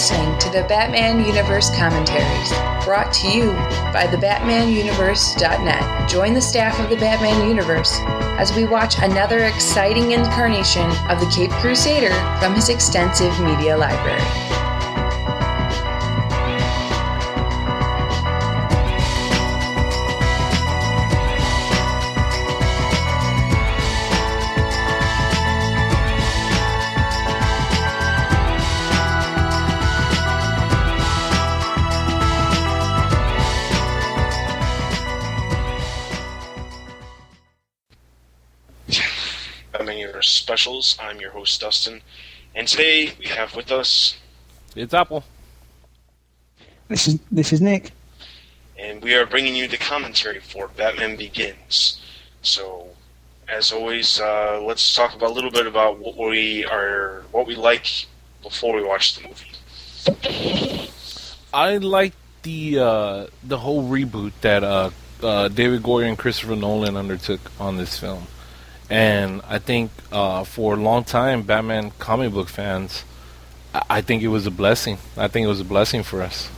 listening to the Batman Universe commentaries, brought to you by thebatmanuniverse.net. Join the staff of the Batman Universe as we watch another exciting incarnation of the Cape Crusader from his extensive media library. Specials. I'm your host, Dustin. And today we have with us, It's Apple. This is this is Nick. and we are bringing you the commentary for Batman Begins. So, as always, uh, let's talk about a little bit about what we are, what we like before we watch the movie. I like the uh, the whole reboot that uh, uh, David Goyer and Christopher Nolan undertook on this film, and I think uh, for a long time, Batman comic book fans, I-, I think it was a blessing. I think it was a blessing for us.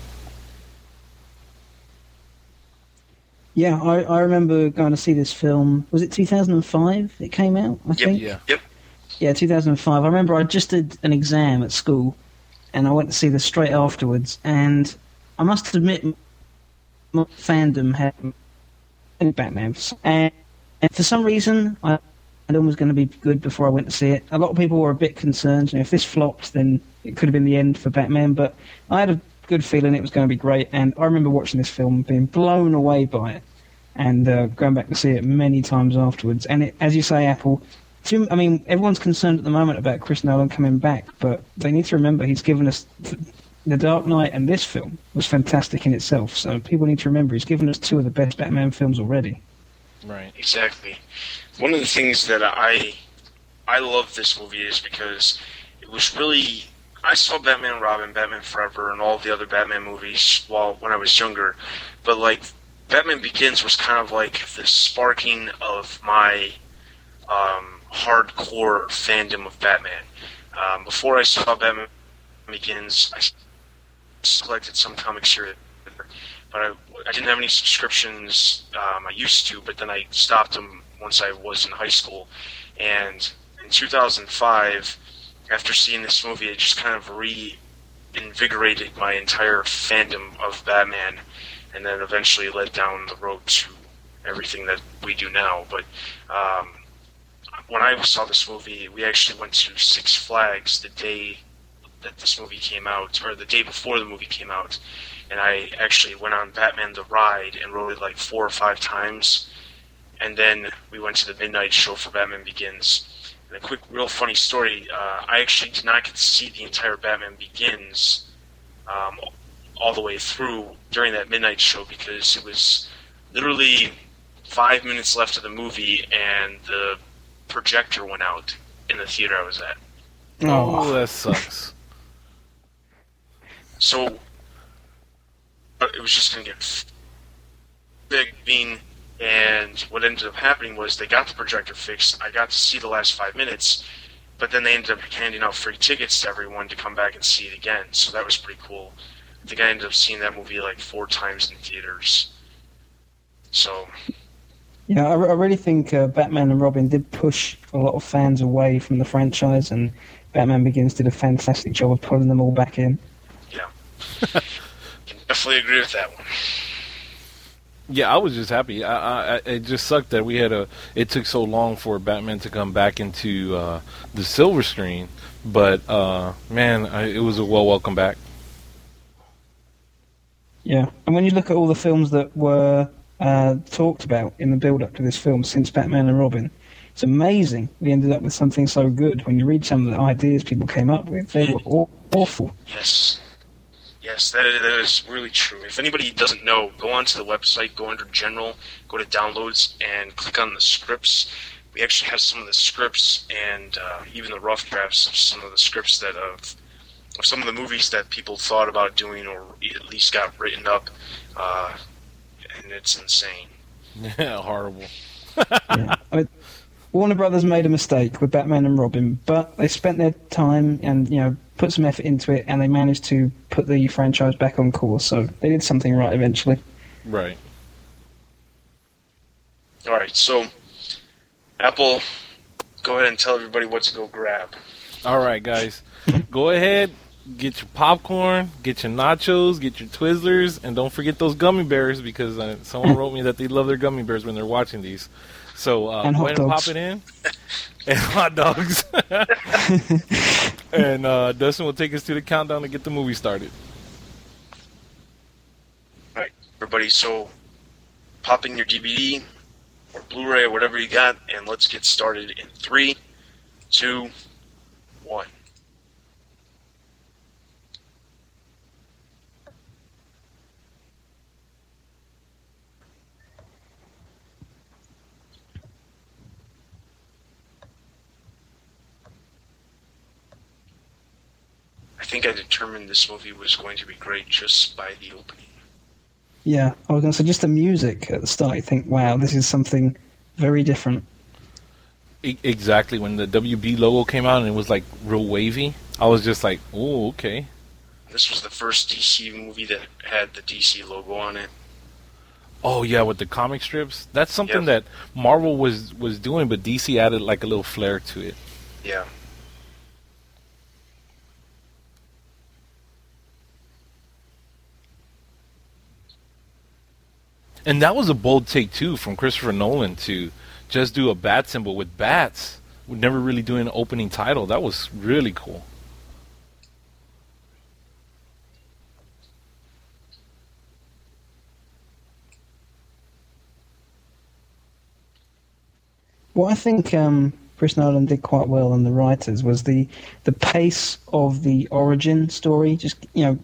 Yeah, I, I remember going to see this film. Was it 2005? It came out, I think. Yeah. Yep. Yeah, 2005. I remember I just did an exam at school, and I went to see this straight afterwards. And I must admit, my fandom had Batman, and, and for some reason, I it was going to be good before I went to see it. A lot of people were a bit concerned. You know, if this flopped, then it could have been the end for Batman. But I had a good feeling it was going to be great, and I remember watching this film, being blown away by it, and uh, going back to see it many times afterwards. And it, as you say, Apple. Jim, I mean, everyone's concerned at the moment about Chris Nolan coming back, but they need to remember he's given us The Dark Knight, and this film was fantastic in itself. So people need to remember he's given us two of the best Batman films already. Right. Exactly. One of the things that I I love this movie is because it was really I saw Batman and Robin, Batman Forever, and all the other Batman movies while when I was younger, but like Batman Begins was kind of like the sparking of my um, hardcore fandom of Batman. Um, before I saw Batman Begins, I selected some comics here, but I, I didn't have any subscriptions. Um, I used to, but then I stopped them once I was in high school. And in 2005, after seeing this movie, it just kind of reinvigorated my entire fandom of Batman, and then eventually led down the road to everything that we do now. But um, when I saw this movie, we actually went to Six Flags the day that this movie came out, or the day before the movie came out, and I actually went on Batman the Ride and rode it like four or five times. And then we went to the midnight show for Batman Begins. And a quick, real funny story uh, I actually did not get to see the entire Batman Begins um, all the way through during that midnight show because it was literally five minutes left of the movie and the projector went out in the theater I was at. Oh, that sucks. So it was just going to get big bean. And what ended up happening was they got the projector fixed. I got to see the last five minutes, but then they ended up handing out free tickets to everyone to come back and see it again. So that was pretty cool. I think I ended up seeing that movie like four times in theaters. So Yeah, I, I really think uh, Batman and Robin did push a lot of fans away from the franchise, and Batman Begins did a fantastic job of pulling them all back in. yeah, can definitely agree with that one. Yeah, I was just happy. I, I, it just sucked that we had a. It took so long for Batman to come back into uh, the silver screen, but uh, man, I, it was a well welcome back. Yeah, and when you look at all the films that were uh, talked about in the build-up to this film since Batman and Robin, it's amazing we ended up with something so good. When you read some of the ideas people came up with, they were aw- awful. Yes. Yes, that is, that is really true. If anybody doesn't know, go onto the website, go under General, go to Downloads, and click on the scripts. We actually have some of the scripts and uh, even the rough drafts of some of the scripts that of, of some of the movies that people thought about doing or at least got written up, uh, and it's insane. Yeah, horrible. yeah. I mean, Warner Brothers made a mistake with Batman and Robin, but they spent their time and you know put some effort into it, and they managed to put the franchise back on course. So they did something right eventually. Right. All right, so Apple, go ahead and tell everybody what to go grab. All right, guys. Go ahead, get your popcorn, get your nachos, get your Twizzlers, and don't forget those gummy bears because uh, someone wrote me that they love their gummy bears when they're watching these. So uh, And go hot ahead pop it in. and hot dogs. and uh, Dustin will take us to the countdown to get the movie started. All right, everybody, so pop in your DVD or Blu-ray or whatever you got, and let's get started in three, two, one. I think I determined this movie was going to be great just by the opening. Yeah, I was going to say just the music at the start. You think, wow, this is something very different. E- exactly. When the WB logo came out and it was like real wavy, I was just like, oh, okay. This was the first DC movie that had the DC logo on it. Oh yeah, with the comic strips, that's something Yep. that Marvel was was doing, but DC added like a little flair to it. Yeah. And that was a bold take too from Christopher Nolan to just do a bat symbol with bats. Would never really do an opening title. That was really cool. What I think um, Chris Nolan did quite well and the writers was the the pace of the origin story. Just you know,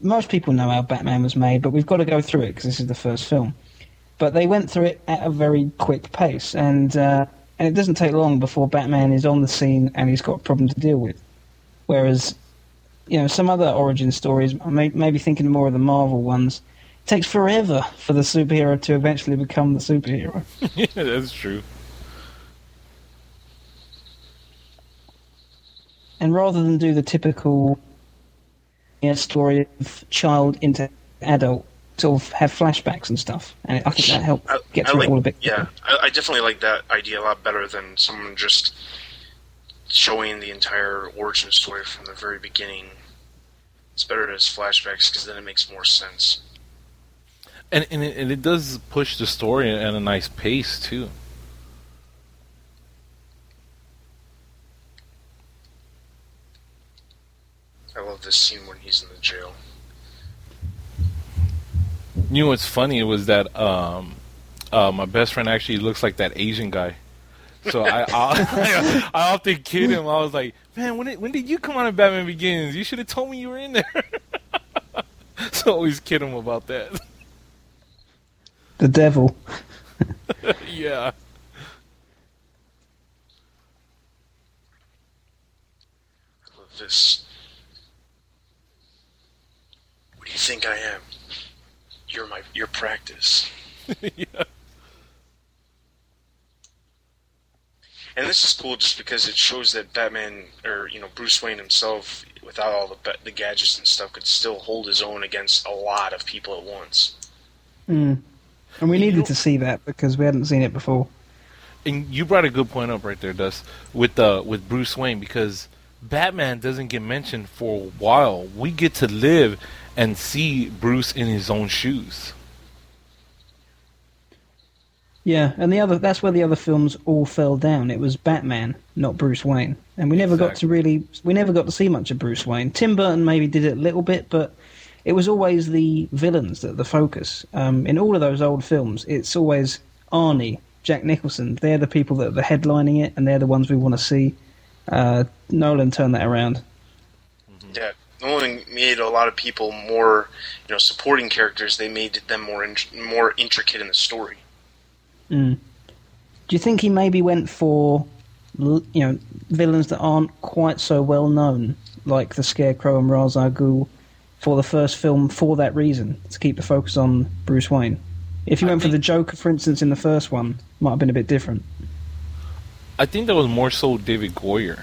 most people know how Batman was made, but we've got to go through it because this is the first film. But they went through it at a very quick pace, and uh, and it doesn't take long before Batman is on the scene and he's got a problem to deal with. Whereas, you know, some other origin stories, may- maybe thinking more of the Marvel ones, it takes forever for the superhero to eventually become the superhero. yeah, that's true. And rather than do the typical you know, story of child into adult, sort of have flashbacks and stuff. And I think that helped I, get I through like, it all a bit. Yeah, I, I definitely like that idea a lot better than someone just showing the entire origin story from the very beginning. It's better to as flashbacks because then it makes more sense. And and it, and it does push the story at a nice pace too. I love this scene when he's in the jail. You know what's funny was that um, uh, my best friend actually looks like that Asian guy. So I, I, I often kid him. I was like, "Man, when did, when did you come on in Batman Begins? You should have told me you were in there." so I always kid him about that. The devil. yeah. I love this. What do you think I am? You're my your practice. yeah. And this is cool just because it shows that Batman, or you know Bruce Wayne himself, without all the the gadgets and stuff, could still hold his own against a lot of people at once. Mm. And we You needed know- to see that because we hadn't seen it before. And you brought a good point up right there, Dust, with uh, with Bruce Wayne because Batman doesn't get mentioned for a while. We get to live and see Bruce in his own shoes. Yeah, and the other that's where the other films all fell down. It was Batman, not Bruce Wayne. And we never got to really we never got to see much of Bruce Wayne. Tim Burton maybe did it a little bit, but it was always the villains that the focus. Um, in all of those old films, it's always Arnie, Jack Nicholson. They're the people that are the headlining it, and they're the ones we want to see. Uh, Nolan turned that around. Yeah, Nolan made a lot of people more, you know, supporting characters. They made them more in- more intricate in the story. Mm. Do you think he maybe went for, you know, villains that aren't quite so well known, like the Scarecrow and Ra's al Ghul, for the first film for that reason, to keep the focus on Bruce Wayne? If you I went for the Joker, for instance, in the first one, might have been a bit different. I think that was more so David Goyer.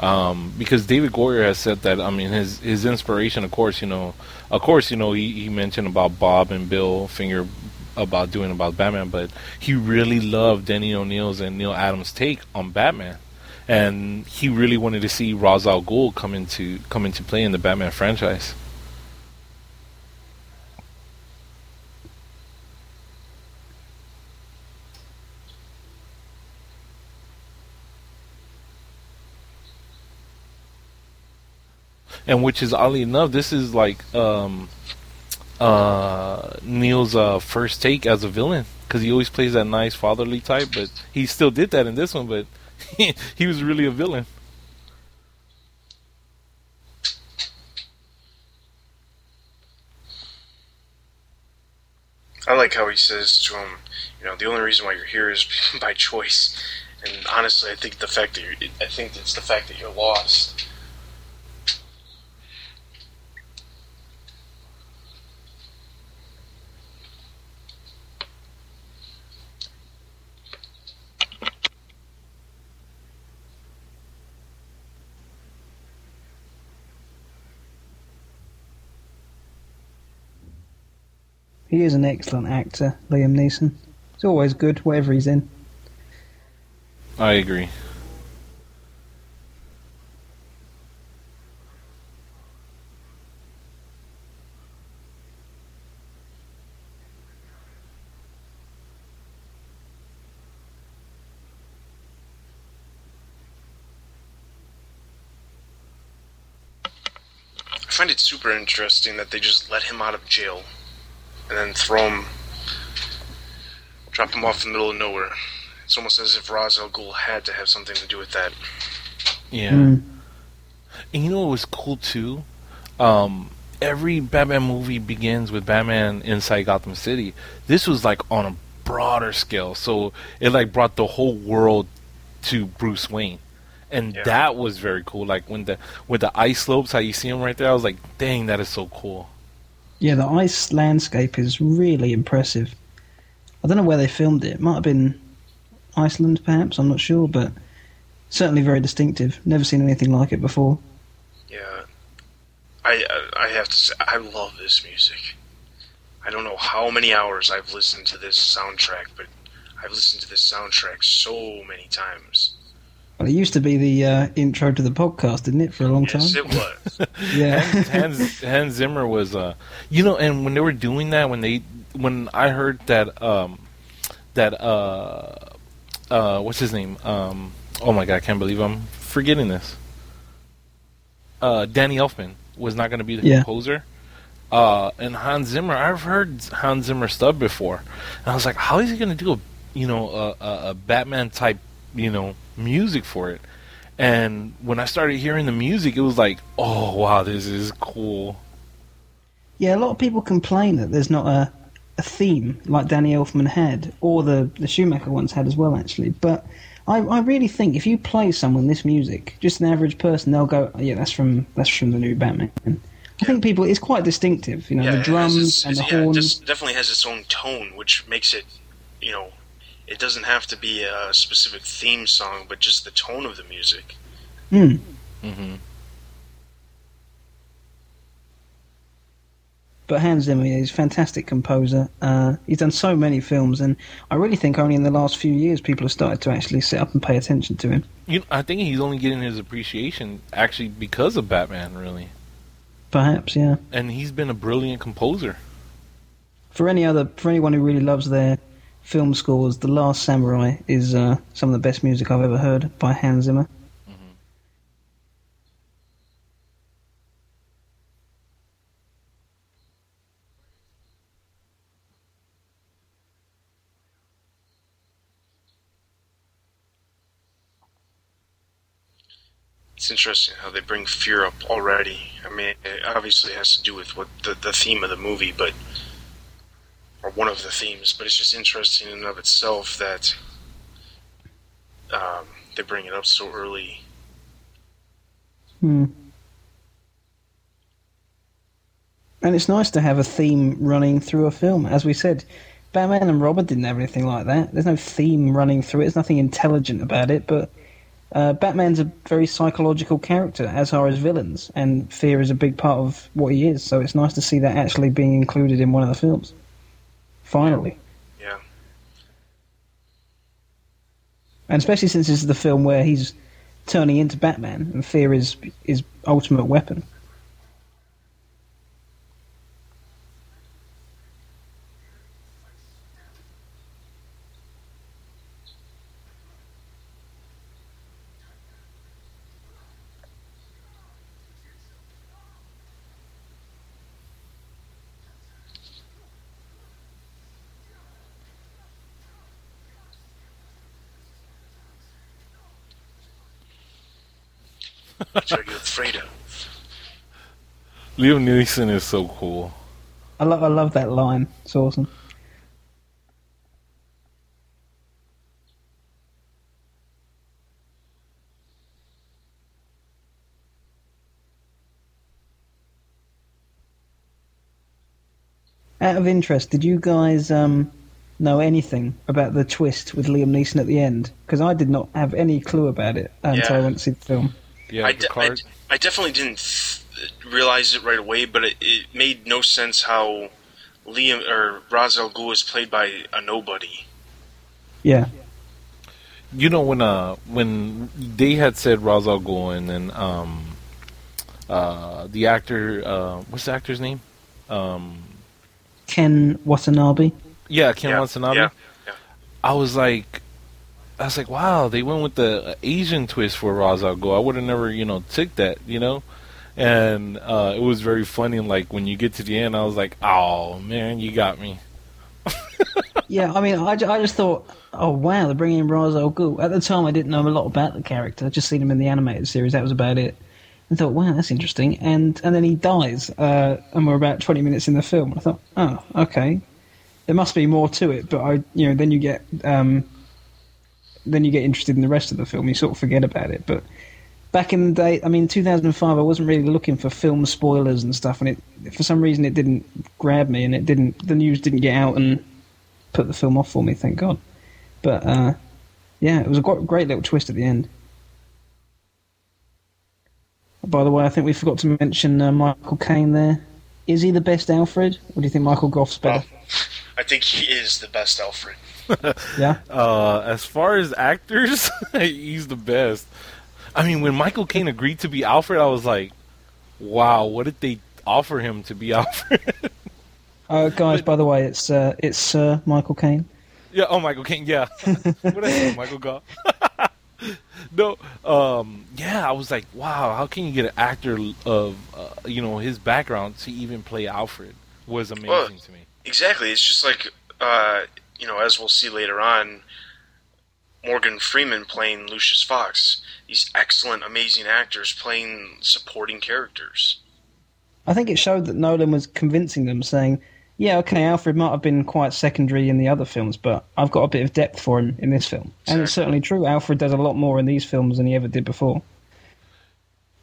Um, because David Goyer has said that I mean his his inspiration, of course, you know, of course, you know, he, he mentioned about Bob and Bill Finger about doing about Batman, but he really loved Denny O'Neil's and Neal Adams' take on Batman, and he really wanted to see Ra's al Ghul come into come into play in the Batman franchise. And which is oddly enough, this is like um, uh, Neal's uh, first take as a villain because he always plays that nice fatherly type, but he still did that in this one, but he, he was really a villain. I like how he says to him, you know, the only reason why you're here is by choice. And honestly, I think the fact that you're, I think it's the fact that you're lost He is an excellent actor, Liam Neeson. He's always good, whatever he's in. I agree. I find it super interesting that they just let him out of jail and then throw him, drop him off in the middle of nowhere. It's almost as if Ra's al Ghul had to have something to do with that. Yeah. Mm. And you know what was cool too? Um, every Batman movie begins with Batman inside Gotham City. This was like on a broader scale, so it like brought the whole world to Bruce Wayne, and Yeah. that was very cool. Like when the with the ice slopes, how you see him right there, I was like, dang, that is so cool. Yeah, the ice landscape is really impressive. I don't know where they filmed it. It might have been Iceland, perhaps. I'm not sure, but certainly very distinctive. Never seen anything like it before. Yeah, I I have to say I love this music. I don't know how many hours I've listened to this soundtrack, but I've listened to this soundtrack so many times. Well, it used to be the uh, intro to the podcast, didn't it, for a long Yes, time? it was. Yeah. Hans Hans Zimmer was uh you know and when they were doing that when they when I heard that um that uh uh what's his name um oh my god I can't believe I'm forgetting this uh Danny Elfman was not going to be the Yeah. composer uh and Hans Zimmer I've heard Hans Zimmer stuff before and I was like how is he going to do a you know a, a, a Batman type you know music for it and when I started hearing the music, it was like, oh wow, this is cool. Yeah, a lot of people complain that there's not a, a theme like Danny Elfman had, or the, the Schumacher ones had as well, actually. But I, I really think if you play someone this music, just an average person, they'll go, oh, yeah, that's from that's from the new Batman. I think people, it's quite distinctive, you know, yeah, the it drums its- and the yeah, it horns. just definitely has its own tone, which makes it, you know, it doesn't have to be a specific theme song, but just the tone of the music. Hmm. hmm But Hans Zimmer is a fantastic composer. Uh, he's done so many films, and I really think only in the last few years people have started to actually sit up and pay attention to him. You, I think he's only getting his appreciation actually because of Batman, really. Perhaps, yeah. And he's been a brilliant composer. For any other, for anyone who really loves their film scores, The Last Samurai is uh, some of the best music I've ever heard by Hans Zimmer. It's interesting how they bring fear up already. I mean, it obviously has to do with what the, the theme of the movie, but or one of the themes. But it's just interesting in and of itself that um, they bring it up so early. Hmm. And it's nice to have a theme running through a film. As we said, Batman and Robin didn't have anything like that. There's no theme running through it. There's nothing intelligent about it, but uh, Batman's a very psychological character, as are his villains, and fear is a big part of what he is. So it's nice to see that actually being included in one of the films. Finally. Yeah. And especially since this is the film where he's turning into Batman, and fear is his ultimate weapon. What are you afraid of? Liam Neeson is so cool. I love, I love that line. It's awesome. Out of interest, did you guys um, know anything about the twist with Liam Neeson at the end? Because I did not have any clue about it until I went to see the film. Yeah, I, the de- I, card. d- I definitely didn't th- realize it right away, but it, it made no sense how Liam or Ra's al Ghul is played by a nobody. Yeah. you know when uh when they had said Ra's al Ghul and then um uh the actor uh what's the actor's name um Ken Watanabe. yeah Ken Yeah, Watanabe yeah, yeah. I was like I was like wow they went with the Asian twist for Ra's al Ghul I would have never you know took that you know and uh it was very funny and like when you get to the end I was like oh man you got me Yeah, I mean, I, I just thought, oh wow, they're bringing in Ra's al Ghul. At the time, I didn't know a lot about the character. I just seen him in the animated series. That was about it. I thought, wow, that's interesting. And and then he dies, uh, and we're about twenty minutes in the film. I thought, oh, okay, there must be more to it. But I, you know, then you get um, then you get interested in the rest of the film. You sort of forget about it. But back in the day, I mean, 2005, I wasn't really looking for film spoilers and stuff, and it for some reason it didn't grab me, and it didn't. The news didn't get out and put the film off for me. Thank God. But uh, yeah, it was a great little twist at the end. By the way, I think we forgot to mention uh, Michael Caine there. Is he the best Alfred, or do you think Michael Gough's better? Well, I think he is the best Alfred. yeah, Uh, as far as actors, he's the best. I mean, when Michael Caine agreed to be Alfred, I was like, "Wow, what did they offer him to be Alfred?" uh, guys. By the way, it's uh, it's Sir Michael Caine. yeah, oh, Michael Caine, yeah. what I say, Michael Gough? no, um, yeah, I was like, "Wow, how can you get an actor of uh, you know his background to even play Alfred?" Was amazing Well, to me. Exactly. It's just like, uh, you know, as we'll see later on, Morgan Freeman playing Lucius Fox. These excellent, amazing actors playing supporting characters. I think it showed that Nolan was convincing them, saying, "Yeah, okay, Alfred might have been quite secondary in the other films, but I've got a bit of depth for him in this film." And it's certainly true. Alfred does a lot more in these films than he ever did before.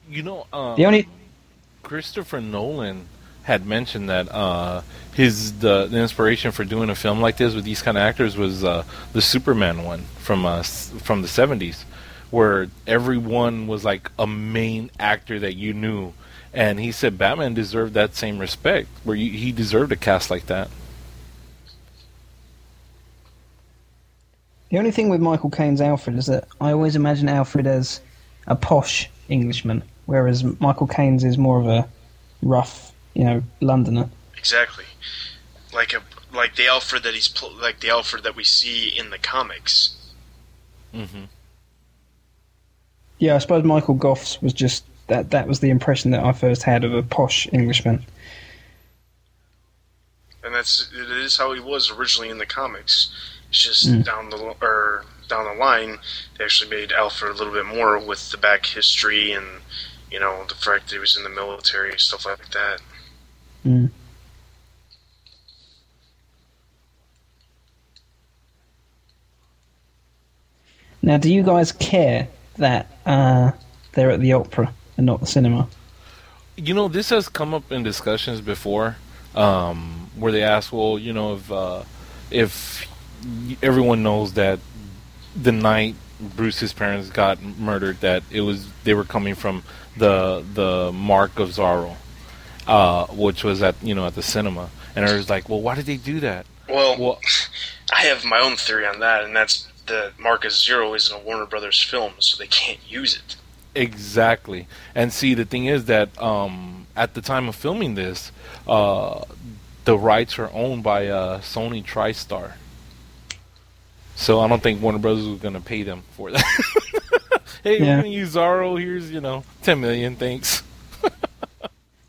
You know, um, The only Christopher Nolan had mentioned that uh, his the, the inspiration for doing a film like this with these kind of actors was uh, the Superman one from uh, from the seventies, where everyone was like a main actor that you knew, and he said Batman deserved that same respect, where you, he deserved a cast like that. The only thing with Michael Caine's Alfred is that I always imagine Alfred as a posh Englishman, whereas Michael Caine's is more of a rough, you know, Londoner. Exactly. Like a like the Alfred that he's pl- like the Alfred that we see in the comics. hmm Yeah, I suppose Michael Gough's was just that. That was the impression that I first had of a posh Englishman. and that's it is how he was originally in the comics. It's just Mm. down the or down the line, they actually made Alfred a little bit more with the back history and you know the fact that he was in the military and stuff like that. Mm. Now, do you guys care that uh, they're at the opera and not the cinema? You know, this has come up in discussions before, um, where they ask, well, you know, if uh, if everyone knows that the night Bruce's parents got murdered that it was they were coming from the the mark of Zorro, uh, which was at you know at the cinema, and I was like, well, why did they do that? Well, Well, I have my own theory on that, and that's the Mark of Zorro isn't a Warner Brothers film, so they can't use it. Exactly. And see, the thing is that um, at the time of filming this, uh, the rights are owned by uh, Sony TriStar. So I don't think Warner Brothers was going to pay them for that. hey, we're going to use Zorro. Here's, you know, 10 million. Thanks.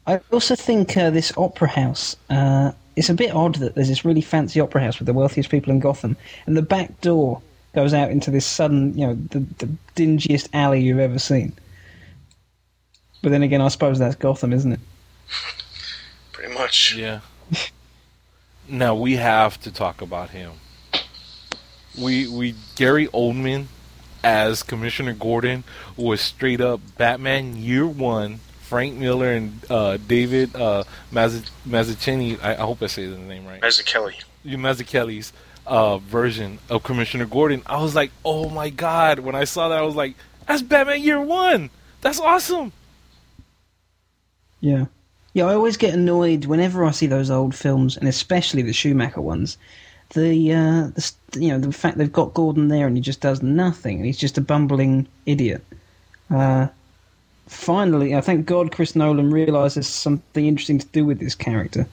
I also think uh, this opera house. Uh, it's a bit odd that there's this really fancy opera house with the wealthiest people in Gotham, and the back door goes out into this sudden, you know, the, the dingiest alley you've ever seen. But then again, I suppose that's Gotham, isn't it? Pretty much. Yeah. now we have to talk about him. We we Gary Oldman as Commissioner Gordon was straight up Batman Year One. Frank Miller and uh, David uh, Mazz- Mazzucchelli. I, I hope I say the name right. As a Kelly. You Mazzucchelli's uh, version of Commissioner Gordon. I was like, oh my god! When I saw that, I was like, that's Batman Year One. That's awesome. Yeah. Yeah, I always get annoyed whenever I see those old films, and especially the Schumacher ones. The, uh, the you know the fact they've got Gordon there and he just does nothing. He's just a bumbling idiot. Uh, finally, I thank God Chris Nolan realizes something interesting to do with this character,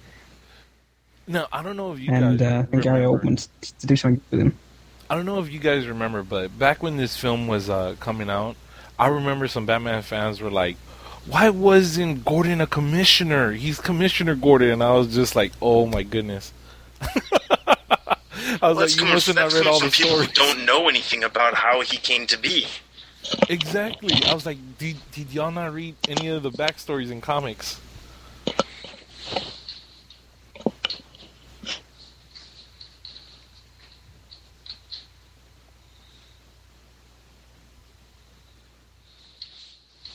No, I don't know if you and guys uh, and Gary remember- Oldman to, to do something with him. I don't know if you guys remember, but back when this film was uh, coming out, I remember some Batman fans were like, "Why wasn't Gordon a commissioner? He's Commissioner Gordon." And I was just like, "Oh my goodness." I was That's like, "You must have not that's read all the people who stories." don't know anything about how he came to be. Exactly. I was like, "Did did y'all not read any of the backstories in comics?"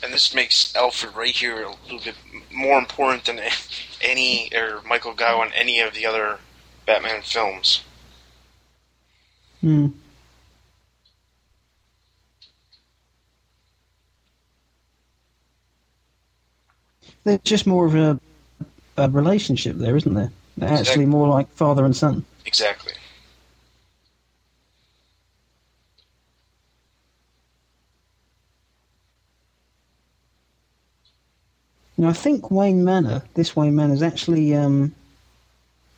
And this makes Alfred right here a little bit more important than any, or Michael Gowan, any of the other Batman films. Hmm. There's just more of a, a relationship there, isn't there? They're Actually, Exactly. more like father and son. Exactly. Now, I think Wayne Manor, this Wayne Manor, is actually um,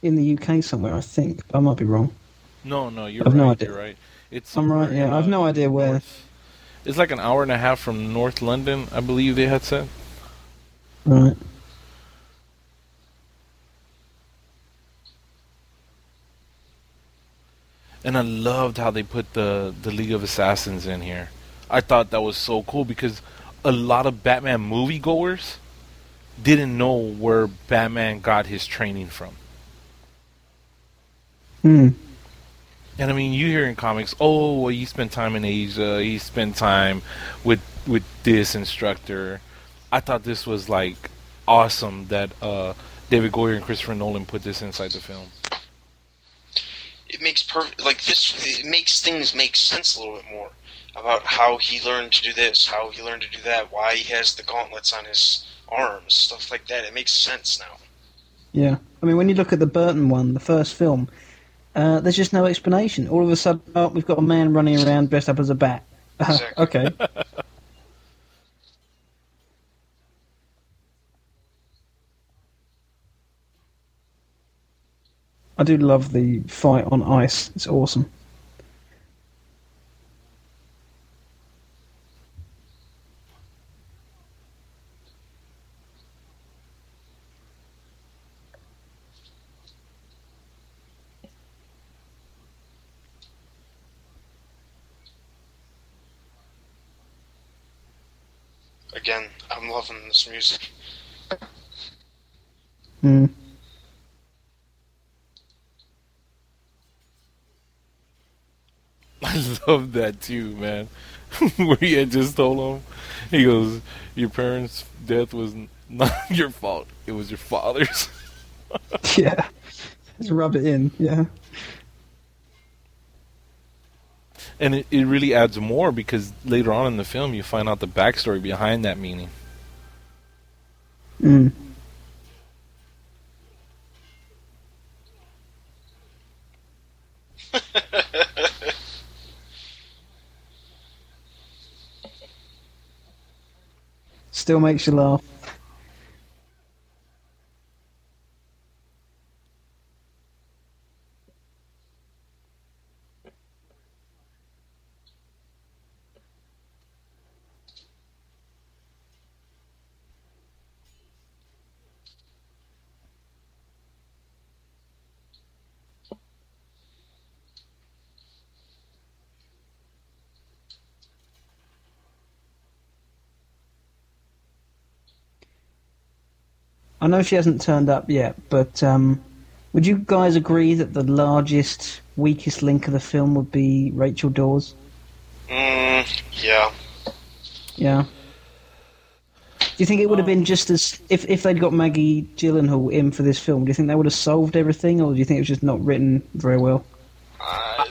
in the UK somewhere. I think I might be wrong. No, no, you're I've right. no idea. You're right. It's I'm right, yeah. in, I've uh, no idea where. north. It's like an hour and a half from North London, I believe they had said. Right. And I loved how they put the the League of Assassins in here. I thought that was so cool because a lot of Batman moviegoers didn't know where Batman got his training from. Hmm. And I mean, you hear in comics, oh, well, he spent time in Asia, he spent time with with this instructor. I thought this was like awesome that uh, David Goyer and Christopher Nolan put this inside the film. It makes perfect, like this, it makes things make sense a little bit more about how he learned to do this, how he learned to do that, why he has the gauntlets on his arms, stuff like that. It makes sense now. Yeah. I mean, when you look at the Burton one, the first film, uh, there's just no explanation. All of a sudden, oh, we've got a man running around dressed up as a bat. Exactly. okay. I do love the fight on ice. It's awesome. Again, I'm loving this music. Hmm. I love that too, man. Where he had just told him, he goes, "Your parents' death was not your fault; it was your father's." Yeah. Just rub it in. Yeah. and it, it really adds more because later on in the film you find out the backstory behind that meaning. Mm. Still makes you laugh. I know she hasn't turned up yet, but um, would you guys agree that the largest, weakest link of the film would be Rachel Dawes? Mm, yeah. Yeah. Do you think it would have been just as if if they'd got Maggie Gyllenhaal in for this film? Do you think they would have solved everything, or do you think it was just not written very well? Uh,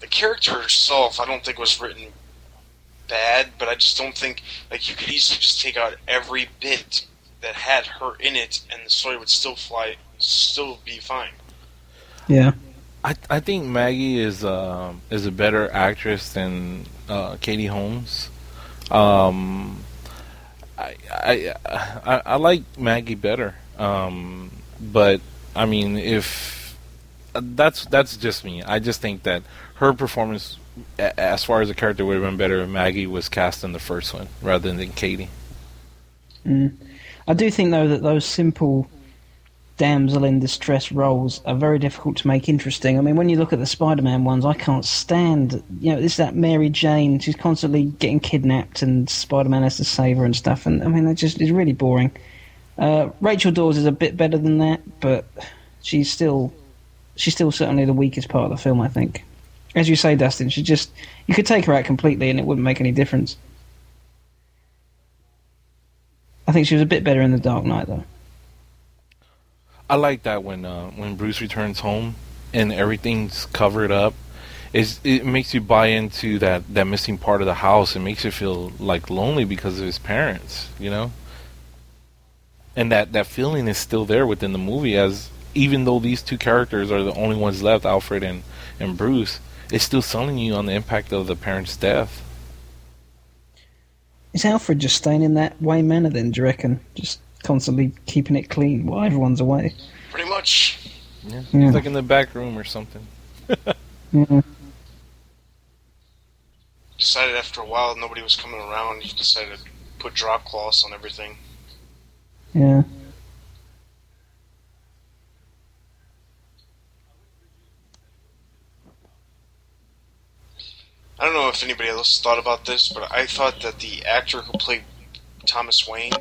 the character herself, I don't think was written bad, but I just don't think like you could easily just take out every bit that had her in it, and the story would still fly, still be fine. Yeah. I I think Maggie is um is a better actress than uh, Katie Holmes. Um, I, I I I like Maggie better. Um, but I mean, if that's that's just me. I just think that her performance, a- as far as the character, would have been better if Maggie was cast in the first one rather than Katie. Mm. I do think though that those simple damsel in distress roles are very difficult to make interesting. I mean, when you look at the Spider-Man ones, I can't stand. You know, it's that Mary Jane. She's constantly getting kidnapped, and Spider-Man has to save her and stuff. And I mean, that just is really boring. Uh, Rachel Dawes is a bit better than that, but she's still she's still certainly the weakest part of the film. I think, as you say, Dustin, she just you could take her out completely, and it wouldn't make any difference. I think she was a bit better in The Dark Knight, though. I like that when uh, when Bruce returns home and everything's covered up. It's, it makes you buy into that, that missing part of the house. It makes you feel like lonely because of his parents, you know. And that, that feeling is still there within the movie, as even though these two characters are the only ones left, Alfred and, and Bruce, it's still selling you on the impact of the parents' death. Is Alfred just staying in that Wayne Manor then, do you reckon? Just constantly keeping it clean while everyone's away? Pretty much. Yeah. Yeah. He's like in the back room or something. Yeah. Decided after a while nobody was coming around. He decided to put drop cloths on everything. Yeah. I don't know if anybody else thought about this, but I thought that the actor who played Thomas Wayne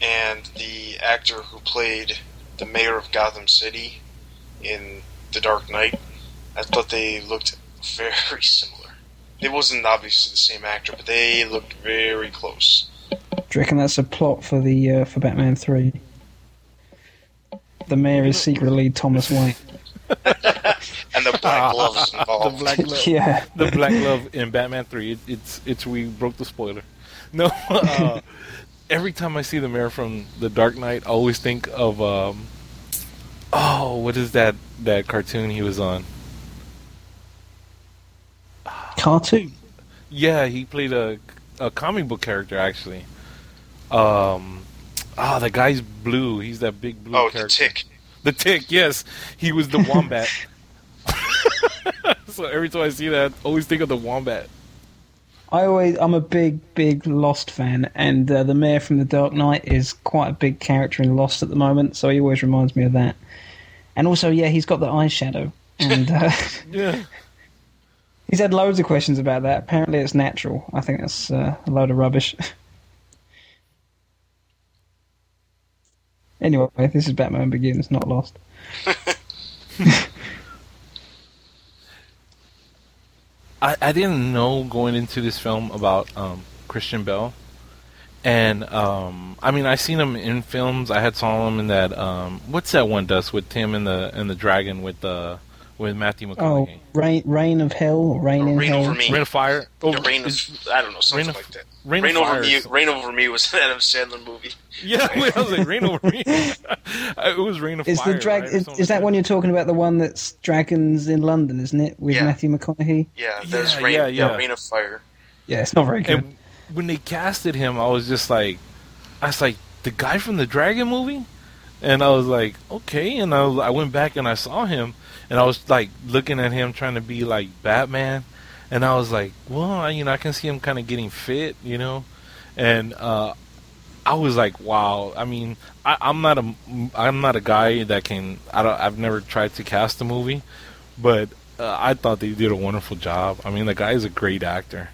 and the actor who played the mayor of Gotham City in The Dark Knight, I thought they looked very similar. It wasn't obviously the same actor, but they looked very close. Do you reckon that's a plot for the uh, for Batman Three? The mayor is secretly Thomas Wayne. And the black gloves involved. the black glove. yeah. the black glove in Batman Three. It, it's it's we broke the spoiler. No, uh, every time I see the mayor from The Dark Knight, I always think of um, oh, what is that that cartoon he was on? Cartoon. Yeah, he played a a comic book character actually. Um, ah, the guy's blue. He's that big blue Oh, the tick. The tick. Yes, he was the wombat. so every time I see that, I always think of the wombat. I always, I'm a big, big Lost fan, and uh, the mayor from The Dark Knight is quite a big character in Lost at the moment, so he always reminds me of that. And also, yeah, he's got the eyeshadow, and uh, Yeah. he's had loads of questions about that. Apparently, it's natural. I think that's uh, a load of rubbish. Anyway, this is Batman Begins, not Lost. I, I didn't know going into this film about um, Christian Bale, and um, I mean I seen him in films. I had saw him in that um, what's that one Dust with Tim and the and the dragon with the with Matthew McConaughey. Oh, McConaughey. Rain, Rain of Hell, or Rain in Rain Hell. Over Me. Reign of Fire. Oh, The Reign is- of, I don't know, something Rain of- like that. Rain Rain, over me. Rain over me was an Adam Sandler movie. Yeah, I was like Rain over me. it was Rain of Is Fire. the drag? right, is, is that one you're talking about? The one that's dragons in London, isn't it? With Yeah. Matthew McConaughey. Yeah, there's Yeah, Rain. yeah, Yeah, yeah. Reign of Fire. Yeah, it's not very good. And when they casted him, I was just like, I was like, the guy from the Dragon movie, and I was like, okay. And I, was, I went back and I saw him, and I was like looking at him trying to be like Batman, and I was like, well, you know, I can see him kind of getting fit, you know, and uh, I was like, wow. I mean, I, I'm not a, I'm not a guy that can. I don't. I've never tried to cast a movie, but uh, I thought they did a wonderful job. I mean, the guy is a great actor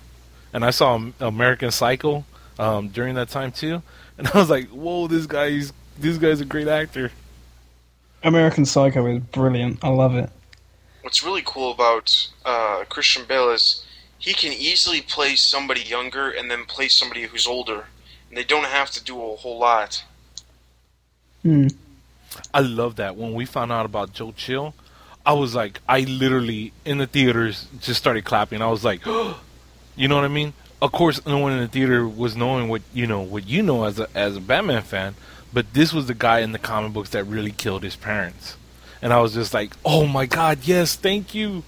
and I saw American Psycho um, during that time too, and I was like, "Whoa, this guy's this guy's a great actor." American Psycho is brilliant. I love it. What's really cool about uh, Christian Bale is he can easily play somebody younger and then play somebody who's older, and they don't have to do a whole lot. Hmm. I love that. When we found out about Joe Chill, I was like, I literally in the theaters just started clapping. I was like, you know what I mean? Of course, no one in the theater was knowing what you know, what you know as a as a Batman fan. But this was the guy in the comic books that really killed his parents, and I was just like, oh my god, yes, thank you.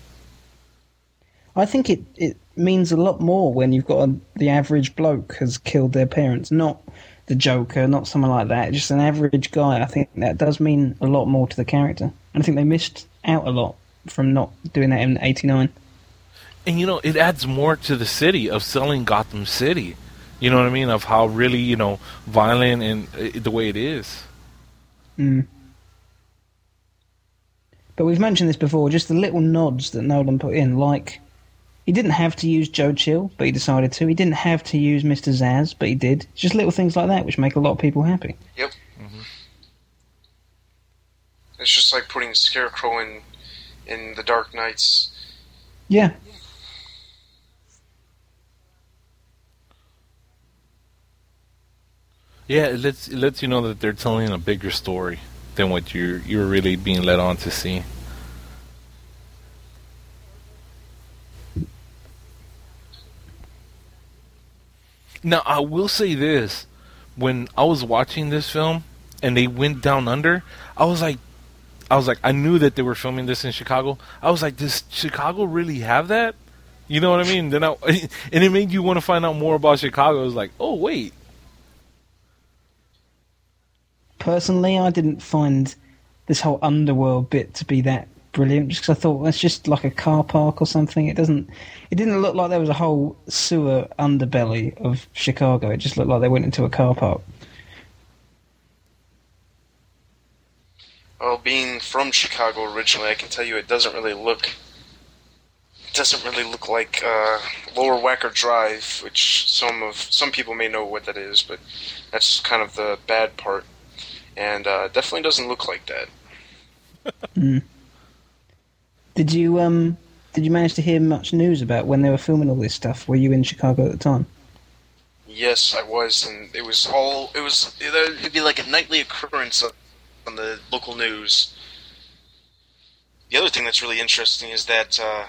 I think it, it means a lot more when you've got a, the average bloke has killed their parents, not the Joker, not someone like that. Just an average guy. I think that does mean a lot more to the character. And I think they missed out a lot from not doing that in '89. and you know it adds more to the city of selling Gotham City. You know what I mean? Of how really you know violent and uh, the way it is. Mm. But we've mentioned this before. Just the little nods that Nolan put in, like he didn't have to use Joe Chill, but he decided to. He didn't have to use Mister Zsasz, but he did. Just little things like that, which make a lot of people happy. Yep. It's just like putting Scarecrow in in the Dark Knights. Yeah, Yeah, it lets it lets you know that they're telling a bigger story than what you're you're really being led on to see. Now I will say this: when I was watching this film and they went down under, I was like, I was like, I knew that they were filming this in Chicago. I was like, does Chicago really have that? You know what I mean? Then I, and it made you want to find out more about Chicago. I was like, oh wait, personally, I didn't find this whole underworld bit to be that brilliant. just because I thought that's just like a car park or something. It doesn't. It didn't look like there was a whole sewer underbelly of Chicago. It just looked like they went into a car park. Well, being from Chicago originally, I can tell you it doesn't really look. It doesn't really look like uh, Lower Wacker Drive, which some of some people may know what that is, but that's kind of the bad part, and uh, definitely doesn't look like that. Did you um? Did you manage to hear much news about when they were filming all this stuff? Were you in Chicago at the time? Yes, I was, and it was all. It was. It'd be like a nightly occurrence on the local news. The other thing that's really interesting is that uh,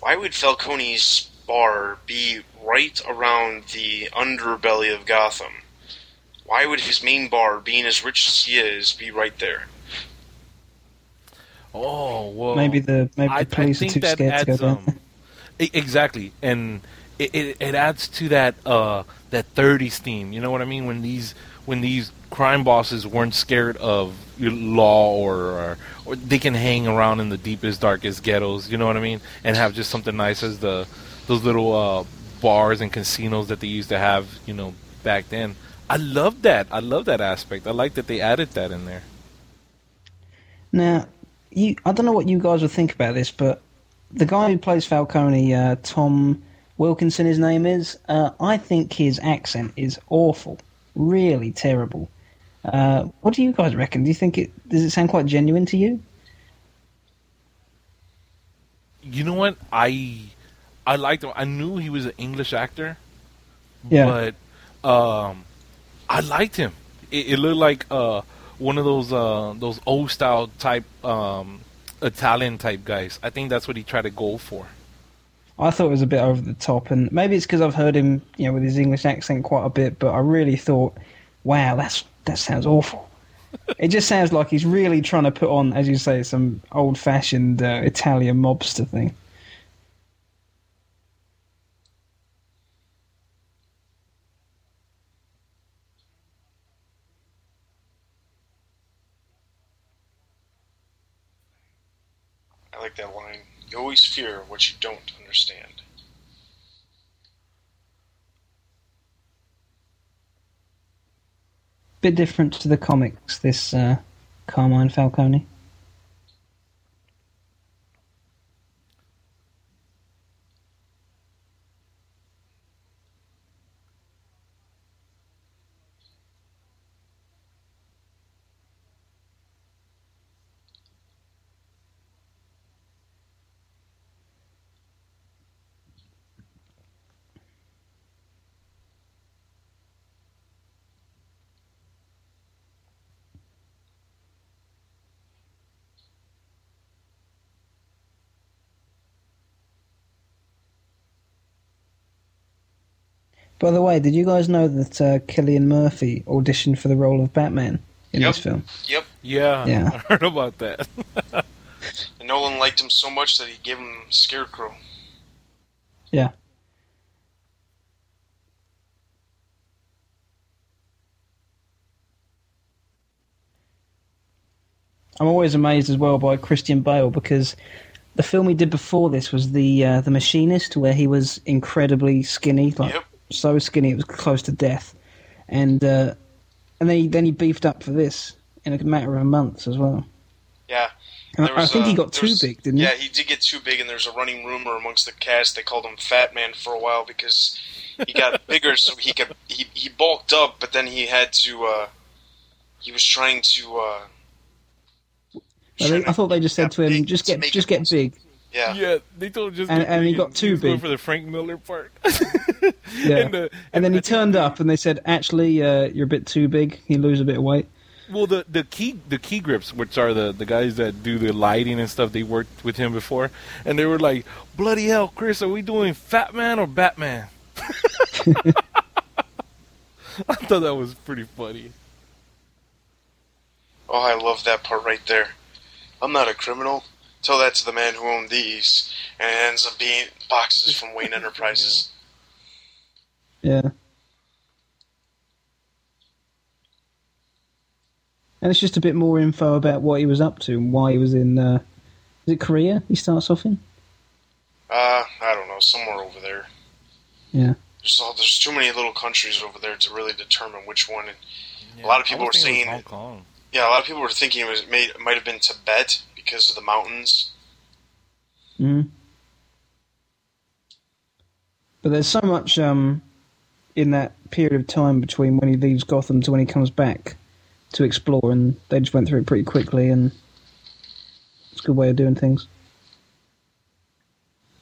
why would Falcone's bar be right around the underbelly of Gotham? Why would his main bar, being as rich as he is, be right there? Oh well, maybe the maybe I, the police I are think too that scared to go adds down. um, exactly, and it, it it adds to that uh that 30s theme. You know what I mean? When these when these crime bosses weren't scared of law or, or or they can hang around in the deepest darkest ghettos. You know what I mean? And have just something nice as the those little uh bars and casinos that they used to have. You know back then. I love that. I love that aspect. I like that they added that in there. Now, you I don't know what you guys would think about this, but the guy who plays Falcone, uh, Tom Wilkinson, his name is. Uh, I think his accent is awful, really terrible. Uh, what do you guys reckon? Do you think it does it sound quite genuine to you? You know what? I I liked him. I knew he was an English actor. Yeah. But um, I liked him. It, it looked like uh, one of those uh, those old style type um, Italian type guys. I think that's what he tried to go for. I thought it was a bit over the top, and maybe it's because I've heard him, you know, with his English accent quite a bit. But I really thought, wow, that's that sounds awful. it just sounds like he's really trying to put on, as you say, some old-fashioned uh, Italian mobster thing. I like that line. You always fear what you don't understand. Bit different to the comics, this uh, Carmine Falcone. By the way, did you guys know that uh, Cillian Murphy auditioned for the role of Batman in Yep. this film? Yep. Yeah, Yeah. I heard about that. And Nolan liked him so much that he gave him Scarecrow. Yeah. I'm always amazed as well by Christian Bale because the film he did before this was the uh, the Machinist, where he was incredibly skinny, like Yep. So skinny it was close to death, and uh, and then he, then he beefed up for this in a matter of months as well. Yeah. There I was, think he uh, got too was- big, didn't he? Yeah, he? he did get too big, and there's a running rumor amongst the cast. They called him Fat Man for a while because he got bigger, so he could he, he bulked up, but then he had to. uh He was trying to. uh I, think, I thought they just said to him, big just get just get big. Yeah. yeah, they told him just And- get and he got too was big. for the Frank Miller part. Yeah. And, uh, And then he turned up, and they said, "Actually, uh, you're a bit too big. You lose a bit of weight." Well, the the key the key grips, which are the the guys that do the lighting and stuff, they worked with him before, and they were like, "Bloody hell, Chris, are we doing Fat Man or Batman?" I thought that was pretty funny. Oh, I love that part right there. I'm not a criminal. Tell that to the man who owned these, and it ends up being boxes from Wayne Enterprises. Yeah. And it's just a bit more info about what he was up to and why he was in. Uh, is it Korea? He starts off in. Uh, I don't know, somewhere over there. Yeah. There's all, there's too many little countries over there to really determine which one. And A lot of people were was thinking it saying- Hong Kong. yeah, a lot of people were thinking it was made, it might have been Tibet because of the mountains. Mm. But there's so much um, in that period of time between when he leaves Gotham to when he comes back to explore, and they just went through it pretty quickly, and it's a good way of doing things.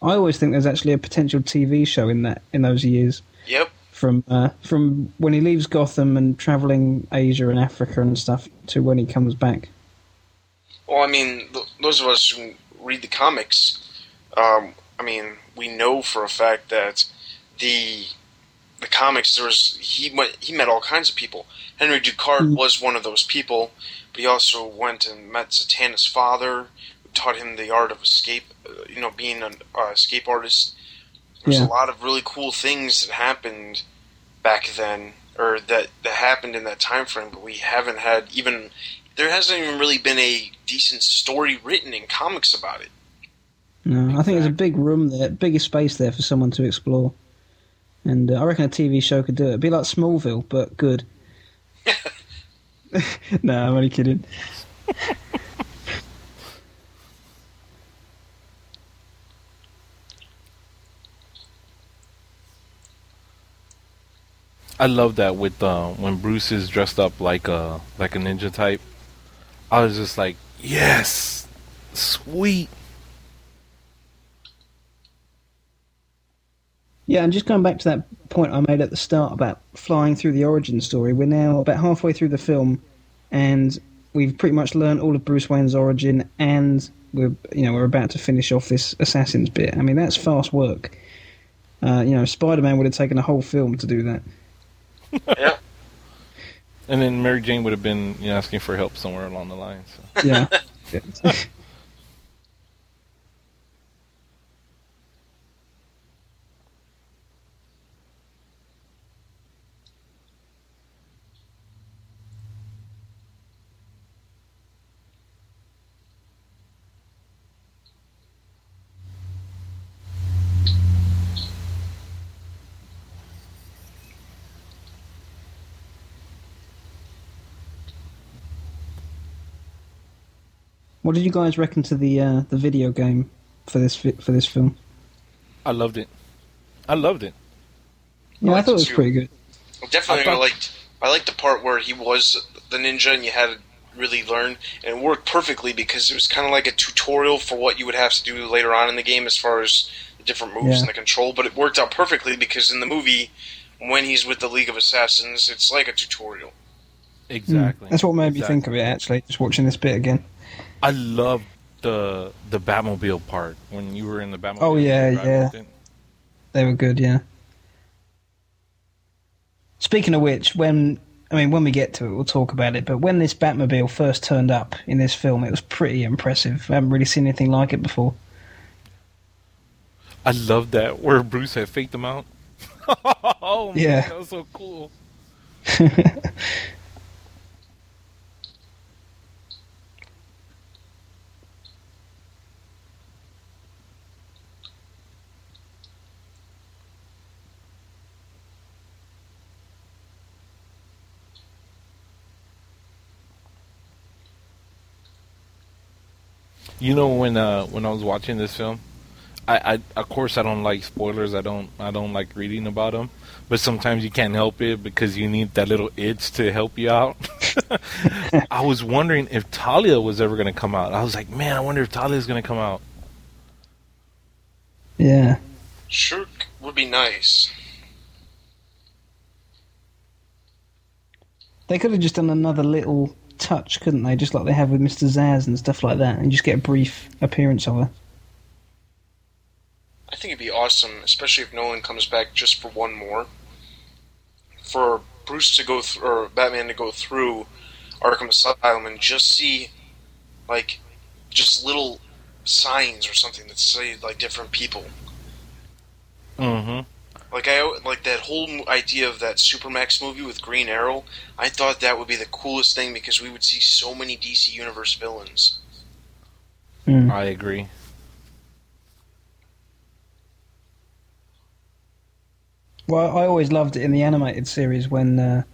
I always think there's actually a potential TV show in that in those years Yep. from uh, from when he leaves Gotham and traveling Asia and Africa and stuff to when he comes back. Well, I mean, th- those of us who read the comics, um, I mean, we know for a fact that the the comics there was he went he met all kinds of people. Henry Ducard Mhm. was one of those people, but he also went and met Zatanna's father, who taught him the art of escape. Uh, you know, being an uh, escape artist. There's Yeah. a lot of really cool things that happened back then, or that that happened in that time frame. But we haven't had even there hasn't even really been a decent story written in comics about it. No, I think there's a big room there, bigger space there for someone to explore. And uh, I reckon a TV show could do it. It'd be like Smallville, but good. no, I'm only kidding. I love that with uh, when Bruce is dressed up like a like a ninja type. I was just like, yes, sweet. Yeah, and just going back to that point I made at the start about flying through the origin story, we're now about halfway through the film, and we've pretty much learned all of Bruce Wayne's origin, and we're you know we're about to finish off this assassins bit. I mean, that's fast work. Uh, you know, Spider-Man would have taken a whole film to do that. yeah. And then Mary Jane would have been you know, asking for help somewhere along the line. So. Yeah. What did you guys reckon to the uh, the video game for this fi- for this film? I loved it. I loved it. Yeah, I, liked thought it it was too. pretty good. Definitely, I I, liked. I liked the part where he was the ninja, and you had to really learn, and it worked perfectly because it was kind of like a tutorial for what you would have to do later on in the game, as far as the different moves Yeah. and the control. But it worked out perfectly because in the movie, when he's with the League of Assassins, it's like a tutorial. Exactly. Mm. That's what made me think of it actually, just watching this bit again. I loved the the Batmobile part when you were in the Batmobile. Oh, yeah, you were driving yeah. it. They were good, yeah. Speaking of which, when I mean when we get to it, we'll talk about it. But when this Batmobile first turned up in this film, it was pretty impressive. I haven't really seen anything like it before. I love that where Bruce had faked them out. oh man, Yeah. that was so cool. You know when uh, when I was watching this film, I, I of course I don't like spoilers. I don't I don't like reading about them, but sometimes you can't help it because you need that little itch to help you out. I was wondering if Talia was ever going to come out. I was like, man, I wonder if Talia's going to come out. yeah. Sure, would be nice. They could have just done another little touch, couldn't they? Just like they have with Mr. Zsasz and stuff like that, and just get a brief appearance of her. I think it'd be awesome, especially if Nolan comes back just for one more. For Bruce to go through, or Batman to go through Arkham Asylum and just see, like, just little signs or something that say like different people. Mm-hmm. Like I like that whole idea of that Supermax movie with Green Arrow. I thought that would be the coolest thing because we would see so many DC Universe villains. Mm. I agree. Well, I always loved it in the animated series when uh,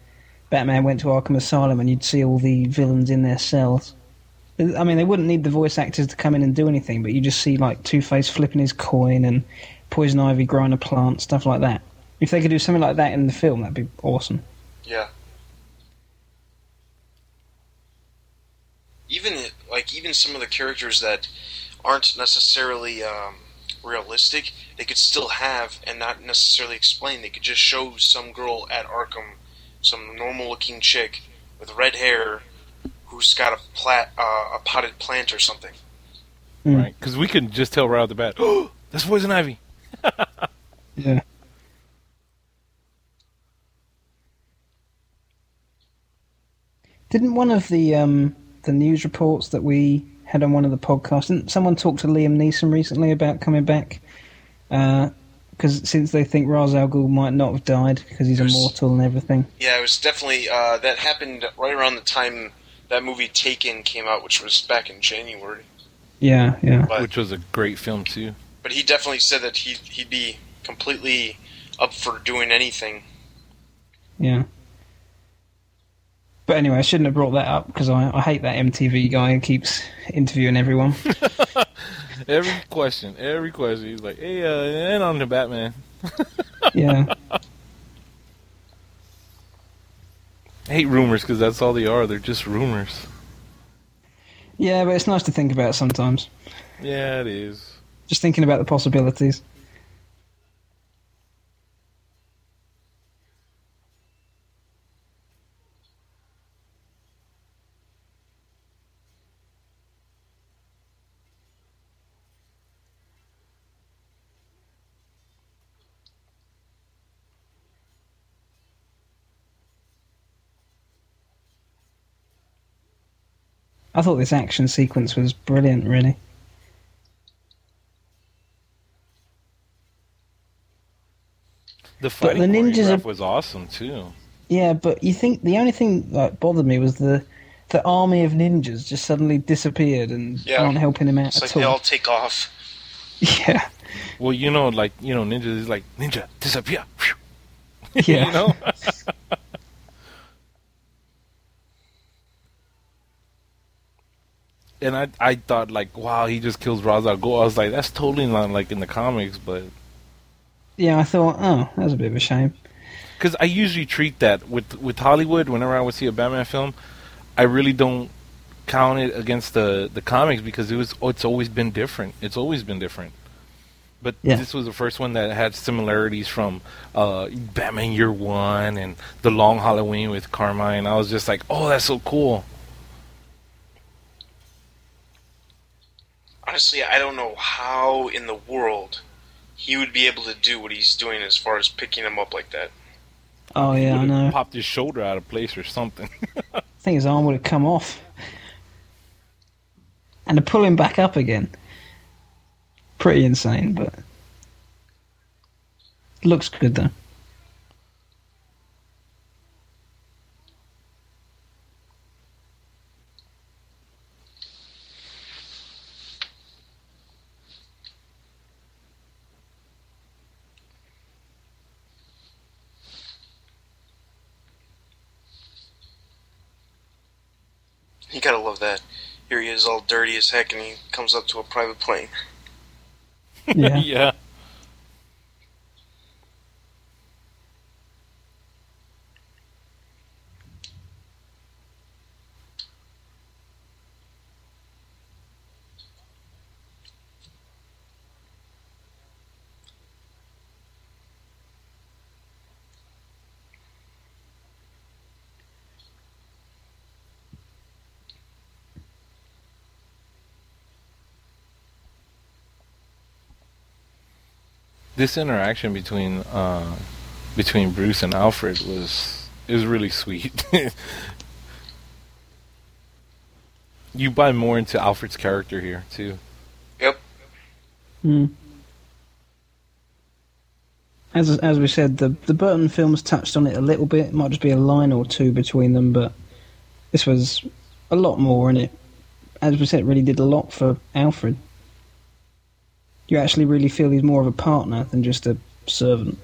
Batman went to Arkham Asylum and you'd see all the villains in their cells. I mean, they wouldn't need the voice actors to come in and do anything, but you just see like Two Face flipping his coin and Poison Ivy growing a plant, stuff like that. If they could do something like that in the film, that'd be awesome. Yeah. Even like even some of the characters that aren't necessarily um, realistic, they could still have and not necessarily explain. They could just show some girl at Arkham, some normal-looking chick with red hair, who's got a plat, uh, a potted plant or something. Mm. Right? Because we can just tell right off the bat, oh, that's Poison Ivy. Yeah. Didn't one of the um, the news reports that we had on one of the podcasts, didn't someone talk to Liam Neeson recently about coming back? Because since they think Ra's al Ghul might not have died because he's Yes. immortal and everything. Yeah, it was definitely uh, that happened right around the time that movie Taken came out, which was back in January. Yeah, yeah. But Which was a great film too. But he definitely said that he he'd be completely up for doing anything. Yeah. But anyway, I shouldn't have brought that up because I, I hate that MTV guy who keeps interviewing everyone. Every question, every question, he's like, "Hey, uh, and on the Batman." yeah. I hate rumors because that's all they are. They're just rumors. Yeah, but it's nice to think about sometimes. Yeah, it is. Just thinking about the possibilities. I thought this action sequence was brilliant, really. The fighting the ninjas are- was awesome too. Yeah, but you think the only thing that bothered me was the the army of ninjas just suddenly disappeared and Yeah. aren't helping him out It's like at they all. all take off. Yeah, Well, you know, like you know, ninjas is like ninja disappear. yeah. you know. and I I thought like, wow, he just kills Ra's al Ghul. I was like, that's totally not like in the comics, but Yeah, I thought, oh, that was a bit of a shame. because I usually treat that with with Hollywood. Whenever I would see a Batman film, I really don't count it against the the comics because it was oh, it's always been different. It's always been different. But Yeah. this was the first one that had similarities from uh, Batman Year One and the Long Halloween with Carmine. I was just like, oh, that's so cool. Honestly, I don't know how in the world he would be able to do what he's doing as far as picking him up like that. Oh yeah, I Would've know. Popped his shoulder out of place or something. I think his arm would have come off, and to pull him back up again, pretty insane. But looks good though. You that. Here he is, all dirty as heck, and he comes up to a private plane. Yeah. yeah. This interaction between uh, between Bruce and Alfred was is really sweet. you buy more into Alfred's character here too. Yep. Hmm. As as we said, the the Burton films touched on it a little bit. It might just be a line or two between them, but this was a lot more, and it, as we said, it really did a lot for Alfred. You actually really feel he's more of a partner than just a servant.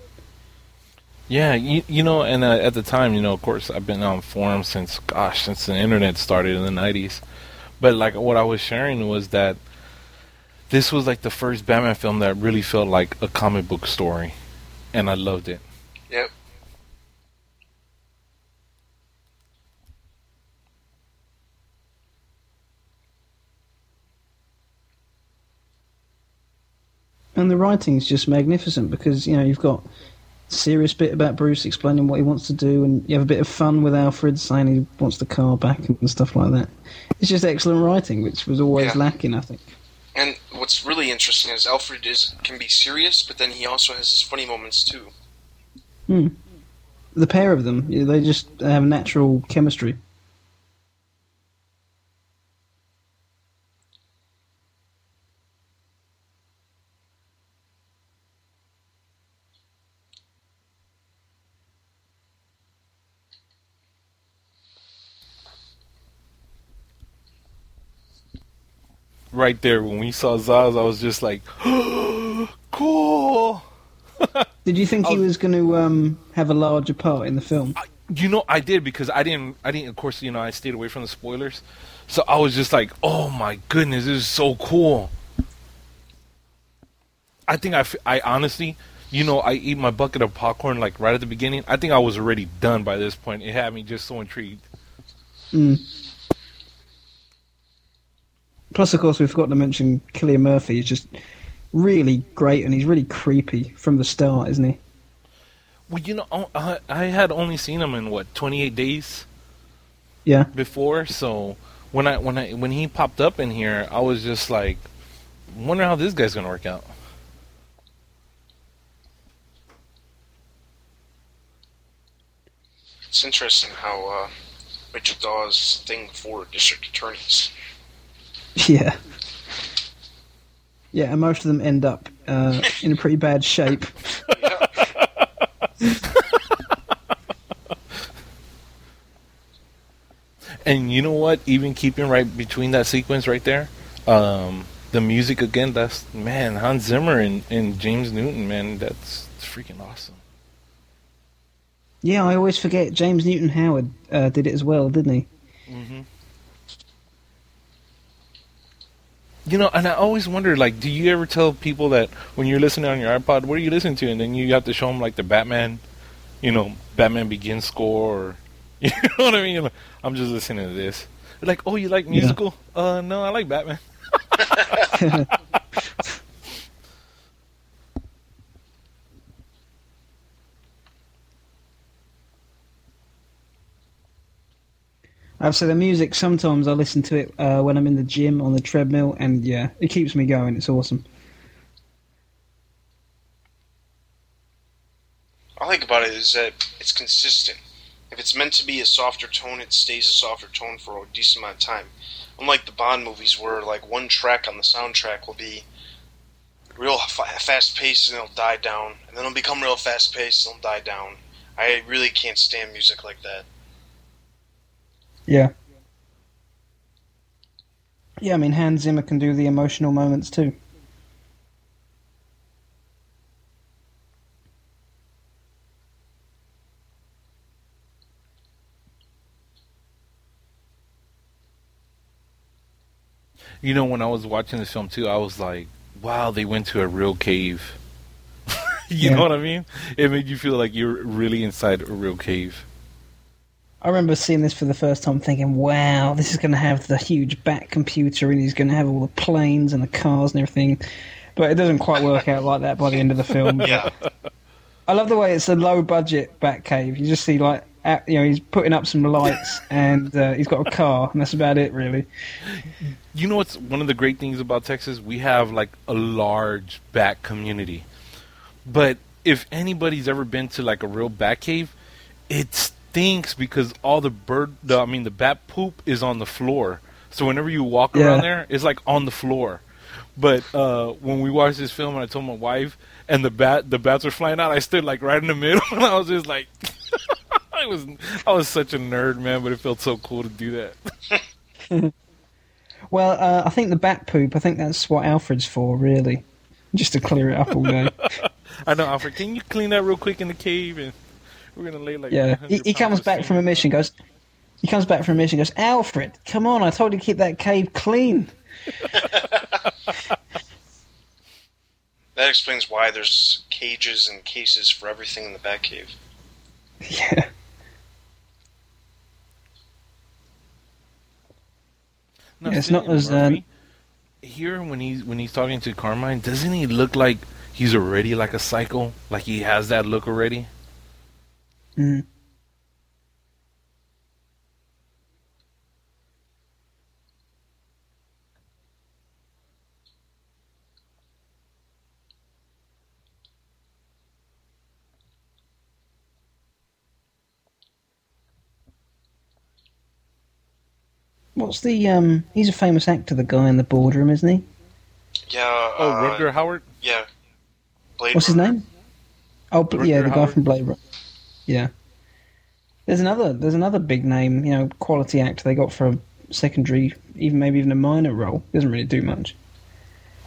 Yeah, you, you know, and uh, at the time, you know, of course, I've been on forums since, gosh, since the internet started in the 90s. But, like, what I was sharing was that this was, like, the first Batman film that really felt like a comic book story. And I loved it. Yep. And the writing's just magnificent because, you know, you've got a serious bit about Bruce explaining what he wants to do, and you have a bit of fun with Alfred saying he wants the car back and stuff like that. It's just excellent writing, which was always Yeah. lacking, I think. And what's really interesting is Alfred is can be serious, but then he also has his funny moments too. Hmm. The pair of them, they just have natural chemistry. Right there, when we saw Zsasz, I was just like, cool. Did you think he Oh. was going to um, have a larger part in the film? You know, I did because I didn't. I didn't. Of course, you know, I stayed away from the spoilers, so I was just like, "Oh my goodness, this is so cool." I think I, I honestly, you know, I eat my bucket of popcorn like right at the beginning. I think I was already done by this point. It had me just so intrigued. Mm. Plus, of course, we forgot to mention Cillian Murphy is just really great, and he's really creepy from the start, isn't he? Well, you know, I- I, I had only seen him in what twenty eight days Yeah. before, so when I when I when he popped up in here, I was just like, wonder how this guy's gonna work out. It's interesting how uh, Rachel Dawes' thing for district attorneys. Yeah. Yeah, and most of them end up uh, in a pretty bad shape. And you know what? Even keeping right between that sequence right there, um, the music again. That's man, Hans Zimmer and, and James Newton. Man, that's, freaking awesome. Yeah, I always forget James Newton Howard uh, did it as well, didn't he? Mm-hmm. You know, and I always wonder, like, do you ever tell people that when you're listening on your iPod, what are you listening to, and then you have to show them like the Batman, you know, Batman Begins score, or you know what I mean? Like, I'm just listening to this. They're like, oh, you like musical? Uh, no, I like Batman. I've said the music. Sometimes I listen to it uh, when I'm in the gym on the treadmill, and yeah, it keeps me going. It's awesome. I like about it is that it's consistent. If it's meant to be a softer tone, it stays a softer tone for a decent amount of time. Unlike the Bond movies, where like one track on the soundtrack will be real fast paced and it'll die down, and then it'll become real fast paced and it'll die down. I really can't stand music like that. Yeah. Yeah, I mean, Hans Zimmer can do the emotional moments too. You know, when I was watching this film too, I was like, wow, they went to a real cave. you Yeah. know what I mean? It made you feel like you're really inside a real cave. I remember seeing this for the first time, thinking, "Wow, this is going to have the huge back computer, and he's going to have all the planes and the cars and everything." But it doesn't quite work out like that by the end of the film. Yeah, I love the way it's a low budget Batcave. You just see like, you know, he's putting up some lights and uh, he's got a car, and that's about it, really. You know what's one of the great things about Texas? We have like a large bat community. But if anybody's ever been to like a real bat cave, it stinks because all the bird, the, I mean, the bat poop is on the floor. So whenever you walk Yeah. around there, it's like on the floor. But uh, when we watched this film, and I told my wife, and the bat, the bats were flying out, I stood like right in the middle, and I was just like, I was, I was such a nerd, man. But it felt so cool to do that. Well, uh, I think the bat poop. I think that's what Alfred's for, really, just to clear it up all day. I know, Alfred. Can you clean that real quick in the cave? And we're gonna lay like Yeah, he, he comes back from a mission. Goes, he comes back from a mission. Goes, Alfred, come on! I told you to keep that cave clean. that explains why there's cages and cases for everything in the Batcave. Yeah. uh, No, Yeah, it's not as, uh, here when he's when he's talking to Carmine, doesn't he look like he's already like a psycho? Like he has that look already? Mm. What's the um? He's a famous actor, the guy in the boardroom, isn't he? Yeah. Oh, uh, Rutger Hauer. Yeah. Blade What's his name? Oh, but yeah, Rutger the guy Hauer. from Blade Runner. Yeah. There's another. There's another big name, you know, quality actor they got for a secondary, even maybe even a minor role. Doesn't really do much.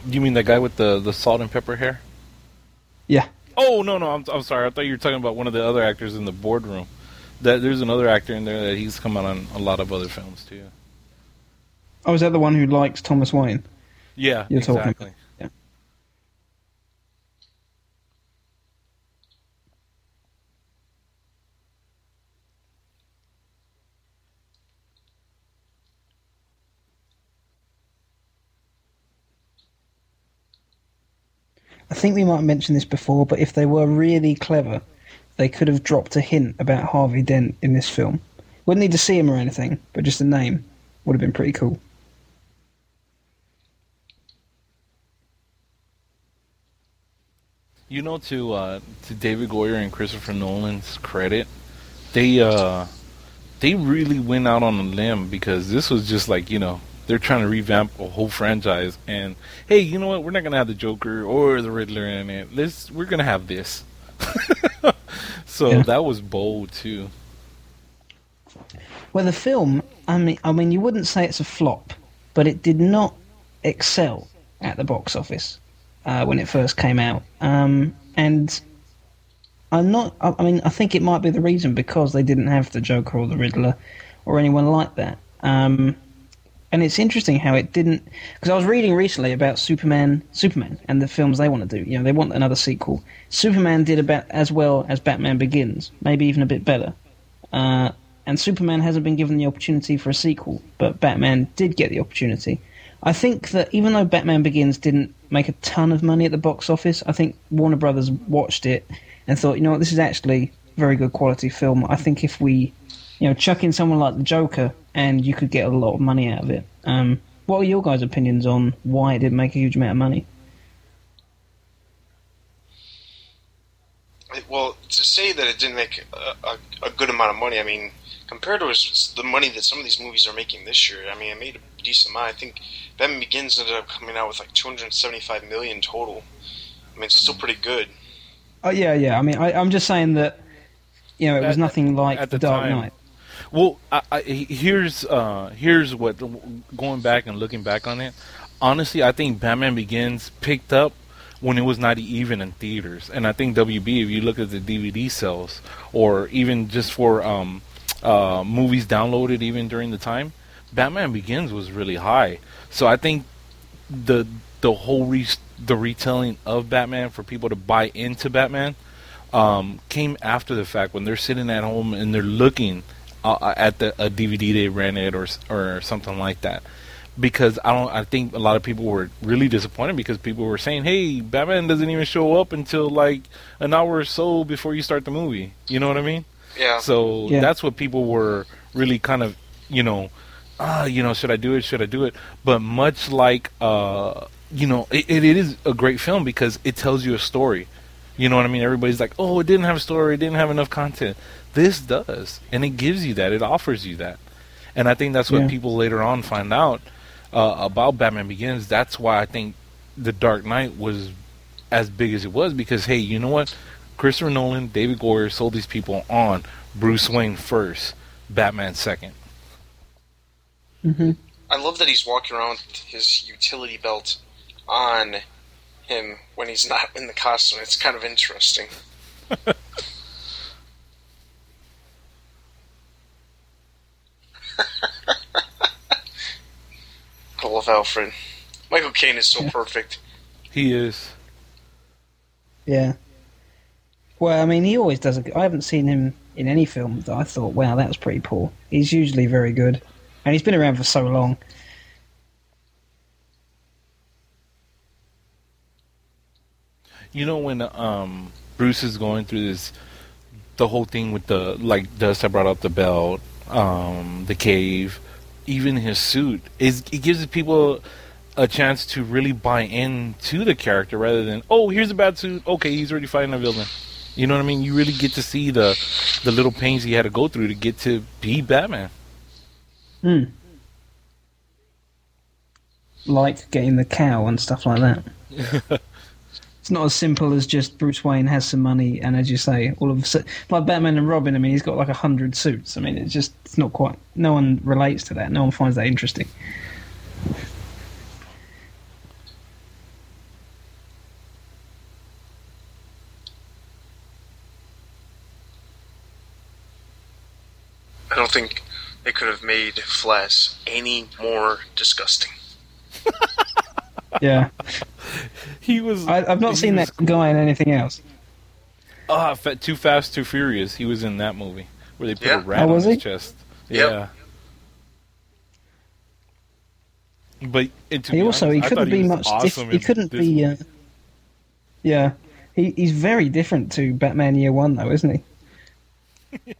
Do you mean that guy with the the salt and pepper hair? Yeah. Oh no no, I'm I'm sorry. I thought you were talking about one of the other actors in the boardroom. That there's another actor in there that he's come out on a lot of other films too. Oh, is that the one who likes Thomas Wayne? Yeah, You're talking about- I think we might have mentioned this before, but if they were really clever, they could have dropped a hint about Harvey Dent in this film. Wouldn't need to see him or anything, but just a name would have been pretty cool. You know, to uh, to David Goyer and Christopher Nolan's credit, they uh, they really went out on a limb because this was just like you know they're trying to revamp a whole franchise and hey you know what we're not gonna have the Joker or the Riddler in it let's we're gonna have this so Yeah. that was bold too Well, the film, I mean, I mean, you wouldn't say it's a flop, but it did not excel at the box office uh, when it first came out. Um, and I'm not. I I mean, I think it might be the reason because they didn't have the Joker or the Riddler or anyone like that. Um, and it's interesting how it didn't. Because I was reading recently about Superman, Superman, and the films they want to do. You know, they want another sequel. Superman did about as well as Batman Begins, maybe even a bit better. Uh, and Superman hasn't been given the opportunity for a sequel, but Batman did get the opportunity. I think that even though Batman Begins didn't make a ton of money at the box office, I think Warner Brothers watched it and thought, you know what, this is actually very good quality film. I think if we, you know, chuck in someone like the Joker, and you could get a lot of money out of it. Um, what are your guys' opinions on why it didn't make a huge amount of money? It- Well, to say that it didn't make a, a, a good amount of money, I mean, compared to s- the money that some of these movies are making this year, I mean, it made a decent amount. I think Batman Begins ended up coming out with like 275 million total. I mean, it's still pretty good. Oh yeah, yeah. I mean, I, I'm just saying that you know it was At- nothing like at The the Dark time. Knight. Well, I, I, here's uh, here's what going back and looking back on it. Honestly, I think Batman Begins picked up when it was not even in theaters, and I think WB, if you look at the DVD sales, or even just for um, uh, movies downloaded, even during the time, Batman Begins was really high. So I think the the whole re- the retelling of Batman for people to buy into Batman um, came after the fact when they're sitting at home and they're looking uh, at the a DVD they rented or or something like that. Because I don't, I think a lot of people were really disappointed because people were saying, "Hey, Batman doesn't even show up until like an hour or so before you start the movie." You know what I mean? Yeah. So Yeah. that's what people were really kind of, you know, ah, you know, should I do it? Should I do it? But much like, uh, you know, it, it is a great film because it tells you a story. You know what I mean? Everybody's like, oh, it didn't have a story, it didn't have enough content. This does, and it gives you that. It offers you that, and I think that's what Yeah. people later on find out uh, about Batman Begins. That's why I think The Dark Knight was as big as it was because hey, you know what? Christopher Nolan, David Goyer sold these people on Bruce Wayne first, Batman second. hmm I love that he's walking around with his utility belt on him when he's not in the costume. It's kind of interesting. I love Alfred. Michael Caine is so Yeah. perfect. He is. Yeah. Well, I mean, he always does. A, I haven't seen him in any film that I thought, wow, that was pretty poor. He's usually very good, and he's been around for so long. You know when um, Bruce is going through this, the whole thing with the like Dust I brought up the belt, um, the cave, even his suit is it gives people a chance to really buy into the character rather than oh here's a bad suit okay he's already fighting a villain. You know what I mean? You really get to see the the little pains he had to go through to get to be Batman. Hmm. Like getting the cow and stuff like that. it's not as simple as just Bruce Wayne has some money, and as you say, all of a sudden, like Batman and Robin. I mean, he's got like a hundred suits. I mean, it's just it's not quite. No one relates to that. No one finds that interesting. I don't think they could have made Flass any more disgusting. Yeah, He was. I, I've not seen was that guy in anything else. Ah, Fa- Too Fast, Too Furious. He was in that movie where they put Yeah. a rat Oh, was on his he? chest. Yep. Yeah. But and to He be also honest, he couldn't thought be was much. awesome Diff- he couldn't be. Uh, yeah, he, he's very different to Batman Year One, though, isn't he?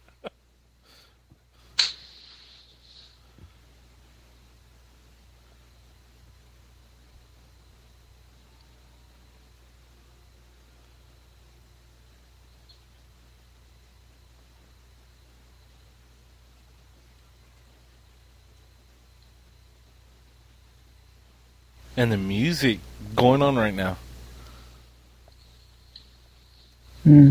and the music going on right now. Hmm.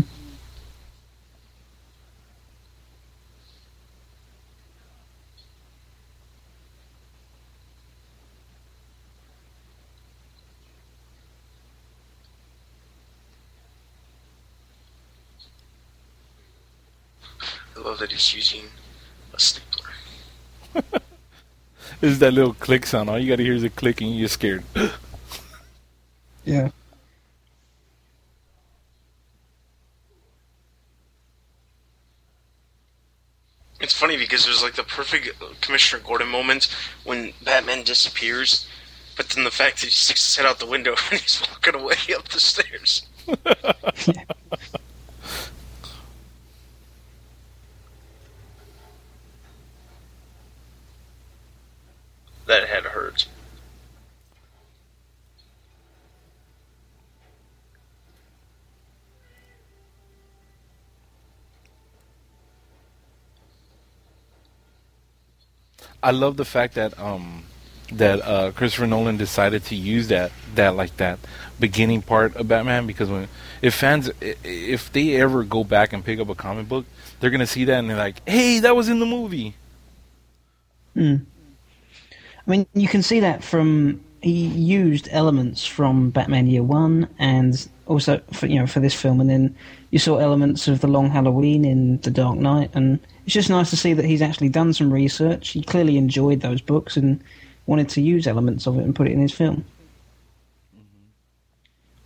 I love that he's using a stapler. Is that little click sound? All you gotta hear is a click and you're scared. Yeah. It's funny because it was like the perfect Commissioner Gordon moment when Batman disappears, but then the fact that he sticks his head out the window and he's walking away up the stairs. That head hurt. I love the fact that um that uh, Christopher Nolan decided to use that that like that beginning part of Batman because when if fans if they ever go back and pick up a comic book, they're gonna see that and they're like, "Hey, that was in the movie." Hmm. I mean, you can see that from he used elements from Batman Year One, and also for you know for this film, and then you saw elements of the Long Halloween in The Dark Knight, and it's just nice to see that he's actually done some research. He clearly enjoyed those books and wanted to use elements of it and put it in his film.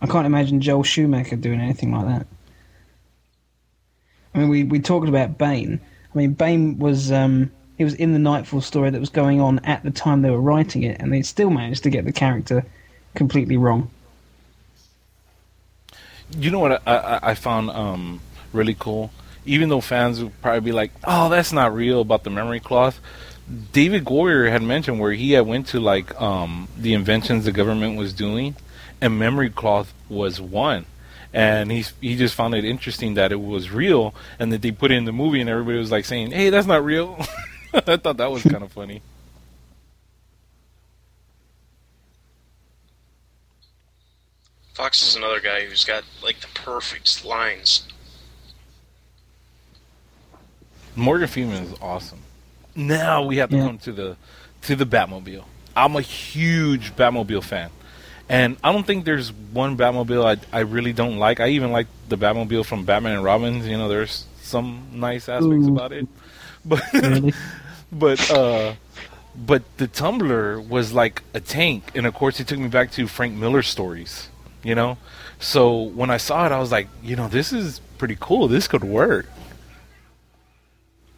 I can't imagine Joel Schumacher doing anything like that. I mean, we, we talked about Bane. I mean, Bane was um, he was in the Knightfall story that was going on at the time they were writing it, and they still managed to get the character completely wrong. You know what I, I, I found um, really cool? Even though fans would probably be like, "Oh, that's not real" about the memory cloth. David Goyer had mentioned where he had went to like um, the inventions the government was doing, and memory cloth was one. And he he just found it interesting that it was real, and that they put it in the movie, and everybody was like saying, "Hey, that's not real." I thought that was kind of funny. Fox is another guy who's got like the perfect lines. Morgan Freeman is awesome. Now we have to Yeah. come to the to the Batmobile. I'm a huge Batmobile fan, and I don't think there's one Batmobile I I really don't like. I even like the Batmobile from Batman and Robin. You know, there's some nice aspects Ooh. about it, but Really? But uh, but the Tumbler was like a tank, and of course it took me back to Frank Miller stories. You know, so when I saw it, I was like, you know, this is pretty cool. This could work.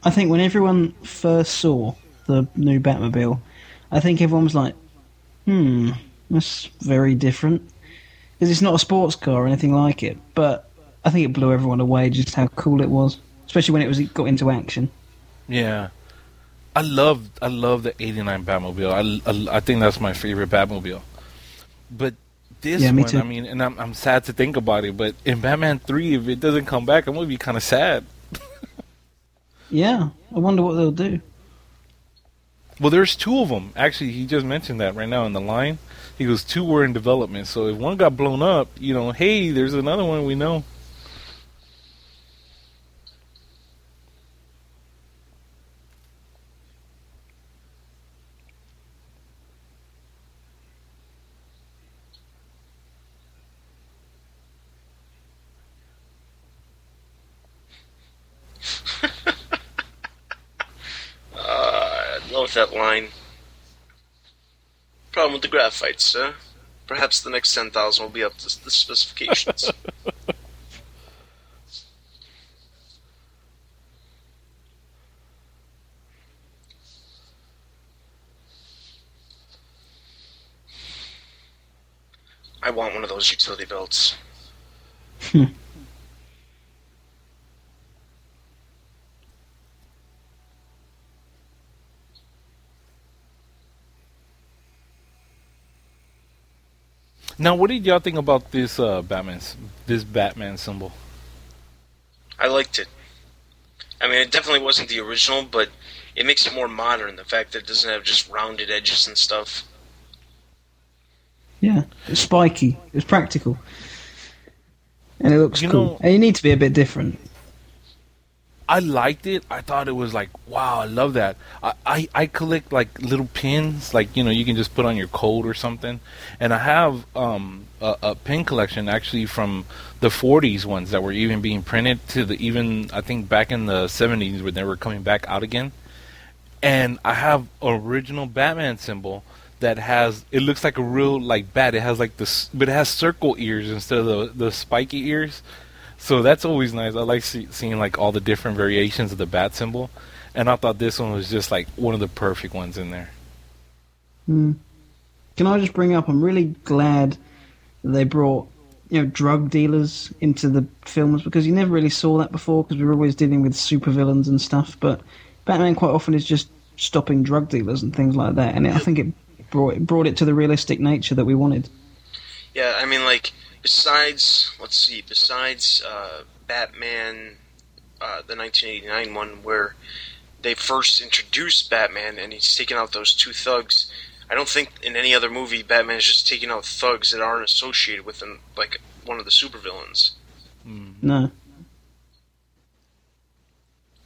I think when everyone first saw the new Batmobile, I think everyone was like, "Hmm, that's very different," because it's not a sports car or anything like it. But I think it blew everyone away just how cool it was, especially when it was it got into action. Yeah, I love I love the '89 Batmobile. I, I, I think that's my favorite Batmobile. But this Yeah, me one, too. I mean, and I'm I'm sad to think about it. But in Batman Three, if it doesn't come back, I'm gonna be kind of sad. Yeah, I wonder what they'll do. Well, there's two of them. Actually, he just mentioned that right now in the line. He goes, two were in development. So if one got blown up, you know, hey, there's another one we know. Uh, I love that line. Problem with the graphite, sir. Perhaps the next 10,000 will be up to the specifications. I want one of those utility belts. Now, what did y'all think about this uh, Batman, this Batman symbol? I liked it. I mean, it definitely wasn't the original, but it makes it more modern. The fact that it doesn't have just rounded edges and stuff. Yeah, it's spiky. It's practical, and it looks You cool. know- and you need to be a bit different. I liked it. I thought it was like, wow, I love that. I, I, I collect like little pins, like you know, you can just put on your coat or something. And I have um, a, a pin collection actually from the '40s ones that were even being printed to the even I think back in the '70s when they were coming back out again. And I have original Batman symbol that has it looks like a real like bat. It has like this, but it has circle ears instead of the the spiky ears. So that's always nice. I like see, seeing like all the different variations of the bat symbol, and I thought this one was just like one of the perfect ones in there. Mm. Can I just bring up? I'm really glad that they brought you know drug dealers into the films because you never really saw that before because we were always dealing with supervillains and stuff. But Batman quite often is just stopping drug dealers and things like that, and I think it brought it brought it to the realistic nature that we wanted. Yeah, I mean, like besides, let's see, besides uh, Batman, uh, the 1989 one where they first introduced Batman and he's taking out those two thugs. I don't think in any other movie Batman is just taking out thugs that aren't associated with him, like one of the supervillains. No.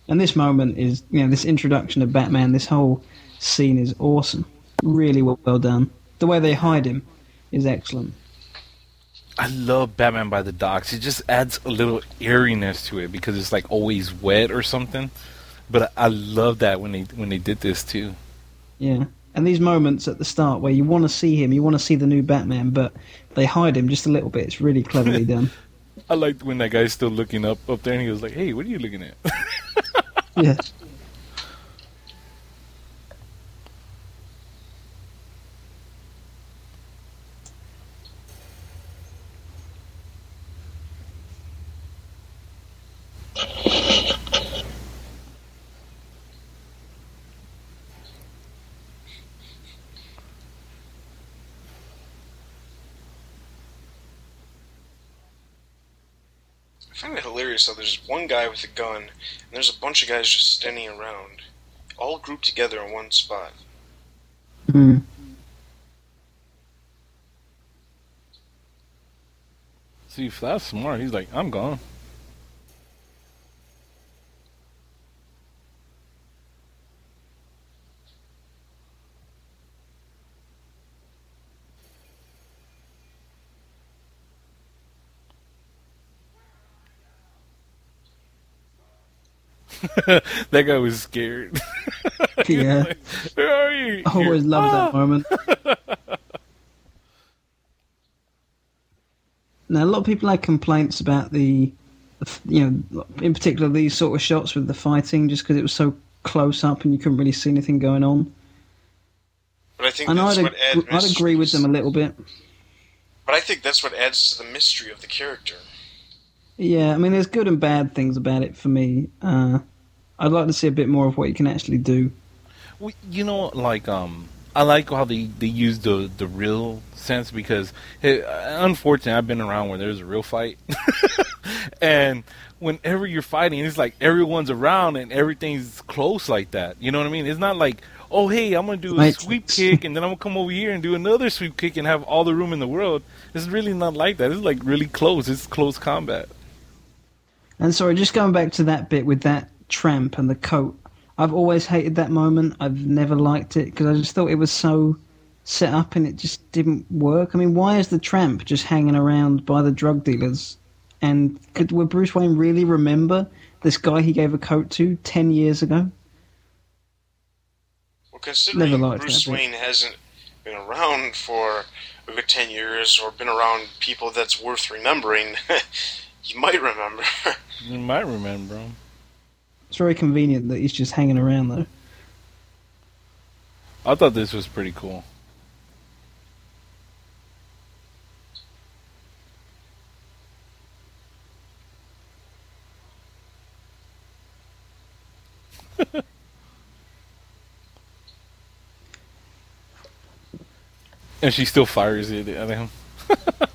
And this moment is, you know, this introduction of Batman, this whole scene is awesome. Really well, well done. The way they hide him is excellent. I love Batman by the Docks. It just adds a little eeriness to it because it's like always wet or something. But I love that when they when they did this too. Yeah. And these moments at the start where you want to see him, you want to see the new Batman, but they hide him just a little bit. It's really cleverly done. I liked when that guy's still looking up up there and he was like, "Hey, what are you looking at?" yeah. I find it hilarious how there's one guy with a gun and there's a bunch of guys just standing around, all grouped together in one spot. Mm. See, if that's smart, he's like, "I'm gone." that guy was scared. Yeah. Where are you? I always You're- love that Ah! moment. now, a lot of people had complaints about the, the- you know, in particular these sort of shots with the fighting, just because it was so close up and you couldn't really see anything going on. But I think And that's I'd, what ag- adds I'd agree with them a little bit. But I think that's what adds to the mystery of the character. Yeah, I mean, there's good and bad things about it for me. Uh, I'd like to see a bit more of what you can actually do. Well, you know, like um, I like how they they use the the real sense because unfortunately I've been around where there's a real fight, and whenever you're fighting, it's like everyone's around and everything's close like that. You know what I mean? It's not like oh hey I'm gonna do a Matrix. sweep kick and then I'm gonna come over here and do another sweep kick and have all the room in the world. It's really not like that. It's like really close. It's close combat. And sorry, just going back to that bit with that tramp and the coat. I've always hated that moment. I've never liked it because I just thought it was so set up and it just didn't work. I mean, why is the tramp just hanging around by the drug dealers? And could would Bruce Wayne really remember this guy he gave a coat to ten years ago? Well, considering Never liked Bruce. Wayne hasn't been around for a good 10 years or been around people that's worth remembering, you might remember. You might remember him. It's very convenient that he's just hanging around though. I thought this was pretty cool. and she still fires it at him.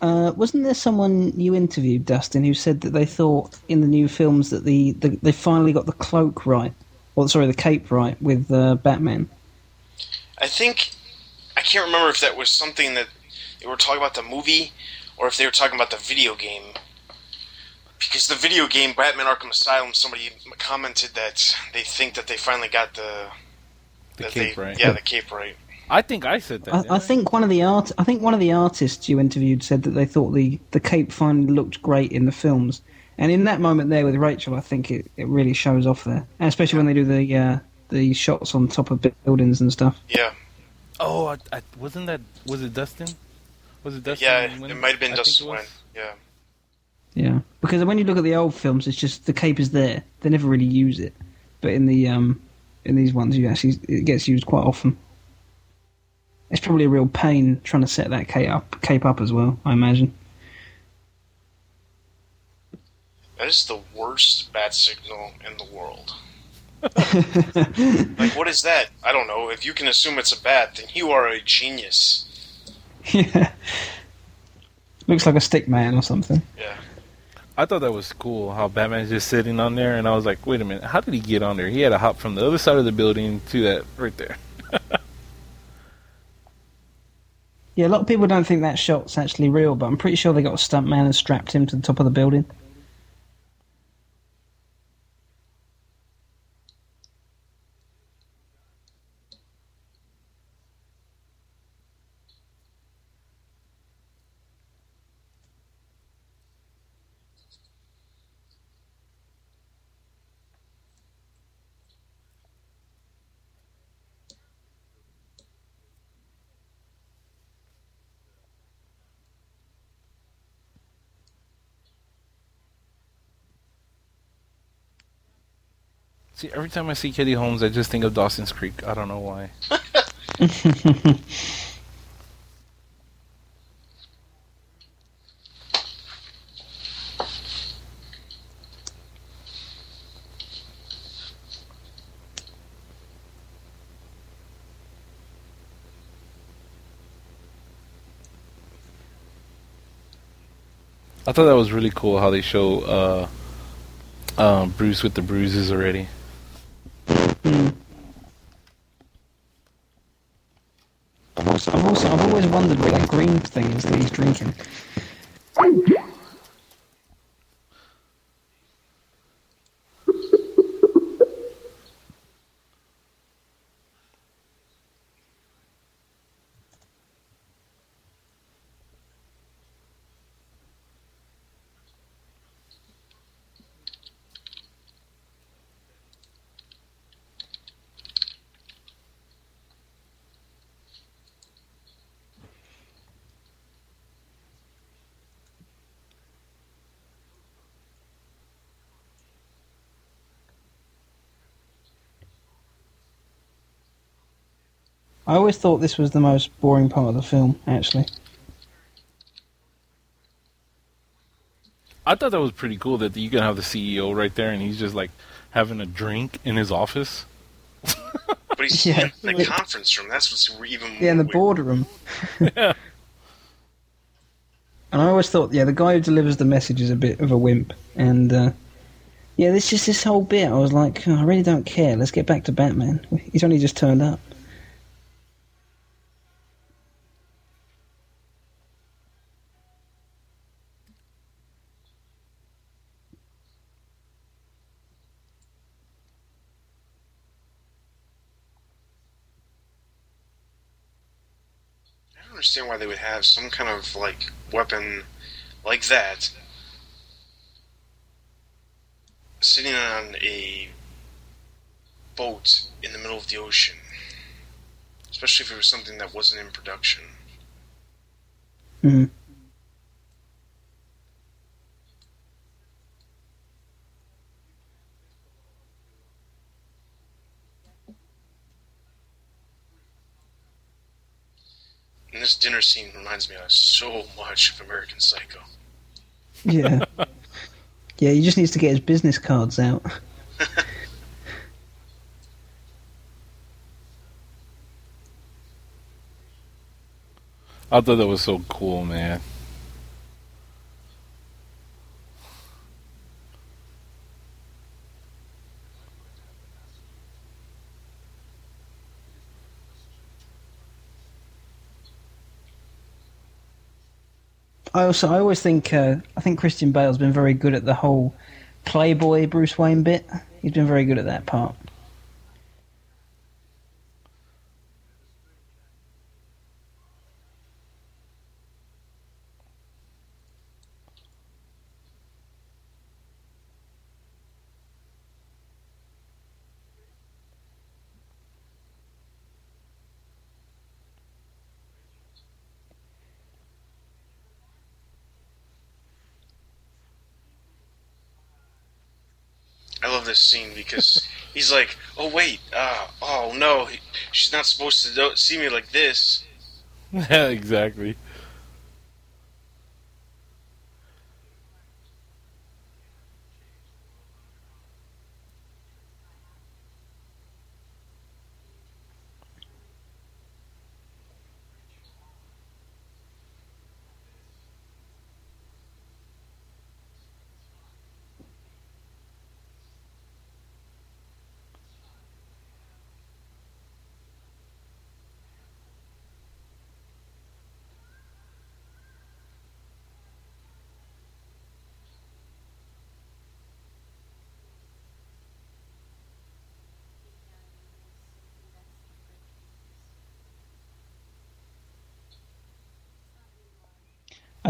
Uh, wasn't there someone you interviewed, Dustin, who said that they thought in the new films that the, the they finally got the cloak right, or sorry, the cape right with uh, Batman? I think I can't remember if that was something that they were talking about the movie or if they were talking about the video game. Because the video game Batman Arkham Asylum, somebody commented that they think that they finally got the The cape they, right. Yeah, the cape right. I think I said that. I, I think one of the art. I think one of the artists you interviewed said that they thought the the cape finally looked great in the films, and in that moment there with Rachel, I think it, it really shows off there, and especially when they do the uh, the shots on top of buildings and stuff. Yeah, Oh, I, I, wasn't that? Was it Dustin? Was it Dustin? yeah. It might have been I think Dustin it. Wynn. Yeah, Yeah, because when you look at the old films, it's just the cape is there. They never really use it, but in the um in these ones, you actually it gets used quite often. It's probably a real pain trying to set that cape up, cape up as well. I imagine. that is the worst bat signal in the world. like, what is that? I don't know. If you can assume it's a bat, then you are a genius. yeah, looks like a stick man or something. Yeah. I thought that was cool how Batman's just sitting on there, and I was like, wait a minute, how did he get on there? He had to hop from the other side of the building to that right there. Yeah, a lot of people don't think that shot's actually real, but I'm pretty sure they got a stuntman and strapped him to the top of the building. See, every time I see Katie Holmes, I just think of Dawson's Creek. I don't know why. I thought that was really cool how they show uh, uh, Bruce with the bruises already. I've also, I've also, I've always wondered what that green thing is that he's drinking. I always thought this was the most boring part of the film, actually. I thought that was pretty cool that you can have the CEO right there and he's just like having a drink in his office. But he's Yeah. in the conference room. That's what's even Yeah, in the weird. boardroom. Yeah. And I always thought, yeah, the guy who delivers the message is a bit of a wimp. And, uh, yeah, this just this whole bit, I was like, oh, I really don't care. Let's get back to Batman. He's only just turned up. I don't understand why they would have some kind of like weapon like that sitting on a boat in the middle of the ocean. Especially if it was something that wasn't in production. Mm. And this dinner scene reminds me of so much of American Psycho. Yeah. yeah, he just needs to get his business cards out. I thought that was so cool, man. I also I always think uh, I think Christian Bale's been very good at the whole playboy Bruce Wayne bit. He's been very good at that part. I love this scene because he's like, "Oh wait, uh, oh no, she's not supposed to do- see me like this." exactly.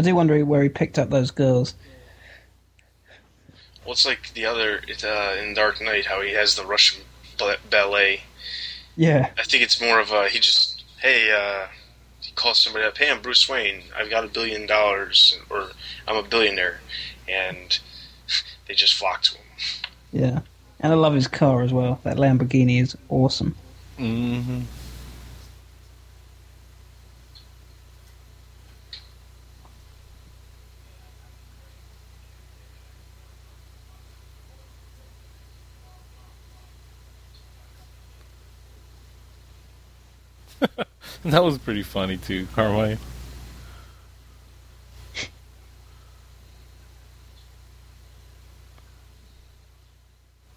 I do wonder where he picked up those girls. Well, it's like the other it, uh, in Dark Knight, how he has the Russian ba- ballet. Yeah, I think it's more of a he just hey, uh, he calls somebody up, hey, I'm Bruce Wayne, I've got a billion dollars, or I'm a billionaire, and they just flock to him. yeah. And I love his car as well. That Lamborghini is awesome. hmm that was pretty funny too, Carmine.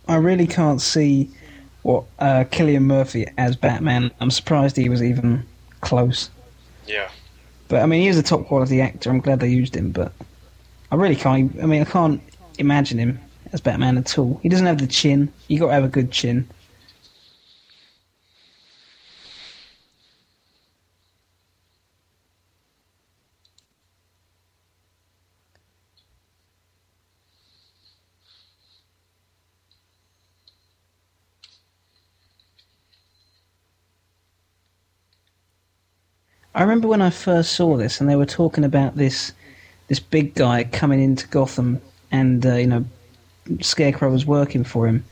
I really can't see what uh, Cillian Murphy as Batman. I'm surprised he was even close. Yeah. But I mean, he is a top quality actor. I'm glad they used him, but I really can't. I mean, I can't imagine him as Batman at all. He doesn't have the chin. You got to have a good chin. I remember when I first saw this, and they were talking about this this big guy coming into Gotham, and uh, you know, Scarecrow was working for him.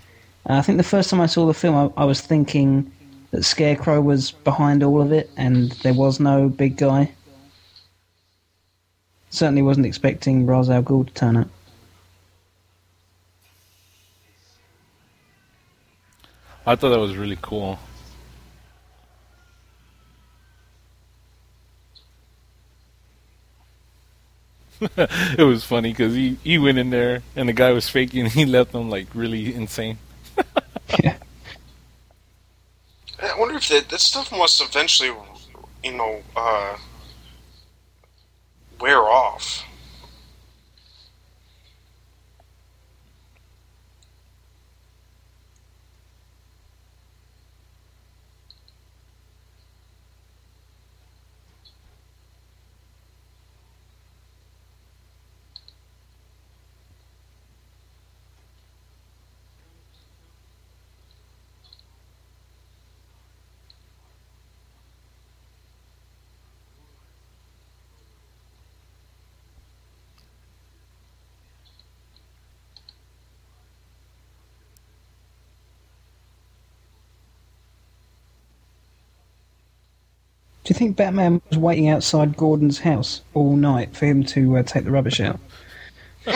Uh, I think the first time I saw the film, I, I was thinking that Scarecrow was behind all of it, and there was no big guy. Certainly wasn't expecting Ra's al Ghul to turn up. I thought that was really cool. it was funny because he, he went in there and the guy was faking. He left him like really insane. yeah. I wonder if that, that stuff must eventually, you know, uh, wear off. Do you think Batman was waiting outside Gordon's house all night for him to uh, take the rubbish out?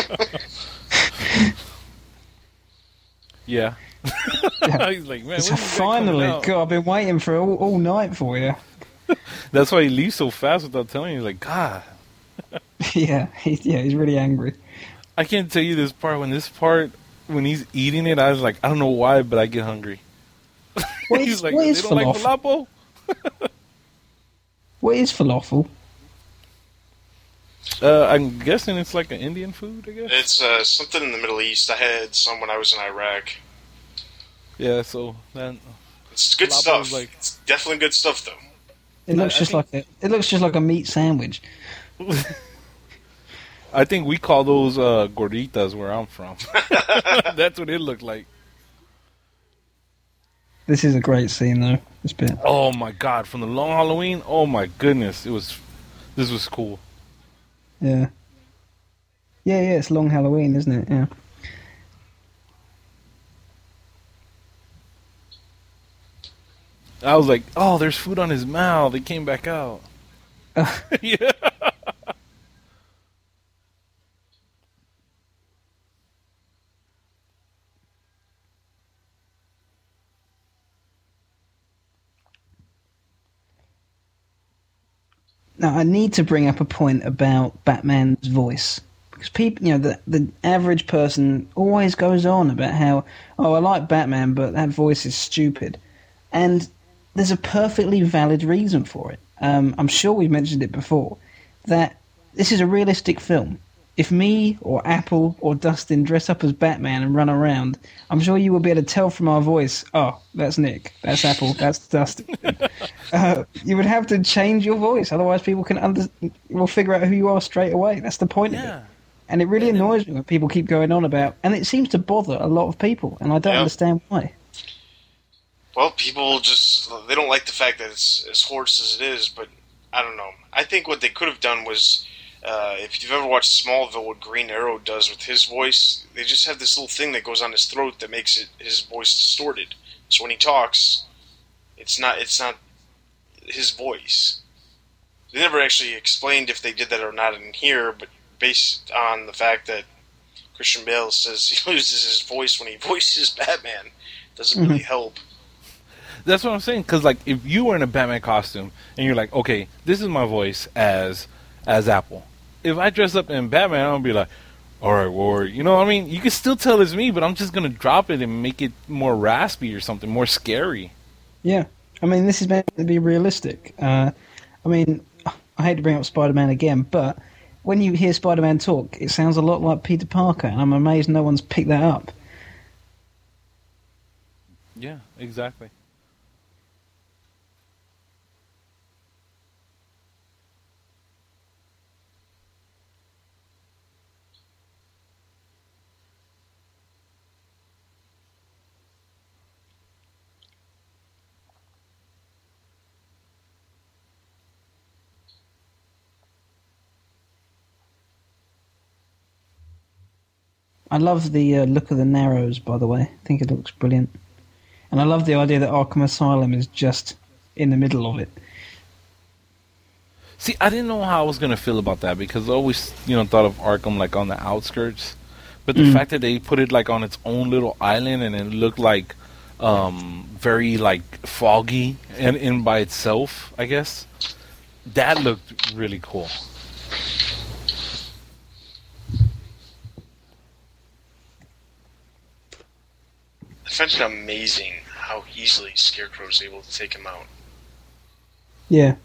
Yeah. He's like, man, So when is that coming finally. God, I've been waiting for all, all night for you. That's why he leaves so fast without telling you. He's Like, God, yeah, he's, yeah, he's really angry. I can't tell you this part. When this part, when he's eating it, I was like, I don't know why, but I get hungry. What he's is, like, what they don't like falafel? Falafel. What is falafel? Uh, I'm guessing it's like an Indian food. I guess. It's uh, something in the Middle East. I had some when I was in Iraq. Yeah. So then. It's good Lapa stuff. was like- it's definitely good stuff, though. It looks I just think- like a, it looks just like a meat sandwich. I think we call those uh, gorditas where I'm from. That's what it looked like. This is a great scene though. This bit. Oh my god! From the Long Halloween. Oh my goodness! It was. This was cool. Yeah. Yeah, yeah. It's long Halloween, isn't it? Yeah. I was like, oh, there's food on his mouth. It came back out. yeah. Now I need to bring up a point about Batman's voice because people, you know, the the average person always goes on about how, oh, I like Batman, but that voice is stupid, and there's a perfectly valid reason for it. Um, I'm sure we've mentioned it before that this is a realistic film. If me or Apple or Dustin dress up as Batman and run around, I'm sure you will be able to tell from our voice, oh, that's Nick, that's Apple, that's Dustin. uh, you would have to change your voice, otherwise people can under will figure out who you are straight away. That's the point of Yeah. it. And it really annoys me when people keep going on about, and it seems to bother a lot of people, and I don't Yeah. understand why. Well, people just they don't like the fact that it's as hoarse as it is, but I don't know. I think what they could have done was, uh, if you've ever watched Smallville, what Green Arrow does with his voice, they just have this little thing that goes on his throat that makes it his voice distorted. So when he talks, it's not it's not his voice. They never actually explained if they did that or not in here, but based on the fact that Christian Bale says he loses his voice when he voices Batman, doesn't really help. That's what I'm saying. Because like, if you were in a Batman costume and you're like, okay, this is my voice as as Apple. If I dress up in Batman, I'll be like, all right, Ward. You know what I mean? You can still tell it's me, but I'm just gonna drop it and make it more raspy or something more scary. Yeah, I mean, this is meant to be realistic. Uh, I mean, I hate to bring up Spider-Man again, but when you hear Spider-Man talk, it sounds a lot like Peter Parker, and I'm amazed no one's picked that up. Yeah, exactly. I love the uh, look of the Narrows, by the way. I think it looks brilliant, and I love the idea that Arkham Asylum is just in the middle of it. See, I didn't know how I was gonna feel about that because I always, you know, thought of Arkham like on the outskirts. But the Mm. fact that they put it like on its own little island and it looked like um, very like foggy and in by itself, I guess that looked really cool. I find it amazing how easily Scarecrow is able to take him out. Yeah,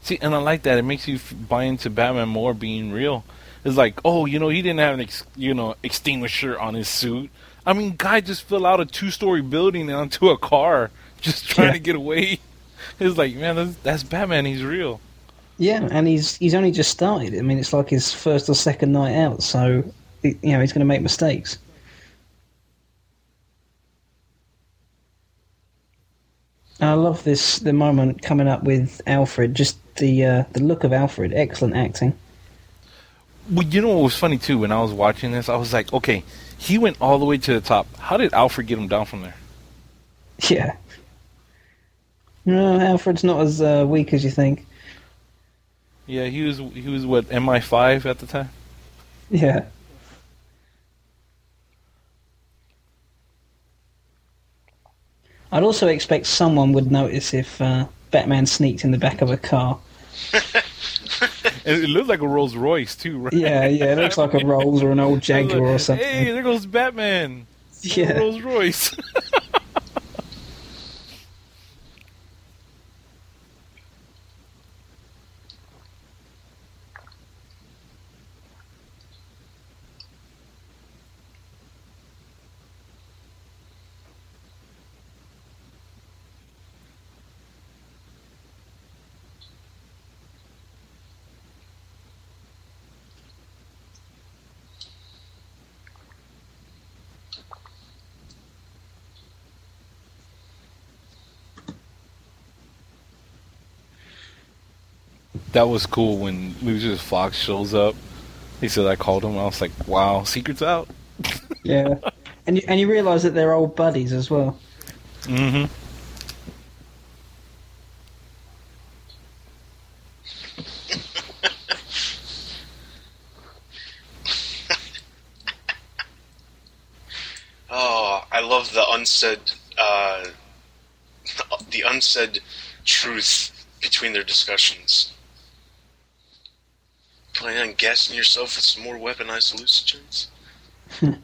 See, and I like that. It makes you buy into Batman more being real. It's like, oh, you know, he didn't have an, ex- you know, extinguisher on his suit. I mean, guy just fell out a two-story building onto a car just trying Yeah. to get away. It's like, man, that's, that's Batman. He's real. yeah, and he's he's only just started. I mean, it's like his first or second night out, so you know he's going to make mistakes. And I love this the moment coming up with Alfred. Just the uh, the look of Alfred, excellent acting. Well, you know what was funny too? When I was watching this, I was like, okay, he went all the way to the top. How did Alfred get him down from there? Yeah. No, Alfred's not as uh, weak as you think. Yeah, he was he was what MI five at the time. Yeah. I'd also expect someone would notice if uh, Batman sneaked in the back of a car. And it looks like a Rolls Royce too, right? Yeah, yeah, it looks like a Rolls or an old Jaguar or something. Hey, there goes Batman. yeah. Rolls Royce. that was cool when Lucius Fox shows up. He said I called him. I was like, wow, secrets out. Yeah, and you, and you realise that they're old buddies as well. Mm-hmm. Oh, I love the unsaid, uh, the unsaid truth between their discussions. Planning on gassing yourself with some more weaponized hallucinogens?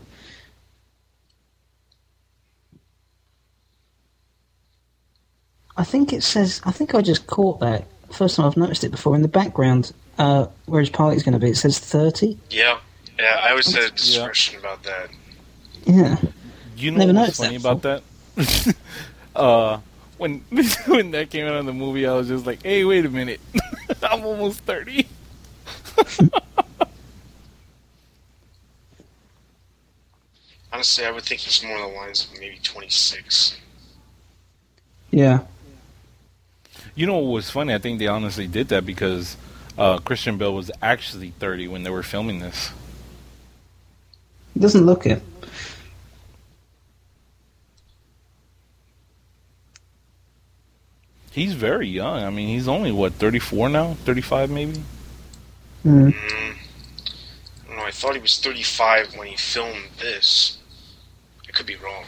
I think it says. I think I just caught that first time I've noticed it before in the background. Uh, where his party's going to be, it says thirty. Yeah, yeah. I always had a discussion about that. Yeah, You know Never what's funny that about that? uh, when when that came out in the movie, I was just like, "Hey, wait a minute, I'm almost 30. Honestly, I would think he's more on the lines of maybe 26. yeah. You know what was funny? I think they honestly did that because uh, Christian Bale was actually 30 when they were filming this. It doesn't look it. He's very young. I mean, he's only what 34 now, 35 maybe. Mm. Mm, I don't know. I thought he was 35 when he filmed this. I could be wrong.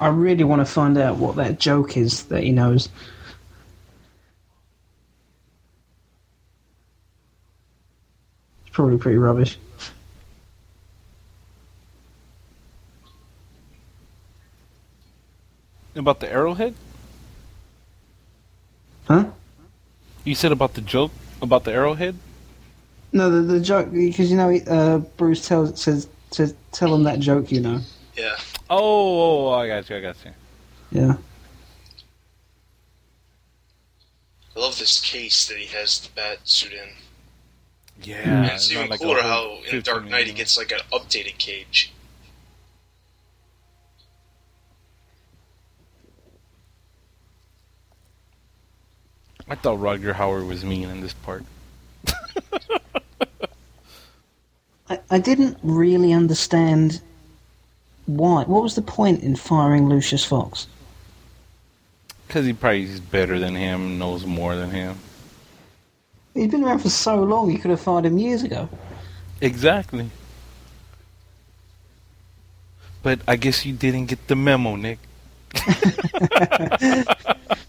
I really want to find out what that joke is that he knows. It's probably pretty rubbish. About the arrowhead? Huh? You said about the joke about the arrowhead? No, the the joke because you know uh, Bruce tells says to tell him that joke. You know. Yeah. Oh, oh, I got you. I got you. Yeah. I love this case that he has the bat suit in. Yeah, And it's it's even like cooler how in 15 Dark Knight he gets like an updated cage. I thought Rutger Hauer was mean in this part. I, I didn't really understand why. What was the point in firing Lucius Fox? Because he probably is better than him, knows more than him. He's been around for so long. You could have fired him years ago. Exactly. But I guess you didn't get the memo, Nick.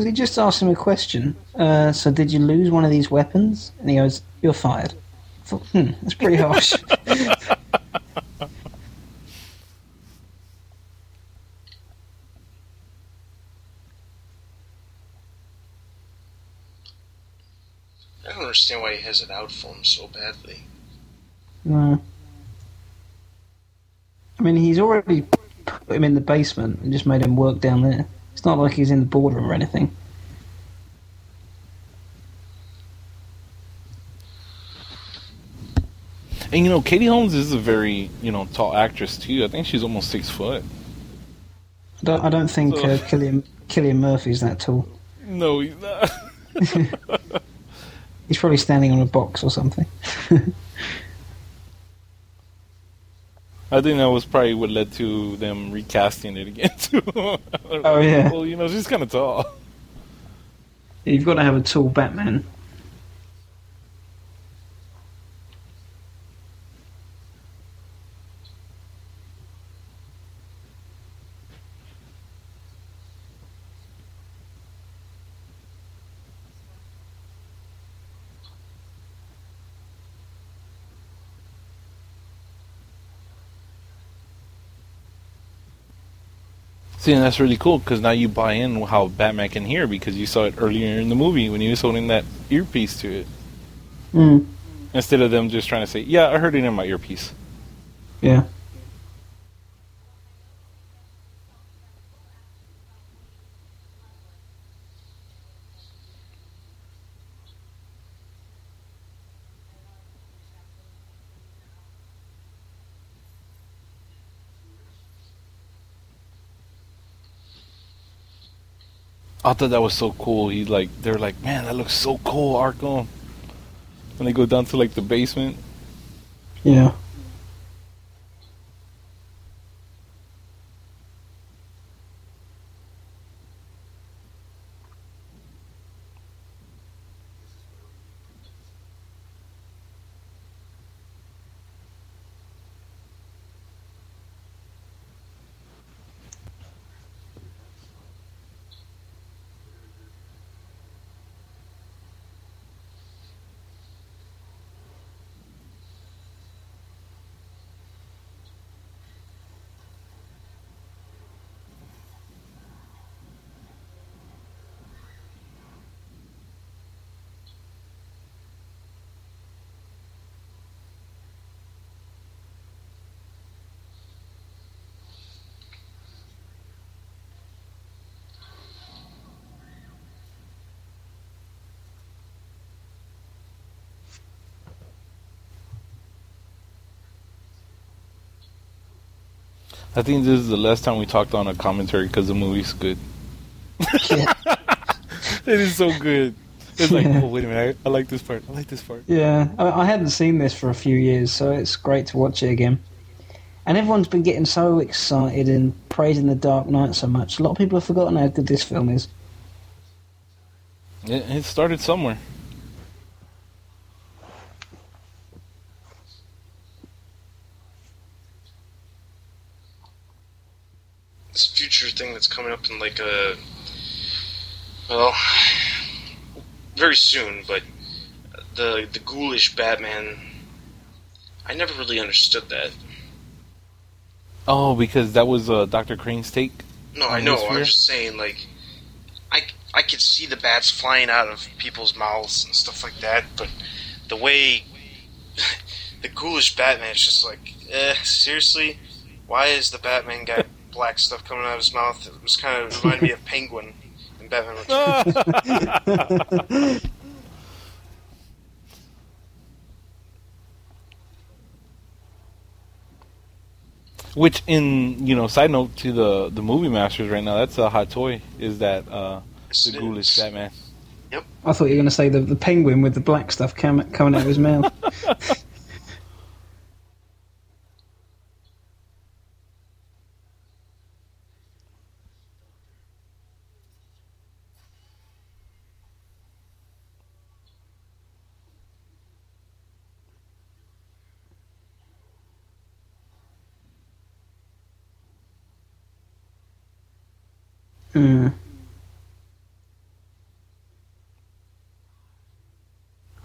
Because he just asked him a question. Uh, so, did you lose one of these weapons? And he goes, "You're fired." I thought, hmm, that's pretty harsh. I don't understand why he has it out for him so badly. no. I mean, he's already put him in the basement and just made him work down there. It's not like he's in the boardroom or anything. And you know, Katie Holmes is a very, you know, tall actress too. I think she's almost six foot. I don't, I don't think uh, Cillian, Cillian Murphy's that tall. No, he's not. He's probably standing on a box or something. I think that was probably what led to them recasting it again too. Oh, yeah. Well, you know, she's kind of tall. You've got to have a tall Batman. And that's really cool because now you buy in how Batman can hear because you saw it earlier in the movie when he was holding that earpiece to it. Mm. Instead of them just trying to say, "Yeah, I heard it in my earpiece." Yeah. I thought that was so cool. He like, they're like, "Man, that looks so cool, Arkham." When they go down to like the basement. Yeah. I think this is the last time we talked on a commentary because the movie's good. Yeah. It is so good. It's like, Yeah. oh wait a minute, I, I like this part. I like this part. Yeah, I, I hadn't seen this for a few years, so it's great to watch it again. And everyone's been getting so excited and praising The Dark Knight so much. A lot of people have forgotten how good this film is. It, it started somewhere. this future thing that's coming up in like a well very soon but the the ghoulish batman i never really understood that Oh, because that was uh, Doctor Crane's take. no i know i'm just saying like i i could see the bats flying out of people's mouths and stuff like that but the way the ghoulish batman is just like eh seriously why is the batman got black stuff coming out of his mouth it was kind of reminded me of penguin in batman Returns. Which, in you know, side note to the the movie masters right now, that's a hot toy. Is that uh, Yes, the ghoulish is. Batman? I thought you were going to say the, the penguin with the black stuff com- coming out of his mouth. Hmm.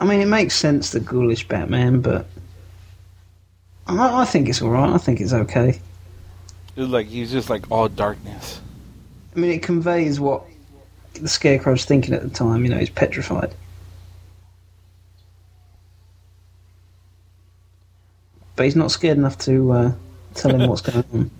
I mean, it makes sense, the ghoulish Batman, but I, I think it's alright. I think it's okay. It was like he's just like all darkness. I mean, it conveys what the Scarecrow's thinking at the time. You know, he's petrified. But he's not scared enough to uh, tell him what's going on.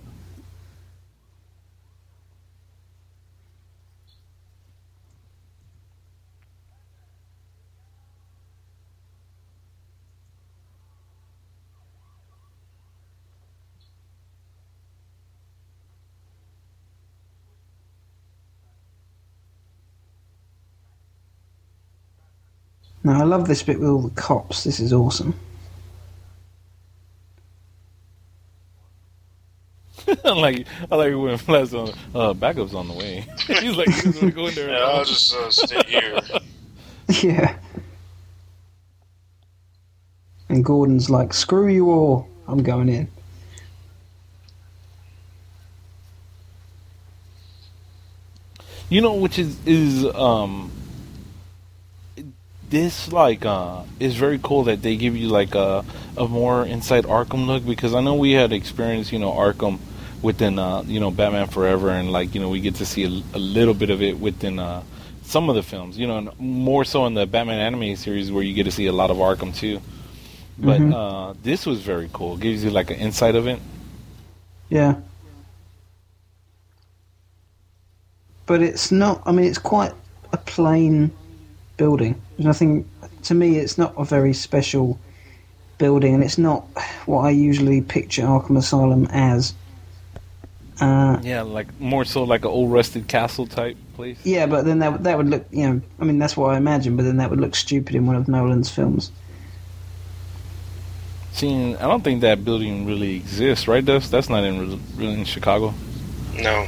Now, I love this bit with all the cops. This is awesome. I like I like when Flass on uh, backup's on the way. he's like he's gonna go in there. Yeah, I'll just uh, stay here. Yeah. And Gordon's like, screw you all, I'm going in. You know, which is is um this like uh is very cool that they give you like a a more inside Arkham look because I know we had experienced you know Arkham within uh you know Batman Forever and like you know we get to see a, a little bit of it within uh some of the films you know and more so in the Batman anime series where you get to see a lot of Arkham too but Mhm. uh this was very cool it gives you like an insight of it Yeah. But it's not, I mean, it's quite a plain building. There's nothing, to me, it's not a very special building, and it's not what I usually picture Arkham Asylum as. Uh, yeah like more so like an old rusted castle type place yeah, but then that, would- that would look, you know, I mean, that's what I imagine, but then that would look stupid in one of Nolan's films. Seeing, I don't think that building really exists, right? That's that's not in really in Chicago. No.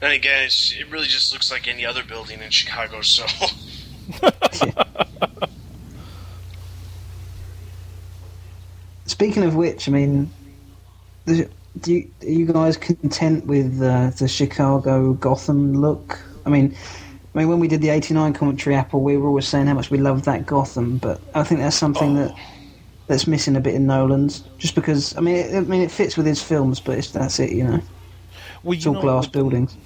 Then again, it's, it really just looks like any other building in Chicago. So Speaking of which, I mean, do you, are you guys content with uh, the Chicago Gotham look? I mean, I mean, when we did the '89 commentary, Apple, we were always saying how much we loved that Gotham, but I think that's something that that's missing a bit in Nolan's. Just because, I mean, it, I mean, it fits with his films, but it's, that's it, you know. Well, It's all glass buildings.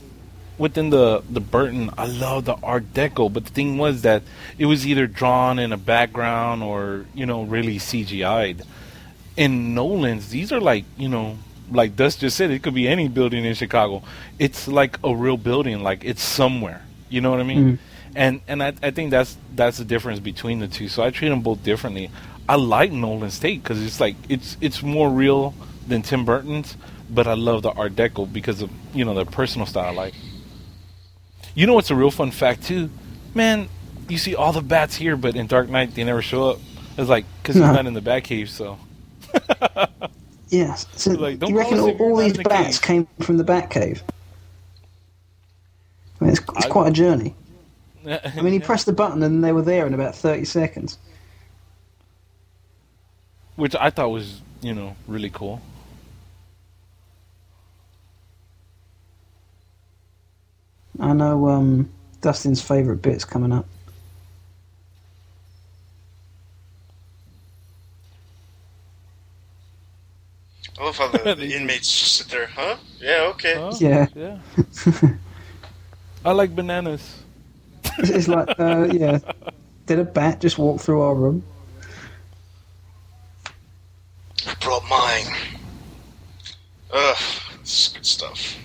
Within the the Burton, I love the Art Deco, but the thing was that it was either drawn in a background or you know really CGI'd. In Nolan's, these are like you know, like Dust just said, it could be any building in Chicago. It's like a real building, like it's somewhere. You know what I mean? Mm. And and I, I think that's that's the difference between the two. So I treat them both differently. I like Nolan's take because it's like it's it's more real than Tim Burton's, but I love the Art Deco because of you know the personal style I like. You know what's a real fun fact too, man? You see all the bats here, but in Dark Knight they never show up. It's like because he's No. not in the Batcave, so Yeah. So Like, don't you reckon all, all these the bats cave. came from the Batcave? I mean, it's, it's I- quite a journey. I I mean, he pressed the button and they were there in about 30 seconds. which I thought was you know really cool. I know um, Dustin's favourite bit's coming up. I love how the, the inmates just sit there. Huh? Yeah. Okay. Huh? Yeah. Yeah. I like bananas. It's, it's like, uh, yeah, did a bat just walk through our room? I brought mine. Ugh, this is good stuff.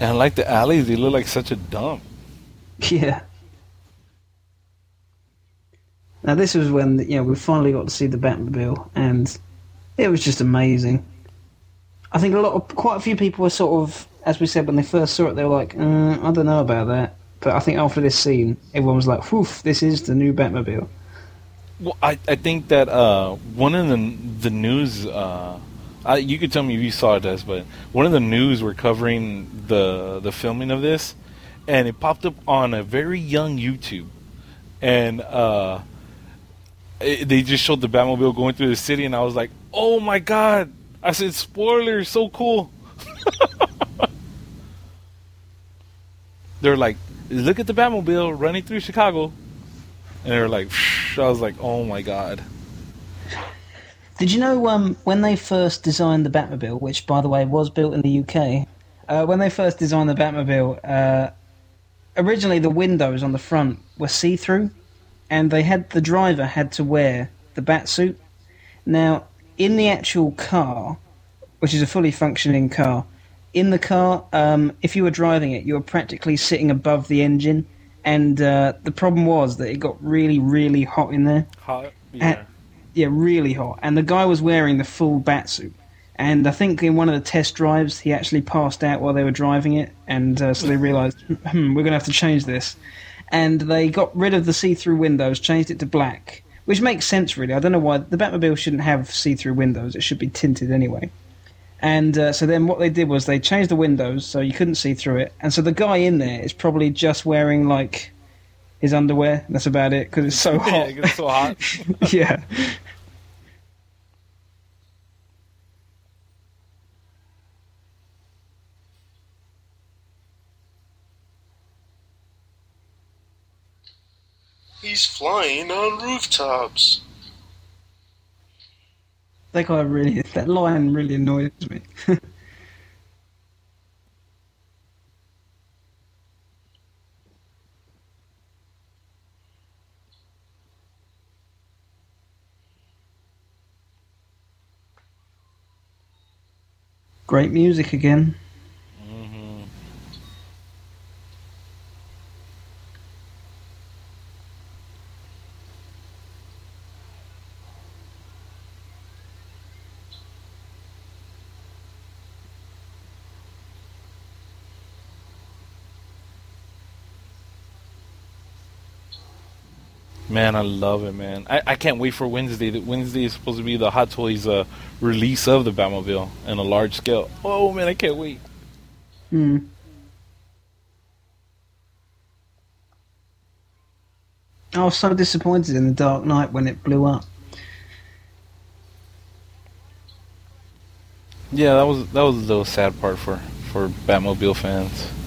And like the alleys; they look like such a dump. Yeah. Now this was when you know we finally got to see the Batmobile, and it was just amazing. I think a lot of quite a few people were sort of, as we said when they first saw it, they were like, uh, I don't know about that. But I think after this scene, everyone was like, "Whew, this is the new Batmobile." Well, I, I think that uh, one of the the news, uh, I, you could tell me if you saw this, but one of the news were covering the the filming of this, and it popped up on a very young YouTube, and uh, it, they just showed the Batmobile going through the city, and I was like, oh my god! I said, spoilers, so cool. They're like, look at the Batmobile running through Chicago. And they were like, I was like, oh my god. Did you know um, when they first designed the Batmobile, which by the way was built in the UK, uh, when they first designed the Batmobile, uh, originally the windows on the front were see-through, and they had the driver had to wear the bat suit. Now, in the actual car, which is a fully functioning car, in the car, um, if you were driving it, you were practically sitting above the engine, and uh, the problem was that it got really, really hot in there Hot. Yeah. Yeah, really hot. And the guy was wearing the full bat suit. And I think in one of the test drives, he actually passed out while they were driving it. And uh, so they realised, hmm, we're going to have to change this. And they got rid of the see through windows, changed it to black, which makes sense really. I don't know why the Batmobile shouldn't have see-through windows. It should be tinted anyway. And uh, so then what they did was they changed the windows so you couldn't see through it. And so the guy in there is probably just wearing like his underwear. That's about it because it's so hot. Yeah, it's so hot. yeah. He's flying on rooftops. That guy really, that line really annoys me. Great music again. Man, I love it, man. I, I can't wait for Wednesday. Wednesday is supposed to be the Hot Toys uh, release of the Batmobile in a large scale. Oh man, I can't wait. Hmm. I was so disappointed in the Dark Knight when it blew up. Yeah, that was that was a little sad part for for Batmobile fans.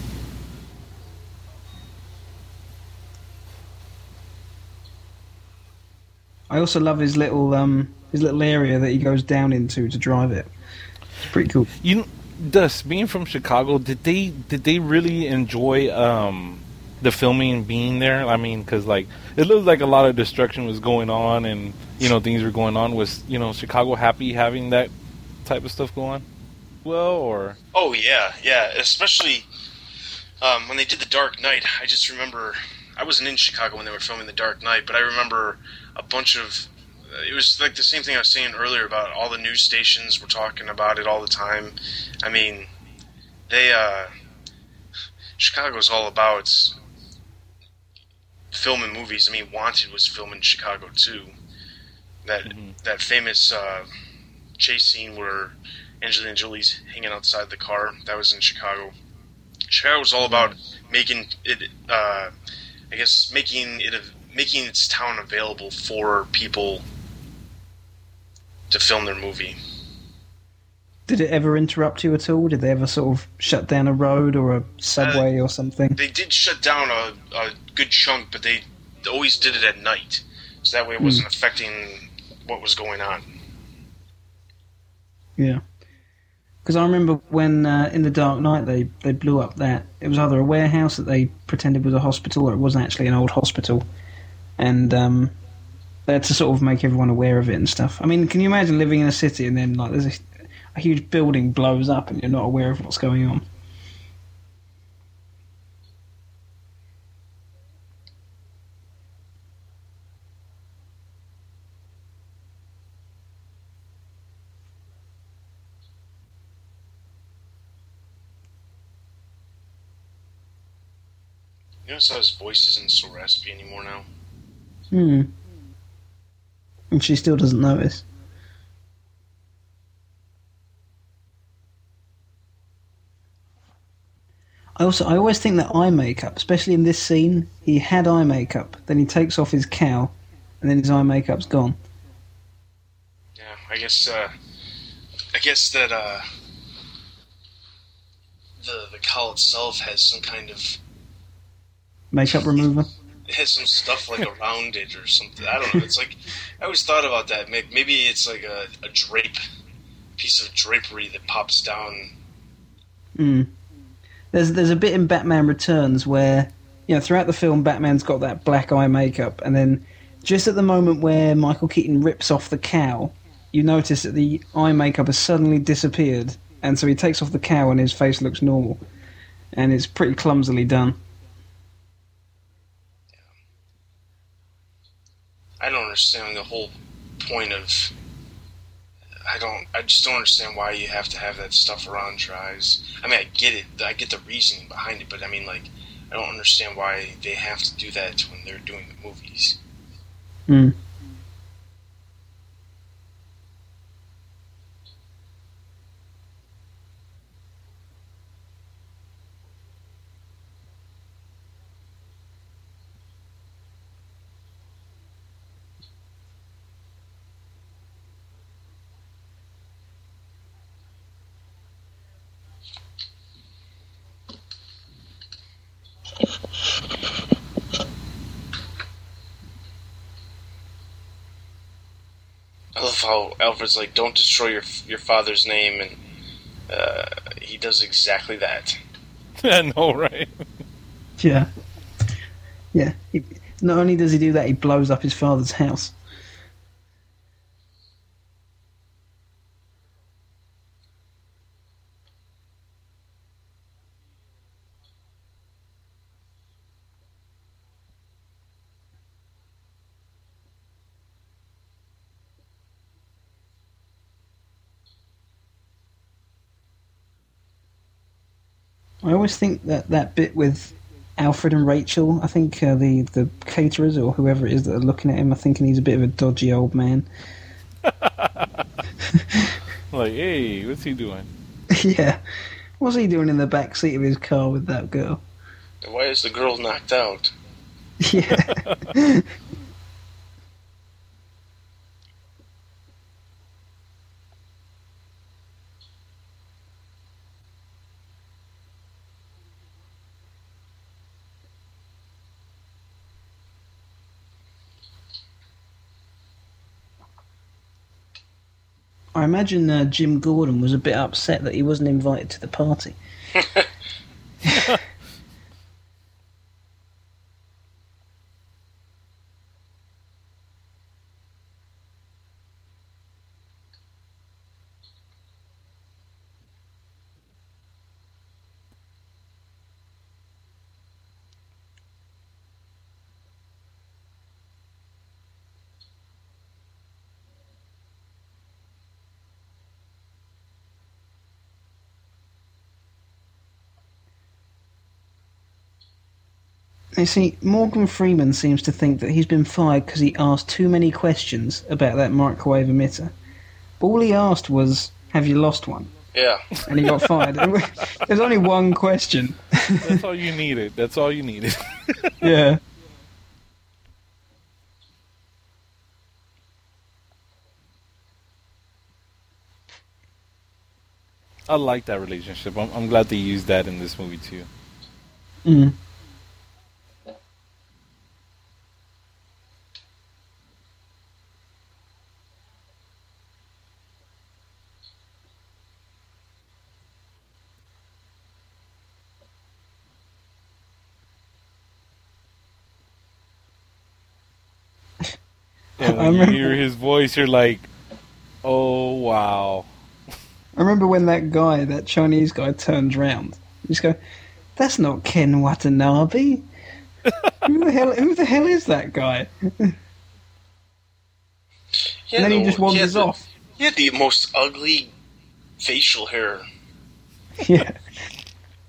I also love his little um his little area that he goes down into to drive it. It's pretty cool. You, kn- Dust, being from Chicago, did they did they really enjoy um, the filming being there? I mean, because like it looked like a lot of destruction was going on, and you know things were going on. Was you know Chicago happy having that type of stuff going? Well, or Oh yeah, yeah. Especially um, when they did the Dark Knight. I just remember I wasn't in Chicago when they were filming the Dark Knight, but I remember a bunch of. It was like the same thing I was saying earlier about all the news stations were talking about it all the time. I mean, they uh, Chicago's all about filming movies. I mean, Wanted was filmed in Chicago too. That Mhm. that famous uh, chase scene where Angelina Jolie's hanging outside the car. That was in Chicago. Chicago was all about making it, uh, I guess, making it making its town available for people to film their movie. Did it ever interrupt you at all? Did they ever sort of shut down a road or a subway or something? They did shut down a, a good chunk, but they always did it at night, so that way it wasn't affecting what was going on. Yeah. Because I remember when uh, in the Dark Knight they, they blew up that it was either a warehouse that they pretended was a hospital or it wasn't actually an old hospital, and um, to sort of make everyone aware of it and stuff. I mean, can you imagine living in a city and then like there's a, a huge building blows up and you're not aware of what's going on? You notice how his anymore now. Hmm. And she still doesn't notice. I also I always think that eye makeup, especially in this scene, he had eye makeup, then he takes off his cowl, and then his eye makeup's gone. Yeah, I guess. Uh, I guess that uh, the the cowl itself has some kind of Makeup remover. It has some stuff like around it or something. I don't know. It's like I always thought about that. Maybe it's like a, a drape, piece of drapery that pops down. Mm. There's there's a bit in Batman Returns where you know throughout the film Batman's got that black eye makeup, and then just at the moment where Michael Keaton rips off the cowl, you notice that the eye makeup has suddenly disappeared, and so he takes off the cowl and his face looks normal, and it's pretty clumsily done. I don't understand the whole point of. I don't. I just don't understand why you have to have that stuff around your eyes. I mean, I get it. I get the reasoning behind it, but I mean, like, I don't understand why they have to do that when they're doing the movies. Mm. love how Alfred's like, "Don't destroy your your father's name," and uh, he does exactly that. I know, right? Yeah. Yeah. He, not only does he do that, he blows up his father's house. Always think that that bit with Alfred and Rachel, I think uh, the the caterers or whoever it is that are looking at him are thinking he's a bit of a dodgy old man. Like, hey, what's he doing? yeah. What's he doing in the back seat of his car with that girl? Why is the girl knocked out? Yeah. I imagine uh, Jim Gordon was a bit upset that he wasn't invited to the party. You see, Morgan Freeman seems to think that he's been fired because he asked too many questions about that microwave emitter. All he asked was, "Have you lost one?" Yeah. And he got fired. There's only one question. That's all you needed. That's all you needed. Yeah. I like that relationship. I'm, I'm glad they used that in this movie too. Mm. And I when you hear his voice, you're like, "Oh wow." I remember when that guy, that Chinese guy, turned round. He's going, "That's not Ken Watanabe." who the hell? Who the hell is that guy? Yeah, and then he the- just wanders had the- off. He had the most ugly facial hair. yeah.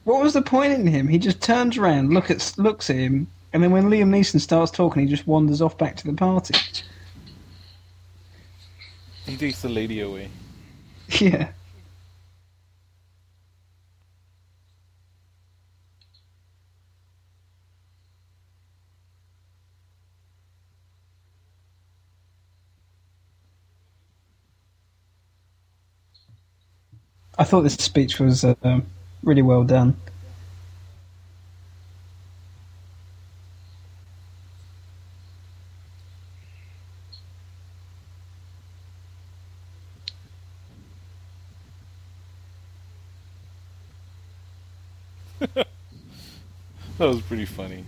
What was the point in him? He just turns around, look at looks at him, and then when Liam Neeson starts talking, he just wanders off back to the party. He takes the lady away. Yeah. I thought this speech was uh, really well done. That was pretty funny.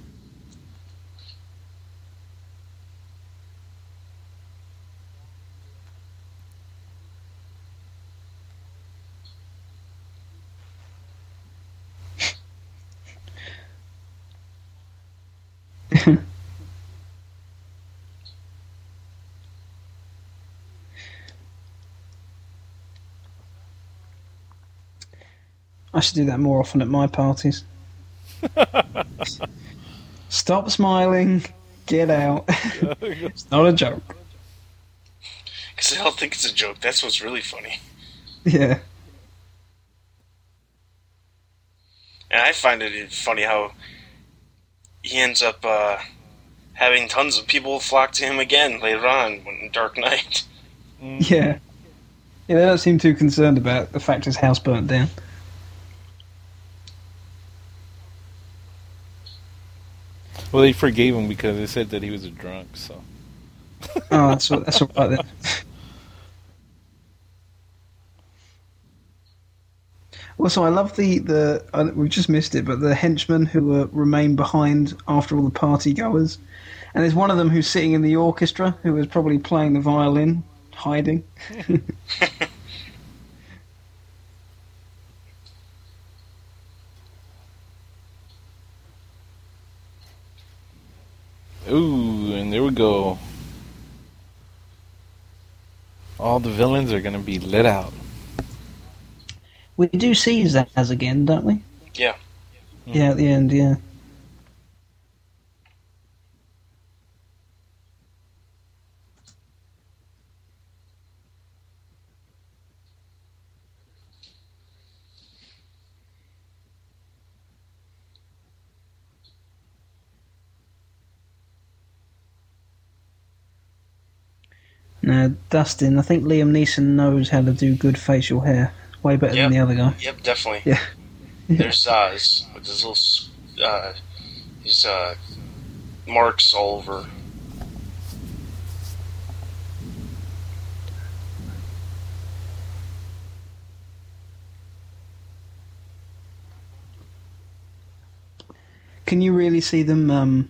I should do that more often at my parties. Stop smiling. Get out. it's not a joke. Because they all think it's a joke. That's what's really funny. Yeah. And I find it funny how he ends up uh, having tons of people flock to him again later on when Dark Knight. Yeah. Yeah, they don't seem too concerned about the fact his house burnt down. Well, they forgave him because they said that he was a drunk. So. oh, that's what that's all right Well, so I love the the uh, we've just missed it, but the henchmen who were remain behind after all the party goers, and there's one of them who's sitting in the orchestra who was probably playing the violin, hiding. Ooh, and there we go. All the villains are gonna be lit out. We do see Zsasz again, don't we? Yeah. Yeah, at the end, yeah. Now, Dustin, I think Liam Neeson knows how to do good facial hair. Way better Yep. than the other guy. Yep, definitely. Yeah. There's uh, his, with his little uh, his uh, marks all over. Can you really see them um,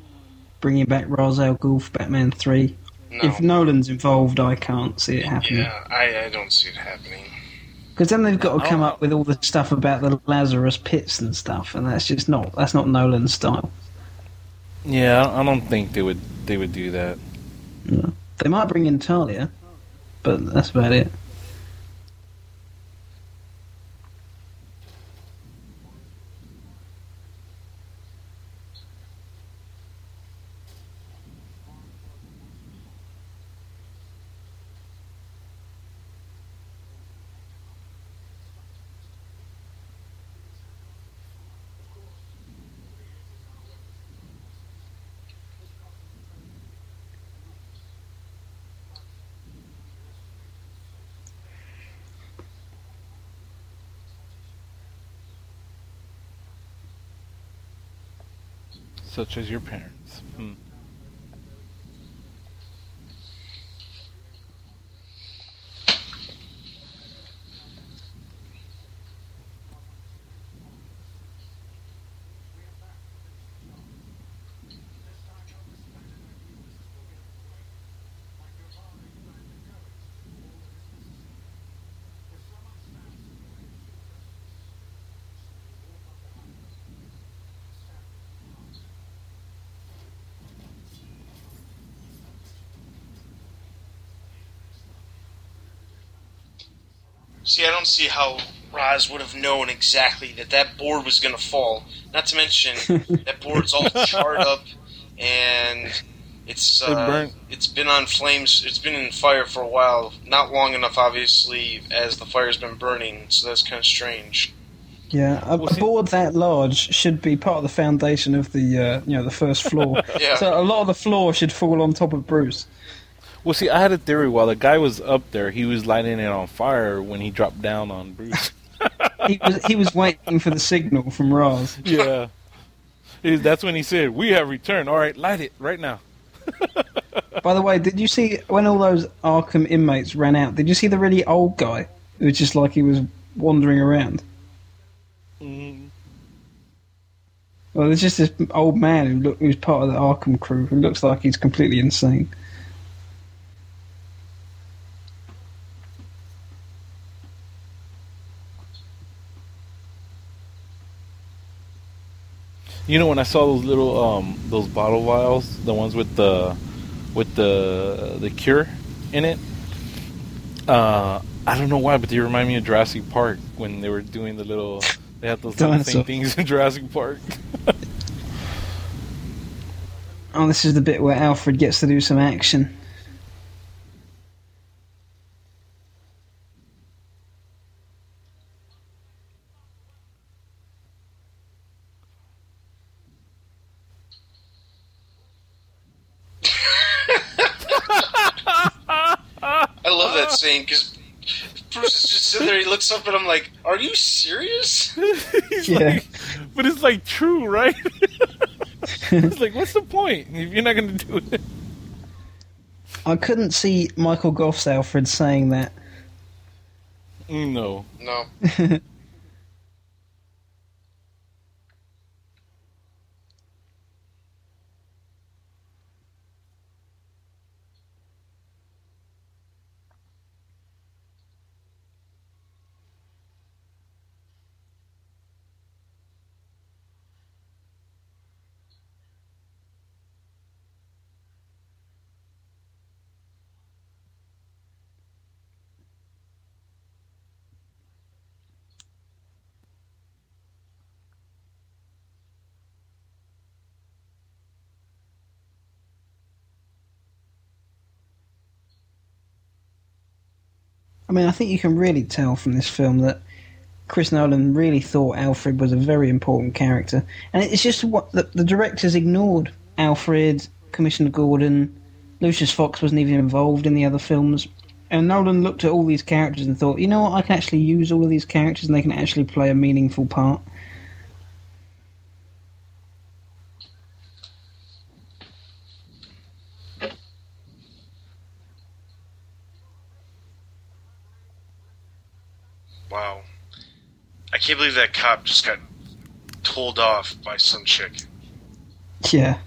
bringing back Ra's al Ghul Batman 3? No. If Nolan's involved, I can't see it happening. yeah, I, I don't see it happening. Because then they've got to come up with all the stuff about the Lazarus pits and stuff, and that's just not that's not Nolan's style. Yeah, I I don't think they would they would do that. No. They might bring in Talia, but that's about it. Such as your parents. Hmm. See, I don't see how Ra's would have known exactly that that board was going to fall. Not to mention that board's all charred up and it's It uh, burnt. it's been on flames. It's been in fire for a while. Not long enough, obviously, as the fire's been burning. So that's kind of strange. Yeah, a, a board that large should be part of the foundation of the uh, you know the first floor. Yeah. So a lot of the floor should fall on top of Bruce. Well, see, I had a theory. While the guy was up there, he was lighting it on fire when he dropped down on Bruce. He was he was waiting for the signal from Ra's. yeah, that's when he said, "We have returned. All right, light it right now." By the way, did you see when all those Arkham inmates ran out? Did you see the really old guy who was just like he was wandering around? Mm, Well, there's just this old man who look, who's part of the Arkham crew who looks like he's completely insane. You know, when I saw those little um those bottle vials, the ones with the with the the cure in it, uh, I don't know why, but they remind me of Jurassic Park when they were doing the little. They had those little same things in Jurassic Park. Oh, this is the bit where Alfred gets to do some action. Love that scene because Bruce is just sitting there. He looks up and I'm like, "Are you serious?" He's Yeah. like, but it's like true, right? it's like, what's the point if you're not going to do it? I couldn't see Michael Gough's Alfred saying that. No. No. mean, I think you can really tell from this film that Chris Nolan really thought Alfred was a very important character, and it's just what the, the directors ignored. Alfred, Commissioner Gordon, Lucius Fox wasn't even involved in the other films, and Nolan looked at all these characters and thought, you know what, I can actually use all of these characters and they can actually play a meaningful part. Wow. I can't believe that cop just got told off by some chick Yeah.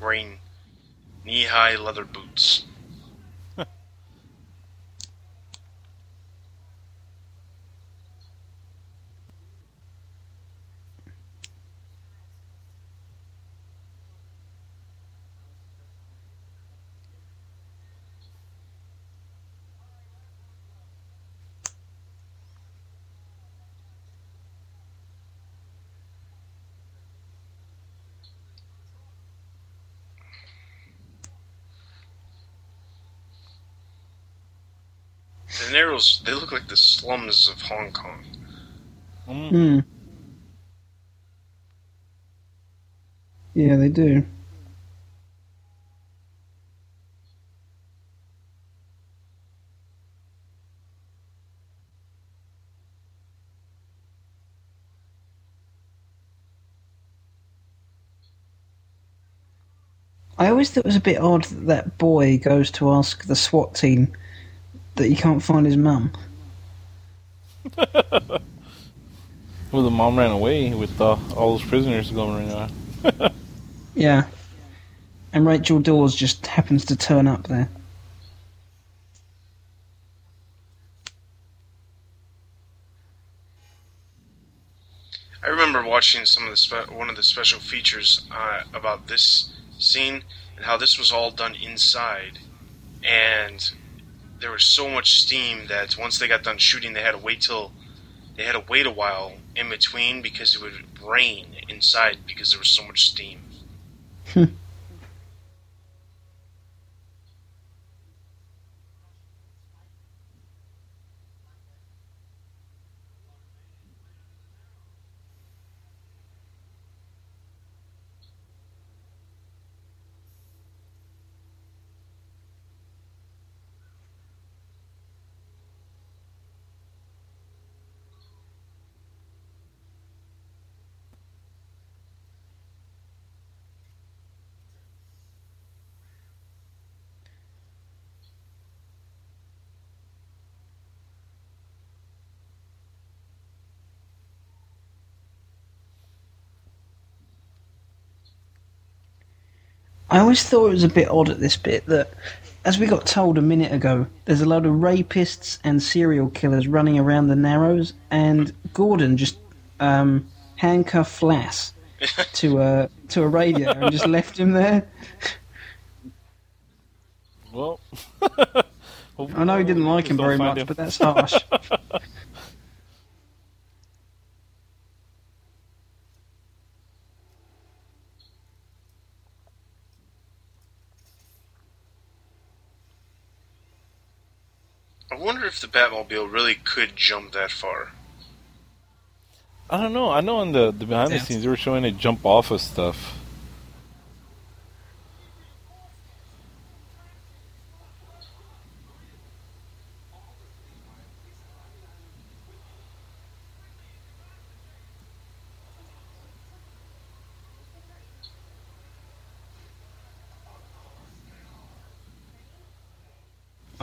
wearing knee high leather boots. The Narrows, they look like the slums of Hong Kong. Mm. Hmm. Yeah, they do. I always thought it was a bit odd that that boy goes to ask the SWAT team that he can't find his mum. Well, the mom ran away with uh, all those prisoners going around. Yeah. And Rachel Dawes just happens to turn up there. I remember watching some of the spe- one of the special features uh, about this scene and how this was all done inside, and there was so much steam that once they got done shooting, they had to wait till they had to wait a while in between because it would rain inside because there was so much steam. Hmm. I always thought it was a bit odd at this bit that, as we got told a minute ago, there's a load of rapists and serial killers running around the Narrows, and Gordon just um, handcuffed Flass to a to a radio and just left him there. Well, I know he didn't like him very much, but that's harsh. I wonder if the Batmobile really could jump that far. I don't know. I know in the, the behind the scenes they were showing it jump off of stuff.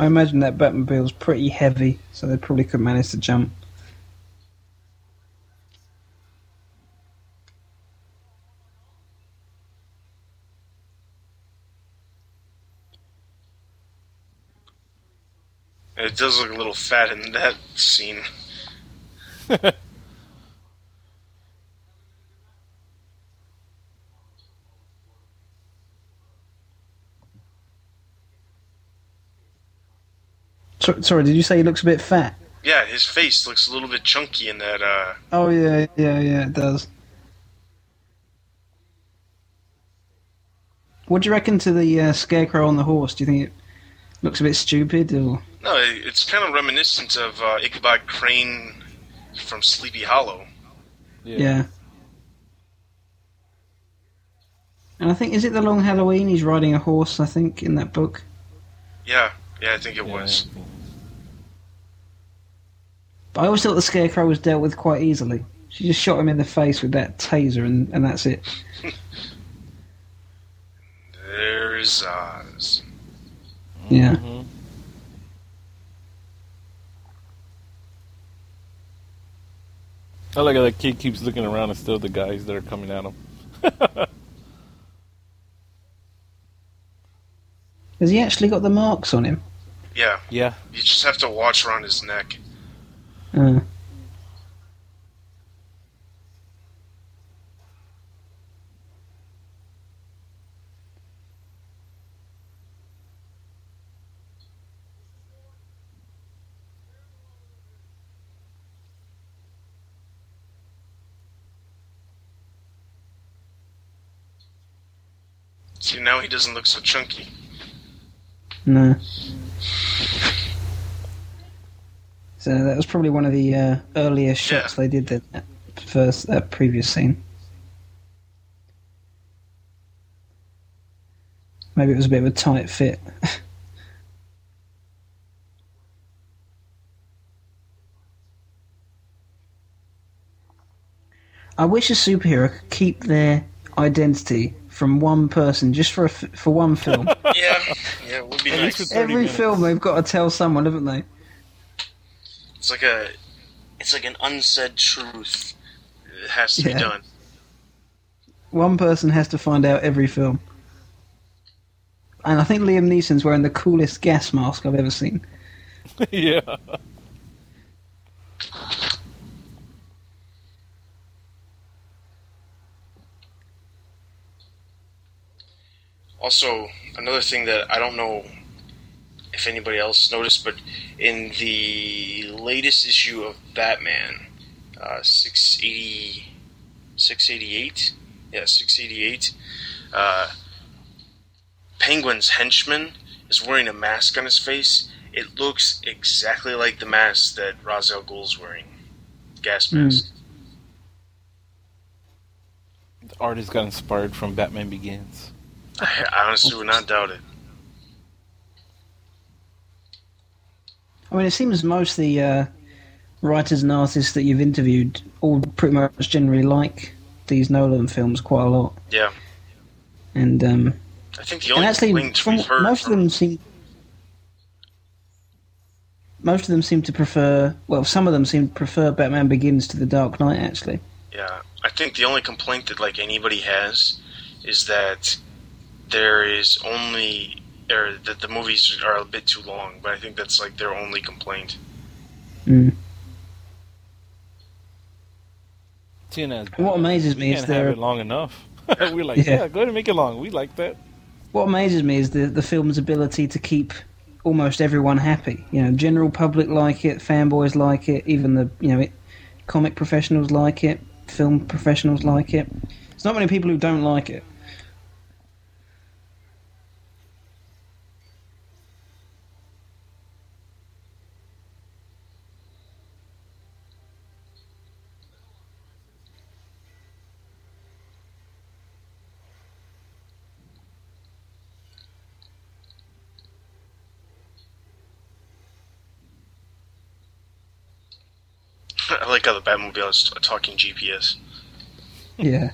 I imagine that Batmobile's pretty heavy, so they probably could manage to jump. It does look a little fat in that scene. So, sorry, did you say he looks a bit fat? Yeah, his face looks a little bit chunky in that. Uh, Oh yeah, yeah, yeah, it does. What do you reckon to the uh, scarecrow on the horse? Do you think it looks a bit stupid, or No, it's kind of reminiscent of uh, Ichabod Crane from Sleepy Hollow. Yeah. And I think is it the Long Halloween? He's riding a horse. I think in that book. Yeah, yeah, I think it Yeah, was. But I always thought the Scarecrow was dealt with quite easily. She just shot him in the face with that taser, and, and that's it. There's Zsasz. Yeah. Mhm. I like how that kid keeps looking around and still the guys that are coming at him. Has he actually got the marks on him? Yeah, Yeah. you just have to watch around his neck. Uh, See, now he doesn't look so chunky. no. So that was probably one of the uh, earlier shots they did that that first that previous scene. Maybe it was a bit of a tight fit. I wish a superhero could keep their identity from one person just for a f for one film. Yeah, yeah, it would be At least nice. Every minutes. film they've got to tell someone, haven't they? It's like a, it's like an unsaid truth. It has to Yeah. be done. One person has to find out every film. And I think Liam Neeson's wearing the coolest gas mask I've ever seen. yeah. Also, another thing that I don't know if anybody else noticed, but in the latest issue of Batman, uh, 680, 688, yeah, 688, uh, Penguin's henchman is wearing a mask on his face. It looks exactly like the mask that Ra's al Ghul's wearing. Gas Hmm. mask. The artist got inspired from Batman Begins. I, I honestly would not doubt it. I mean, it seems most of the uh, writers and artists that you've interviewed all pretty much generally like these Nolan films quite a lot. Yeah. And, um, I think the and only actually, from, most from of them seem. Most of them seem to prefer. Well, some of them seem to prefer Batman Begins to The Dark Knight. Actually, Yeah, I think the only complaint that like anybody has is that there is only or that the movies are a bit too long. But I think that's like their only complaint. mm. TNA. what amazes me is can't have their it long enough. We're like, Yeah. yeah. go ahead and make it long. We like that. What amazes me is the the film's ability to keep almost everyone happy. You know, general public like it, fanboys like it, even the you know, it, comic professionals like it, film professionals like it. There's not many people who don't like it. The Batmobile is a talking GPS. Yeah.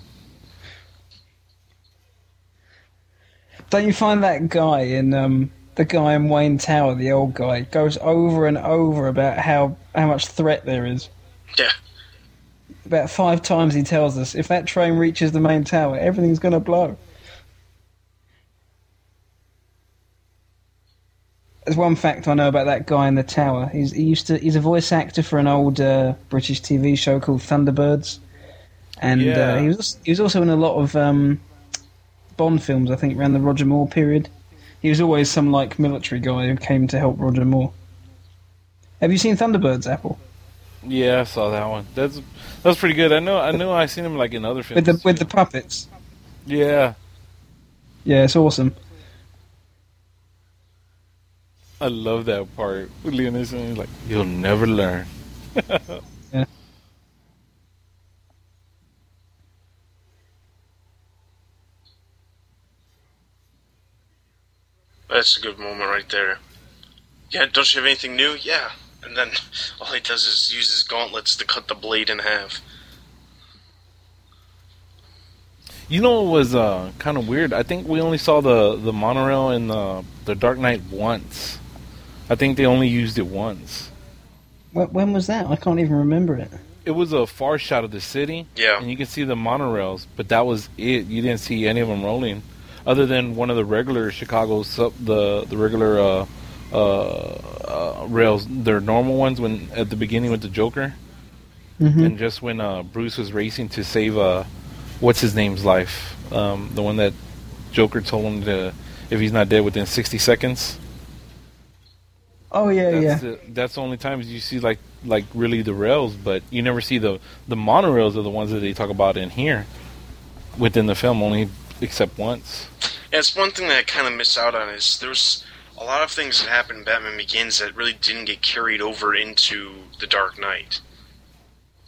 Don't you find that guy in um the guy in Wayne Tower, the old guy, goes over and over about how how much threat there is. Yeah, About five times he tells us if that train reaches the main tower, everything's gonna blow. There's one fact I know about that guy in the tower. He's he used to he's a voice actor for an old uh, British TV show called Thunderbirds, and Yeah. uh, he was he was also in a lot of um, Bond films. I think around the Roger Moore period. He was always some like military guy who came to help Roger Moore. Have you seen Thunderbirds, Apple? Yeah, I saw that one. That's that's pretty good. I know. I know. I seen him like in other films. With the with too. the puppets. yeah. Yeah, it's awesome. I love that part. With Liam Neeson, like, "You'll never learn." Yeah. That's a good moment right there. Yeah, don't you have anything new? Yeah. And then all he does is use his gauntlets to cut the blade in half. You know what was uh, kind of weird? I think we only saw the, the monorail in the the Dark Knight once. I think they only used it once. Wh- When was that? I can't even remember it. It was a far shot of the city, Yeah. and you can see the monorails, but that was it. You didn't see any of them rolling, other than one of the regular Chicago sub the the regular uh, uh, uh, rails, their normal ones when at the beginning with the Joker, Mm-hmm. and just when uh, Bruce was racing to save uh, what's his name's life, um, the one that Joker told him to if he's not dead within sixty seconds. Oh yeah, That's yeah. the, that's the only times you see like like really the rails, but you never see the the monorails are the ones that they talk about in here within the film only except once. Yeah, it's one thing that I kind of miss out on is there's a lot of things that happened in Batman Begins that really didn't get carried over into The Dark Knight.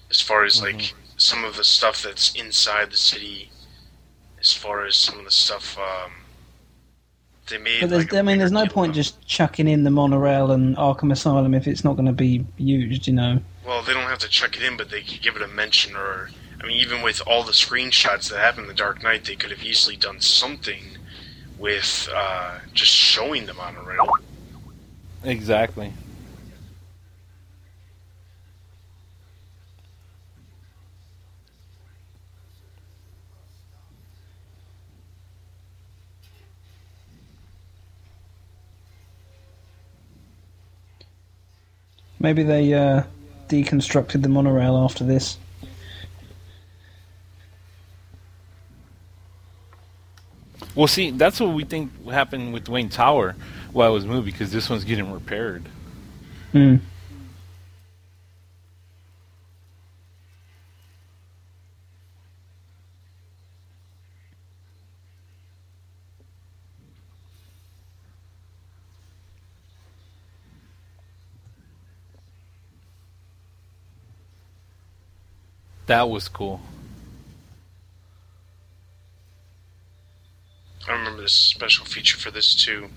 As far as like some of the stuff that's inside the city, as far as some of the stuff um, they made. But there's, like, a I mean, there's no point just chucking in the monorail and Arkham Asylum if it's not going to be used, you know. Well, they don't have to chuck it in, but they could give it a mention, or I mean, even with all the screenshots that happened in The Dark Knight, they could have easily done something with uh, just showing the monorail. Exactly. Maybe they uh, deconstructed the monorail after this. Well, see, that's what we think happened with Wayne Tower while it was moved because this one's getting repaired. Hmm. That was cool. I remember this special feature for this too.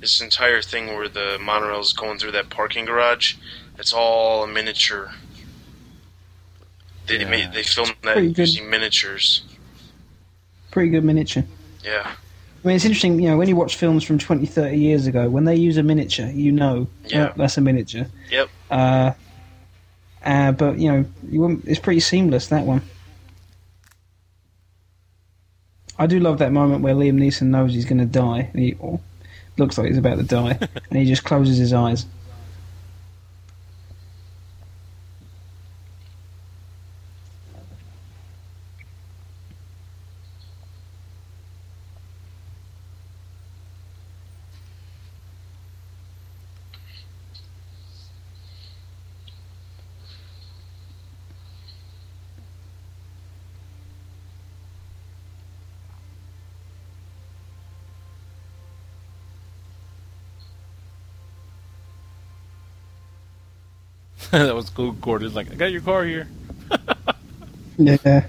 This entire thing where the monorail is going through that parking garage, it's all a miniature. They Yeah. made they filmed that pretty good. using miniatures. Pretty good miniature. Yeah, I mean, it's interesting, you know, when you watch films from 20, 30 years ago, when they use a miniature, you know Yeah. "Oh, that's a miniature. Yep. Uh, uh, but, you know, you it's pretty seamless, that one. I do love that moment where Liam Neeson knows he's going to die. And he or looks like he's about to die. and he just closes his eyes. that was cool. Gordon's like, I got your car here. Yeah.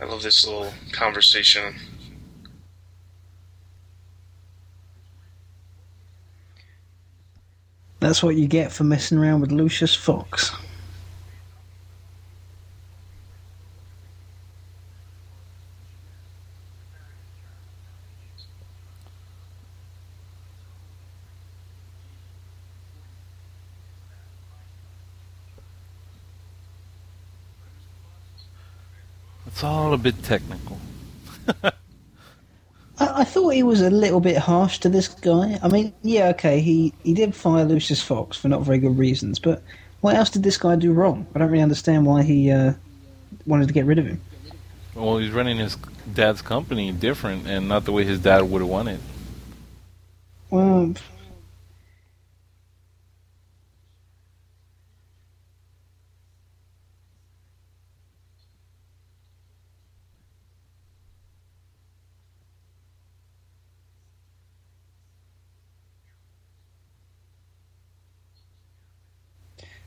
I love this little conversation. That's what you get for messing around with Lucius Fox. It's all a bit technical. Thought he was a little bit harsh to this guy. I mean, yeah, okay, he, he did fire Lucius Fox for not very good reasons, but what else did this guy do wrong? I don't really understand why he uh, wanted to get rid of him. Well, he's running his dad's company different, and not the way his dad would have wanted. Well,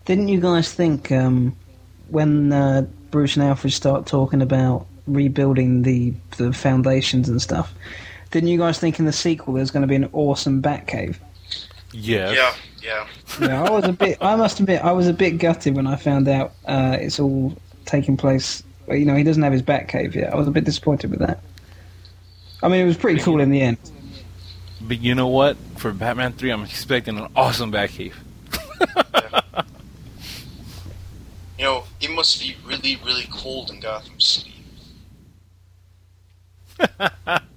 didn't you guys think um, when uh, Bruce and Alfred start talking about rebuilding the the foundations and stuff? Didn't you guys think in the sequel there's going to be an awesome Batcave? Yes. Yeah, yeah. Yeah, I was a bit. I must admit, I was a bit gutted when I found out uh, it's all taking place. You know, he doesn't have his Batcave yet. I was a bit disappointed with that. I mean, it was pretty cool in the end. But you know what? For Batman 3, I'm expecting an awesome Batcave. You know, it must be really, really cold in Gotham City.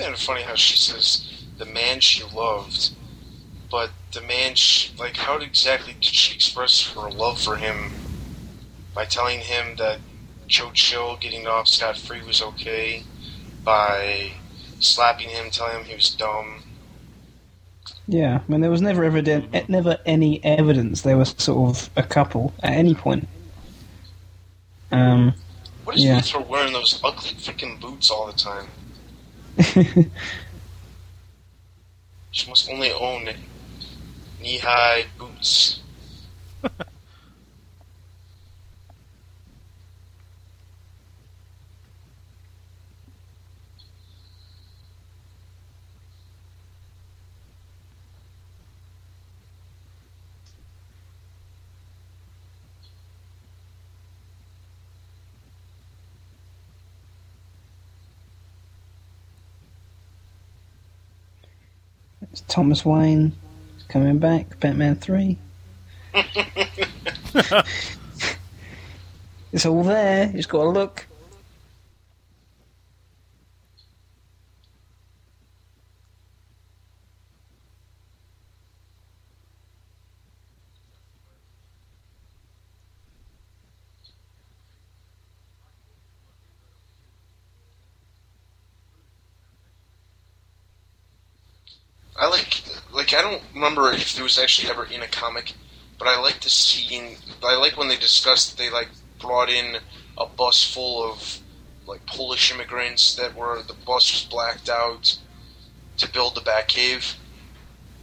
I find it funny how she says the man she loved, but the man she like. How exactly did she express her love for him? By telling him that Joe Chill getting off scot free was okay, by slapping him, telling him he was dumb. Yeah, I mean, there was never evident, never any evidence they were sort of a couple at any point. Um, What is Yeah. with her wearing those ugly freaking boots all the time? She must only own knee-high boots. it's Thomas Wayne coming back, Batman Three. It's all there. You just got to look. I like like I don't remember if it was actually ever in a comic, but I like the scene. I like when they discussed they like brought in a bus full of like Polish immigrants that were the bus was blacked out to build the Batcave.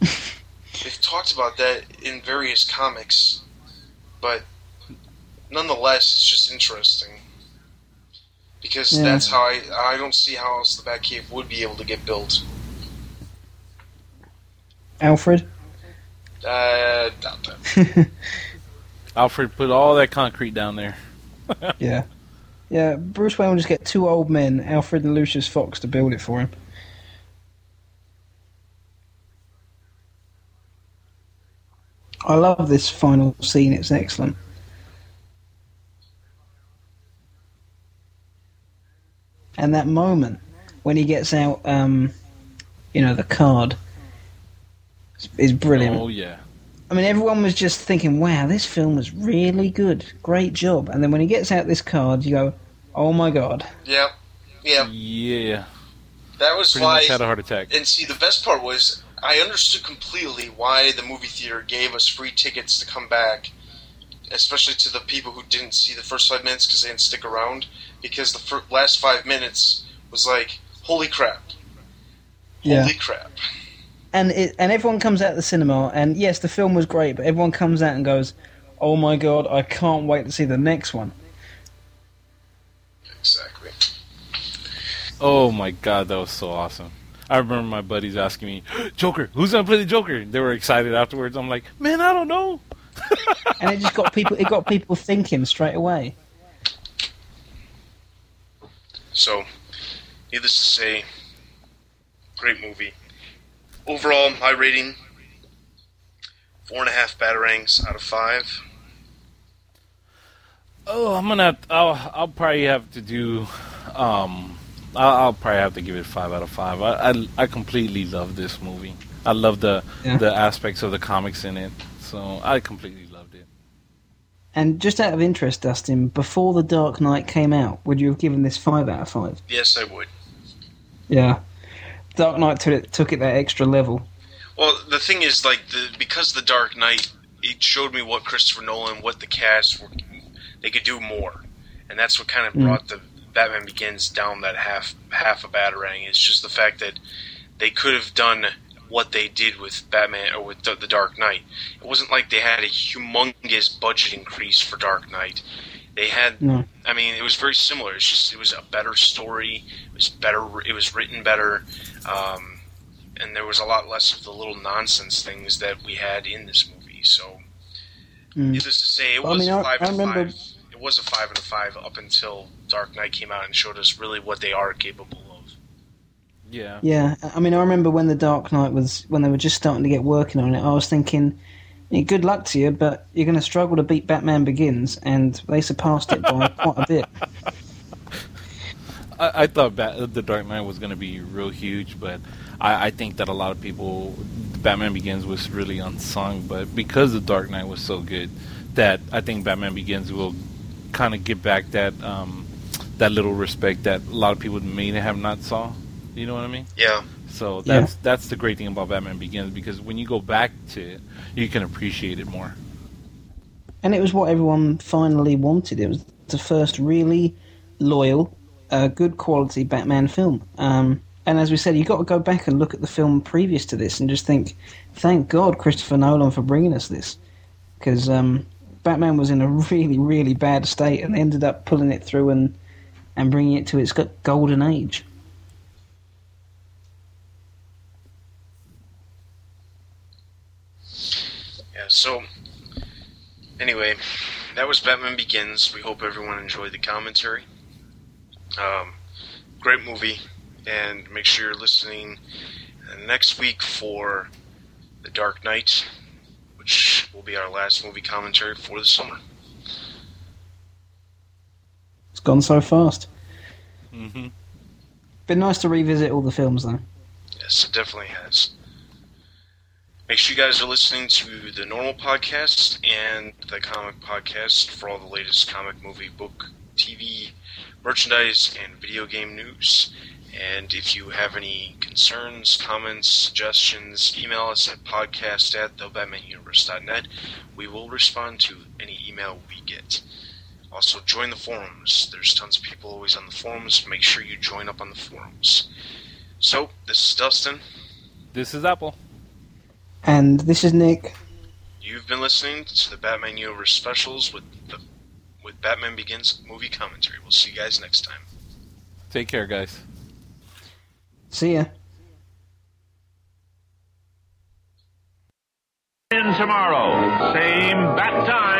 They've talked about that in various comics, but nonetheless, it's just interesting because Yeah. that's how I I don't see how else the Batcave would be able to get built. Alfred. Uh, doubt that. Alfred put all that concrete down there. Yeah. Yeah, Bruce Wayne will just get two old men, Alfred and Lucius Fox, to build it for him. I love this final scene, it's excellent. And that moment when he gets out, um, you know, the card is- is brilliant. Oh yeah. I mean, everyone was just thinking, wow, this film was really good. Great job. And then when he gets out this card, you go, oh my god. Yep. Yep. Yeah. That was Pretty why. much had a heart attack. And see, the best part was I understood completely why the movie theater gave us free tickets to come back, especially to the people who didn't see the first five minutes because they didn't stick around. Because the fir- last five minutes was like, holy crap, Yeah. holy crap. And it, and everyone comes out of the cinema, and yes, the film was great, but everyone comes out and goes, oh my god, I can't wait to see the next one. Exactly. Oh my god, that was so awesome. I remember my buddies asking me, Joker, who's gonna play the Joker? They were excited afterwards. I'm like, man, I don't know. And it just got people, it got people thinking straight away. So, needless to say, great movie. Overall, my rating four and a half batarangs out of five. Oh, I'm gonna. Have, I'll. I'll probably have to do. Um, I'll, I'll probably have to give it five out of five. I, I, I completely love this movie. I love the Yeah. the aspects of the comics in it. So I completely loved it. And just out of interest, Dustin, before The Dark Knight came out, would you have given this five out of five? Yes, I would. Yeah. Dark Knight took it, took it that extra level. Well, the thing is, like, the because the Dark Knight, it showed me what Christopher Nolan, what the cast were, they could do more, and that's what kind of Mm. brought the Batman Begins down that half half a batarang. It's just the fact that they could have done what they did with Batman or with the, the Dark Knight. It wasn't like they had a humongous budget increase for Dark Knight. They had No. I mean, it was very similar. It's just it was a better story. It was better. It was written better, um, and there was a lot less of the little nonsense things that we had in this movie. So, Mm. needless to say, it Well, I was mean, a I- five I and remember- five. It was a five and a five up until Dark Knight came out and showed us really what they are capable of. Yeah. Yeah, I mean, I remember when The Dark Knight was, when they were just starting to get working on it, I was thinking, yeah, good luck to you, but you're going to struggle to beat Batman Begins, and they surpassed it by quite a bit. I, I thought Bat- the Dark Knight was going to be real huge, but I, I think that a lot of people, Batman Begins was really unsung. But because the Dark Knight was so good, that I think Batman Begins will kind of get back that um, that little respect that a lot of people may have not saw. You know what I mean? Yeah, So that's that's the great thing about Batman Begins because when you go back to it, you can appreciate it more. And it was what everyone finally wanted. It was the first really loyal, uh, good quality Batman film. Um, and as we said, you've got to go back and look at the film previous to this and just think, thank God Christopher Nolan for bringing us this. Because um, Batman was in a really, really bad state and ended up pulling it through and, and bringing it to its golden age. yeah. So, anyway, that was Batman Begins. We hope everyone enjoyed the commentary. Um, great movie, and make sure you're listening uh, next week for The Dark Knight, which will be our last movie commentary for the summer. It's gone so fast. hmm Been nice to revisit all the films, though. Yes, it definitely has. Make sure you guys are listening to the normal podcast and the comic podcast for all the latest comic, movie, book, TV, merchandise, and video game news. And if you have any concerns, comments, suggestions, email us at podcast at thebatmanuniverse.net. We will respond to any email we get. Also, join the forums. There's tons of people always on the forums. Make sure you join up on the forums. So, this is Dustin. This is Apple. And this is Nick. You've been listening to the Batman Universe specials with the with Batman Begins movie commentary. We'll see you guys next time. Take care, guys. See ya. In tomorrow, same bat time.